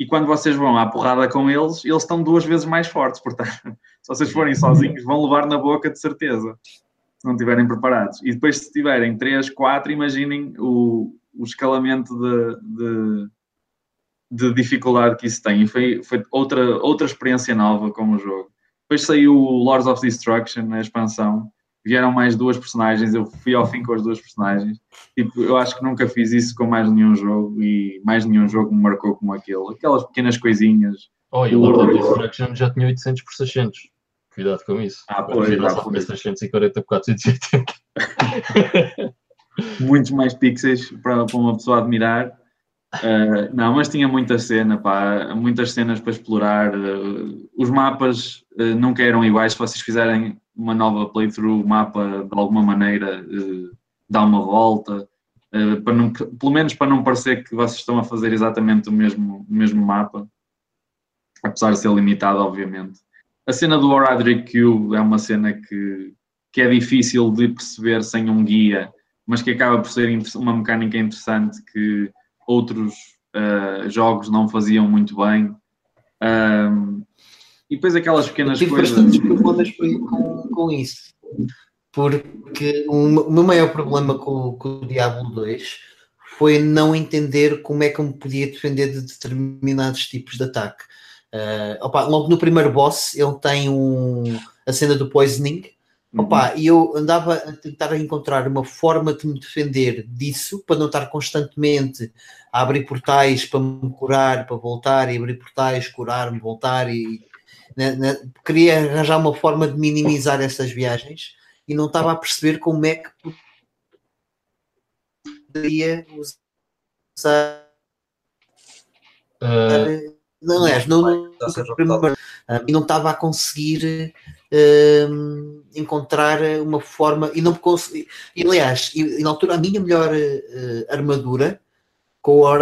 e quando vocês vão à porrada com eles, eles estão duas vezes mais fortes. Portanto, *laughs* se vocês forem sozinhos, vão levar na boca de certeza, se não estiverem preparados. E depois, se tiverem três, quatro, imaginem o, o escalamento de, de, de, dificuldade que isso tem. E foi, foi outra, outra experiência nova com o jogo. Depois saiu o Lords of Destruction, na expansão, vieram mais duas personagens, eu fui ao fim com as duas personagens. Tipo, eu acho que nunca fiz isso com mais nenhum jogo e mais nenhum jogo me marcou como aquele. Aquelas pequenas coisinhas. Oh, e o Lord of Destruction já tinha 800 por 600. Cuidado com isso. Ah, pois, já só 340 por 480. *laughs* *laughs* Muitos mais pixels para, para uma pessoa admirar. Uh, não, mas tinha muita cena, pá, muitas cenas para explorar. Uh, os mapas uh, nunca eram iguais. Se vocês fizerem uma nova playthrough, mapa de alguma maneira uh, dá uma volta, uh, para não, pelo menos para não parecer que vocês estão a fazer exatamente o mesmo, o mesmo mapa, apesar de ser limitado, obviamente. A cena do Oradric Cube é uma cena que, que é difícil de perceber sem um guia, mas que acaba por ser uma mecânica interessante que outros uh, jogos não faziam muito bem. Um, e depois aquelas pequenas tive coisas. bastantes problemas com, com isso. Porque o meu maior problema com, com o Diablo 2 foi não entender como é que eu me podia defender de determinados tipos de ataque. Uh, opa, logo no primeiro boss, ele tem um, a cena do poisoning. Uhum. Opa, e eu andava a tentar encontrar uma forma de me defender disso para não estar constantemente a abrir portais para me curar, para voltar e abrir portais, curar-me, voltar e né, né, queria arranjar uma forma de minimizar essas viagens e não estava a perceber como é que poderia usar. Uh, não é, não, não, e não estava a conseguir uh, encontrar uma forma e não consegui. E, aliás, e, na altura a minha melhor uh, armadura com o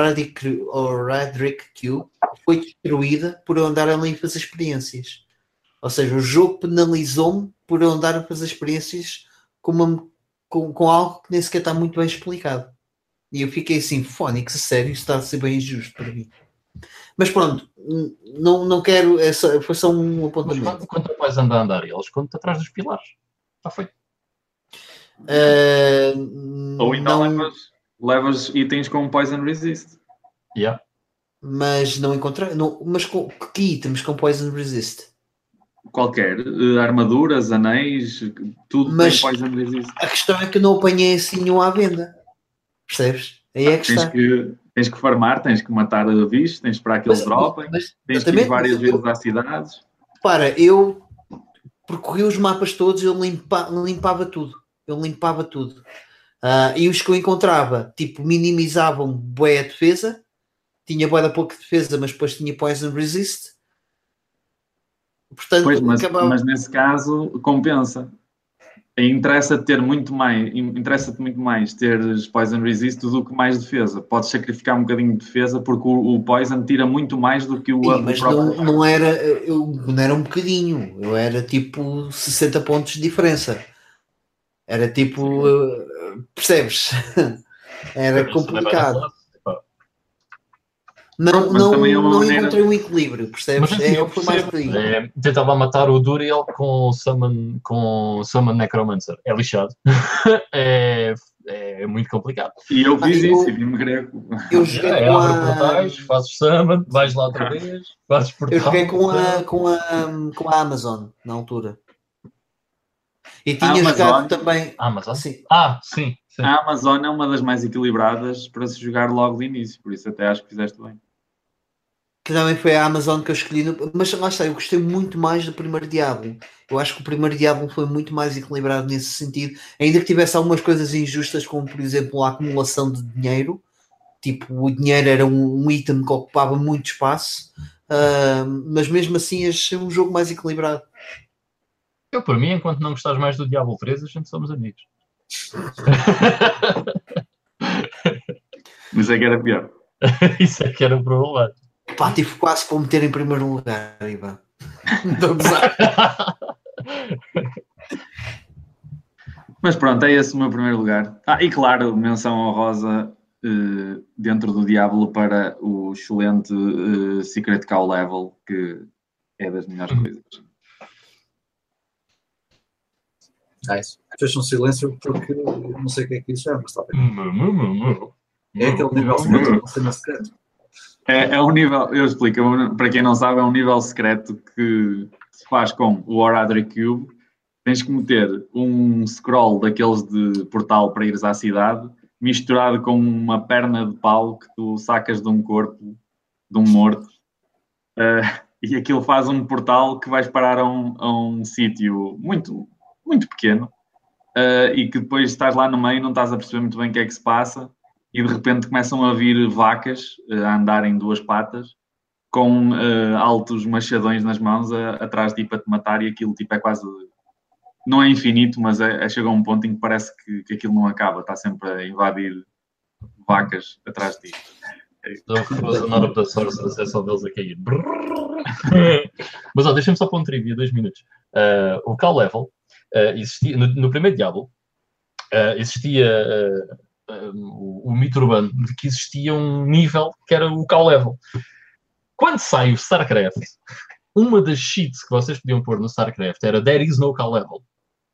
Radric Q foi destruída por eu andar ali a fazer experiências. Ou seja, o jogo penalizou-me por eu andar a fazer experiências com, uma, com, com, algo que nem sequer está muito bem explicado. E eu fiquei assim, fónico, sério, isso está a ser bem injusto para mim. Mas pronto, não, não quero, é só, foi só um apontamento. Mas quando, quando vais andar a andar, eles quando atrás dos pilares. Está feito. Uh, Ou então não... levas itens com Poison Resist. Yeah. Mas não encontrei. Não, mas com, que itens com Poison Resist? Qualquer. Uh, armaduras, anéis, tudo mas tem Poison Resist. A questão é que não apanhei assim um à venda. Percebes? Aí é que tens está. Que, tens que farmar, tens que matar bichos, tens que esperar que eles dropem, mas, tens que ir várias vezes às cidades. Para, eu percorri os mapas todos, eu limpa, limpava tudo. Eu limpava tudo. Uh, e os que eu encontrava, tipo, minimizavam boa a defesa, tinha boa da pouca defesa, mas depois tinha poison resist. Portanto, pois, mas, acabava... mas nesse caso compensa interessa ter muito mais, interessa-te muito mais ter Poison Resist do que mais defesa. Podes sacrificar um bocadinho de defesa porque o, o Poison tira muito mais do que o, Sim, mas próprio. Não, não, era, eu, não era um bocadinho, eu era tipo 60 pontos de diferença. Era tipo, uh, percebes? *laughs* era complicado. Não, não, é não maneira... encontrei um equilíbrio, percebes? Mas, é, foi mais por é, tentava matar o Duriel com Summon, com Summon Necromancer. É lixado. *laughs* é, é muito complicado. E eu fiz ah, isso, e vi-me grego. Eu joguei é, com a... portais, fazes Summon, vais lá outra vez, fazes portal. Eu joguei com a, com a, com a Amazon, na altura. E tinha jogado também. Amazon? Sim. Ah, sim, sim. A Amazon é uma das mais equilibradas para se jogar logo de início, por isso até acho que fizeste bem que também foi a Amazon que eu escolhi, no... mas lá está, eu gostei muito mais do primeiro Diablo. Eu acho que o primeiro Diablo foi muito mais equilibrado nesse sentido, ainda que tivesse algumas coisas injustas, como por exemplo a acumulação de dinheiro. Tipo, o dinheiro era um, um item que ocupava muito espaço, uh, mas mesmo assim achei um jogo mais equilibrado. Eu, por mim, enquanto não gostares mais do Diablo 3, a gente somos amigos. *laughs* *laughs* Isso é que era pior. Isso é que era problemático. Pá, tive quase para meter em primeiro lugar, Ivan. *laughs* Mas pronto, é esse o meu primeiro lugar. Ah, e claro, menção honrosa uh, dentro do Diablo para o excelente uh, Secret Cow Level, que é das melhores uhum. coisas. Nice. Fez um silêncio porque não sei o que é que isso é, mas está bem. É aquele nível secreto, não sei secreto. É, é um nível, eu explico, para quem não sabe, é um nível secreto que se faz com o Oradry Cube. Tens que meter um scroll daqueles de portal para ires à cidade, misturado com uma perna de pau que tu sacas de um corpo, de um morto, uh, e aquilo faz um portal que vais parar a um, a um sítio muito, muito pequeno, uh, e que depois estás lá no meio, não estás a perceber muito bem o que é que se passa, e de repente começam a vir vacas uh, a andar em duas patas com uh, altos machadões nas mãos a, atrás de ti para te matar e aquilo tipo é quase não é infinito, mas é, é chega a um ponto em que parece que, que aquilo não acaba, está sempre a invadir vacas atrás de ti. Não da sorte acesso ao deles a cair. *laughs* Mas ó, deixa-me só pôr um trivia, dois minutos. Uh, o Cal Level existia no, no, primeiro Diablo, uh, existia o, o mito urbano de que existia um nível que era o cow level. Quando sai o StarCraft, uma das cheats que vocês podiam pôr no StarCraft era There is no cow level.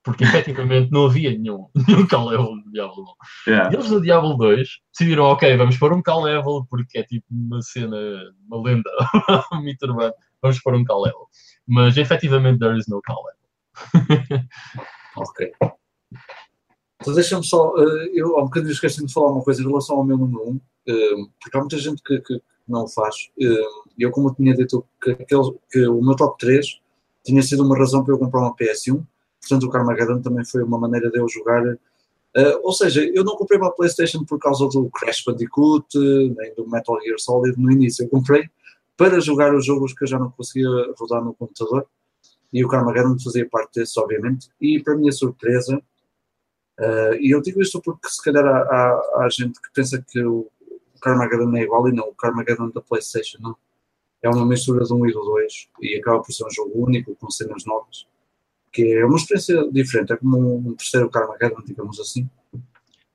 Porque *laughs* efetivamente não havia nenhum, nenhum K-Level no Diablo 1. Yeah. Eles no Diablo 2 decidiram, ok, vamos pôr um K-Level porque é tipo uma cena, uma lenda, *laughs* um mito urbano, vamos pôr um K-Level. Mas efetivamente there is no K-Level. *laughs* Ok. Então deixa-me só, eh, eu há um bocadinho esqueci de falar uma coisa em relação ao meu número 1, eh, porque há muita gente que, que não o faz. Eh, Eu, como eu tinha dito que, aquele, que o meu top 3 tinha sido uma razão para eu comprar uma PS1, portanto o Carmageddon também foi uma maneira de eu jogar. ou seja, eu não comprei uma PlayStation por causa do Crash Bandicoot, nem do Metal Gear Solid no início. Eu comprei para jogar os jogos que eu já não conseguia rodar no computador. E o Carmageddon fazia parte desse, obviamente. E para minha surpresa, Uh, e eu digo isto porque se calhar há, há, há gente que pensa que o, Carmageddon é igual e não, o Carmageddon da Playstation não. É uma mistura de um e do dois e acaba por ser um jogo único com cenas novas, que é uma experiência diferente, é como um terceiro Carmageddon, digamos assim.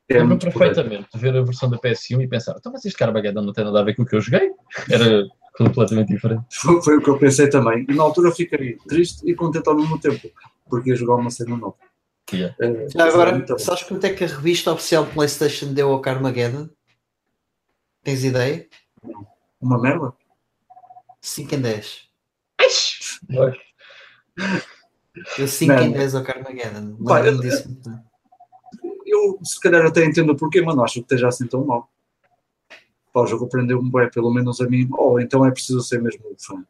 É Lembro perfeitamente de ver a versão da PS1 e pensar, então mas este Carmageddon não tem nada a ver com o que eu joguei? Era completamente diferente. Foi, foi o que eu pensei também. E na altura eu fiquei triste e contente ao mesmo tempo, porque ia jogar uma cena nova. Yeah. Uh, Já agora, bom. sabes quanto é que a revista oficial PlayStation deu ao Carmageddon? Tens ideia? Uma merda? 5 em 10. Pois. Deu 5 Não. em 10 ao Carmageddon. Pá, eu- eu se calhar até entendo o porquê, mas não acho que esteja assim tão mal. Pá, o jogo aprendeu-me bem, pelo menos a mim. Ou então é preciso ser mesmo fã.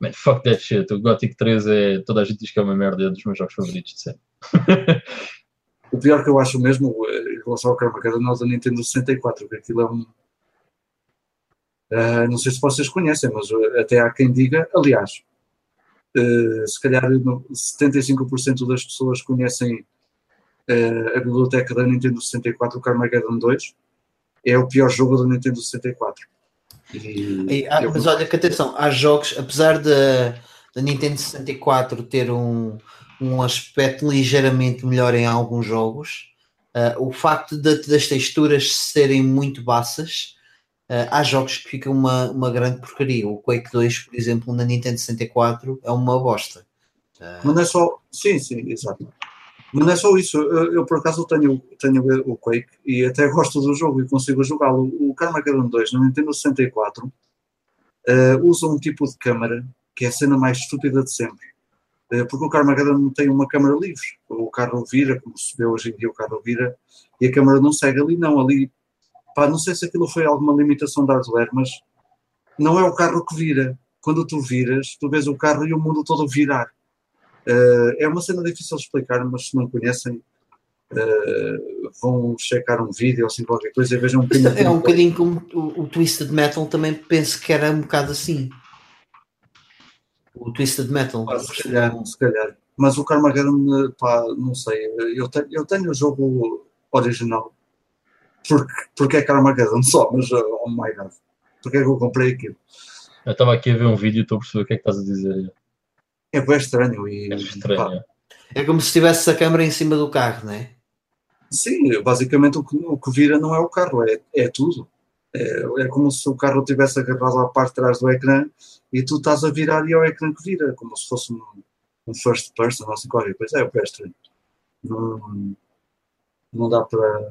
Man, fuck that shit. O Gothic 3 é. Toda a gente diz que é uma merda, é um dos meus jogos favoritos de sempre. *laughs* O pior que eu acho mesmo eh, em relação ao Carmageddon o da Nintendo 64, porque aquilo é um. Ah, não sei se vocês conhecem, mas eh, até há quem diga, aliás, eh, se calhar no- 75% das pessoas conhecem eh, a biblioteca da Nintendo 64, o Carmageddon 2, é o pior jogo da Nintendo 64. E, E, ah, eu- mas olha que atenção, há jogos, apesar da Nintendo 64 ter um, um aspecto ligeiramente melhor em alguns jogos, ah, o facto de- das texturas serem muito baças, ah, há jogos que ficam uma, uma grande porcaria. O Quake 2, por exemplo, na Nintendo 64 é uma bosta. Ah, Mas não é só. Sim, sim, exato. Mas não é só isso. Eu, eu, por acaso tenho, tenho o Quake e até gosto do jogo e consigo jogá-lo. O Carmageddon 2 no Nintendo 64 eh, usa um tipo de câmara que é a cena mais estúpida de sempre. Eh, porque o Carmageddon não tem uma câmara livre. O carro vira, como se vê hoje em dia, o carro vira e a câmara não segue ali, não. Ali, pá, não sei se aquilo foi alguma limitação de hardware, mas não é o carro que vira. Quando tu viras, tu vês o carro e o mundo todo virar. Eh, é uma cena difícil de explicar, mas se não conhecem, eh, vão checar um vídeo ou assim qualquer coisa e vejam um bocadinho. *laughs* É um bocadinho como o, o Twisted Metal, também penso que era um bocado assim. O Twisted Metal. Pá, se calhar, se calhar. Mas o Carmageddon, pá, não sei. Eu tenho, eu tenho o jogo original. Porque, porque é Carmageddon só, mas oh my god. Porque é que eu comprei aquilo? Eu estava aqui a ver um vídeo e estou a perceber o que é que estás a dizer. É bem estranho. E, É estranho. pá, é. É como se tivesse a câmera em cima do carro, não é? Sim, basicamente o que, o que vira não é o carro, é, é tudo. É, é como se o carro tivesse agarrado à parte de trás do ecrã e tu estás a virar e é o ecrã que vira, como se fosse um, um first person ou assim qualquer coisa. É o pé estranho. Não, não dá para.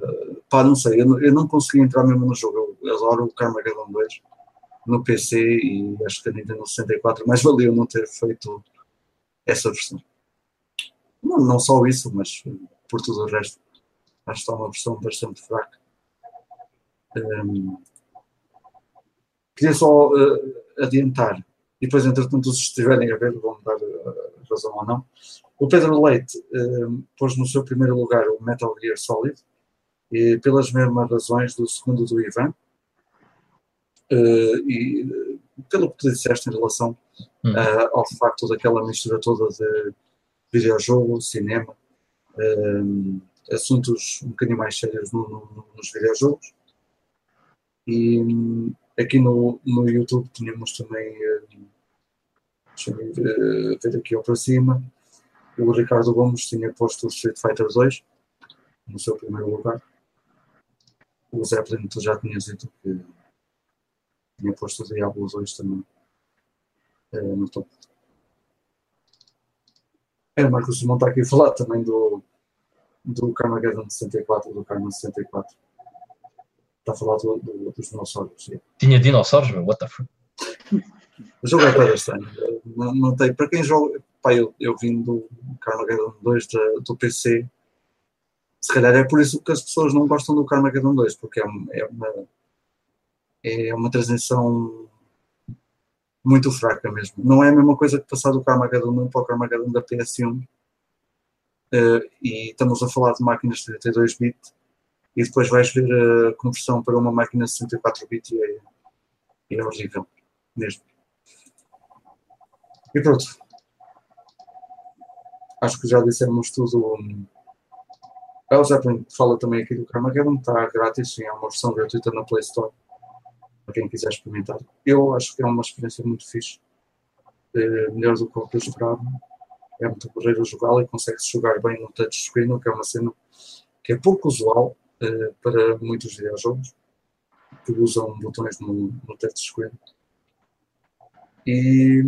Pá, não sei, eu não, eu não consegui entrar mesmo no jogo. Eu adoro o Carmageddon 2 no PC e acho que a Nintendo 64, mas valeu não ter feito essa versão. Não, não só isso, mas eh, por tudo o resto. Acho que está uma versão bastante fraca. Hum, queria só eh, adiantar, e depois, entretanto, se estiverem a ver, vão dar eh, razão ou não. O Pedro Leite hum, pôs no seu primeiro lugar o Metal Gear Solid, e pelas mesmas razões do segundo do Ivan, e pelo que tu disseste em relação Hum. eh, ao facto daquela mistura toda de videojogo, cinema, hum, assuntos um bocadinho mais sérios no- no- nos videojogos. E hum, aqui no, no YouTube tínhamos também, hum, deixa-me ver, ver aqui ao para cima, o Ricardo Gomes tinha posto o Street Fighter 2 no seu primeiro lugar. O Zeppelin, tu já tinhas dito que tinha posto o Diablo 2 também eh, no topo. É, o Marcos Simão está aqui a falar também do, do Carmageddon 64, do Carmageddon 64. Está a falar do, do, dos dinossauros. sim. Tinha dinossauros, meu, what the fuck? O jogo é para estranho. Não, não tem. Para quem joga. Pá, eu, eu vim do Carmageddon 2 da- do PC. Se calhar é por isso que as pessoas não gostam do Carmageddon 2, porque é, é uma. É uma transição muito fraca mesmo. Não é a mesma coisa que passar do Carmageddon 1 para o Carmageddon da PS1. Eh, e estamos a falar de máquinas de 32 bit e depois vais ver a conversão para uma máquina de 64 bit e é, e é horrível mesmo. E pronto. Acho que já dissemos tudo. Ah, o Zeppelin fala também aqui do Carmageddon, está grátis, sim, é uma versão gratuita na Play Store, para quem quiser experimentar. Eu acho que é uma experiência muito fixe, Eh, melhor do que o que eu esperava. É muito porreiro jogá-lo e consegue-se jogar bem no touchscreen, o que é uma cena que é pouco usual eh, para muitos videojogos que usam botões no, no touchscreen. E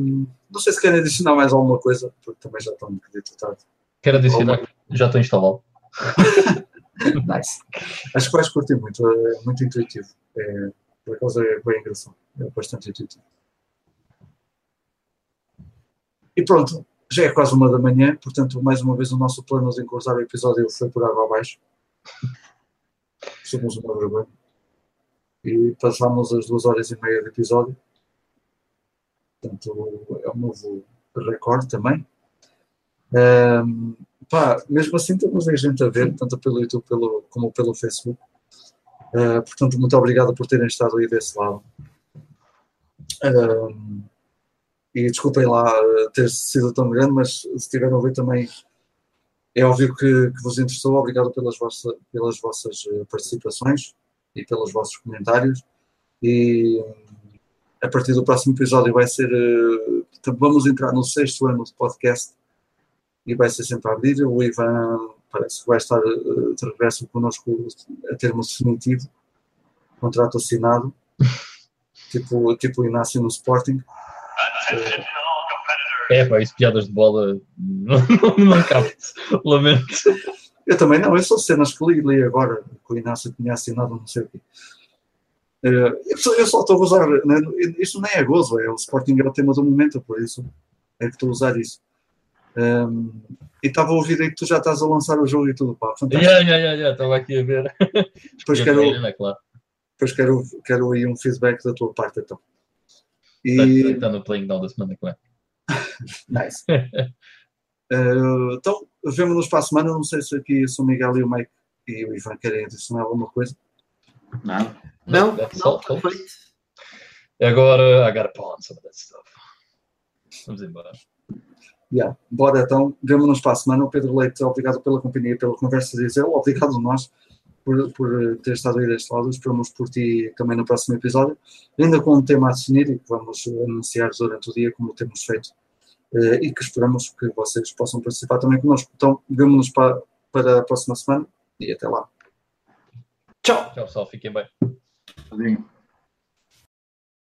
não sei se querem adicionar mais alguma coisa, porque também já está um bocadinho tarde. Quero adicionar que já estou instalado. *laughs* Nice. Acho que vais curtir muito, é muito intuitivo. É, por acaso é bem engraçado, é bastante intuitivo. E pronto, já é quase uma da manhã, portanto, mais uma vez o nosso plano de encurtar o episódio foi por água abaixo. Somos uma vergonha. E passámos as duas horas e meia de episódio. Portanto, é um novo recorde também. Ahm, pá, mesmo assim temos aí gente a ver, tanto pelo YouTube pelo, como pelo Facebook. Ah, portanto, muito obrigado por terem estado aí desse lado. Ahm, e desculpem lá ah, ter sido tão grande, mas se estiverem a ouvir também é óbvio que, que vos interessou. Obrigado pelas, vossa, pelas vossas eh, participações e pelos vossos comentários. E a partir do próximo episódio vai ser. eh, vamos entrar no sexto ano de podcast e vai ser sempre a abrir. O Ivan parece que vai estar eh, de regresso connosco a termo definitivo, contrato assinado, *laughs* tipo, tipo o Inácio no Sporting. *laughs* É, pá, isso piadas de bola não, não, não cabe. Lamento. Eu também não, eu sou cenas que li, li agora, que o Inácio tinha assinado, não sei o quê. Eh, eu, só, eu só estou a usar, né, isto nem é gozo, é o Sporting é o tema do momento, por isso é que estou a usar isso. Ehm, e estava a ouvir aí que tu já estás a lançar o jogo e tudo, pá, fantástico. Yeah, yeah, yeah, yeah, estava aqui a ver. Depois quero, Carolina, claro. depois quero, quero aí um feedback da tua parte, então. Está, E, está no playing down da semana que *laughs* vem. nice. Eh, então, vemo-nos para a semana, não sei se aqui se o Miguel e o Mike e o Ivan querem adicionar alguma coisa. Não. Não, não, folks. perfeito. Agora, I gotta on some of that stuff. Vamos embora. Yeah. Bora então, vemo-nos para a semana. O Pedro Leite, obrigado pela companhia, pela conversa de Isel. Obrigado a nós por, por ter estado aí deste lado. Esperamos por ti também no próximo episódio. Ainda com um tema a definir e que vamos anunciar durante o dia, como temos feito. Eh, e que esperamos que vocês possam participar também connosco. Então, vemo-nos para, para a próxima semana e até lá. Tchau! Tchau, pessoal. Fiquem bem. Tadinho.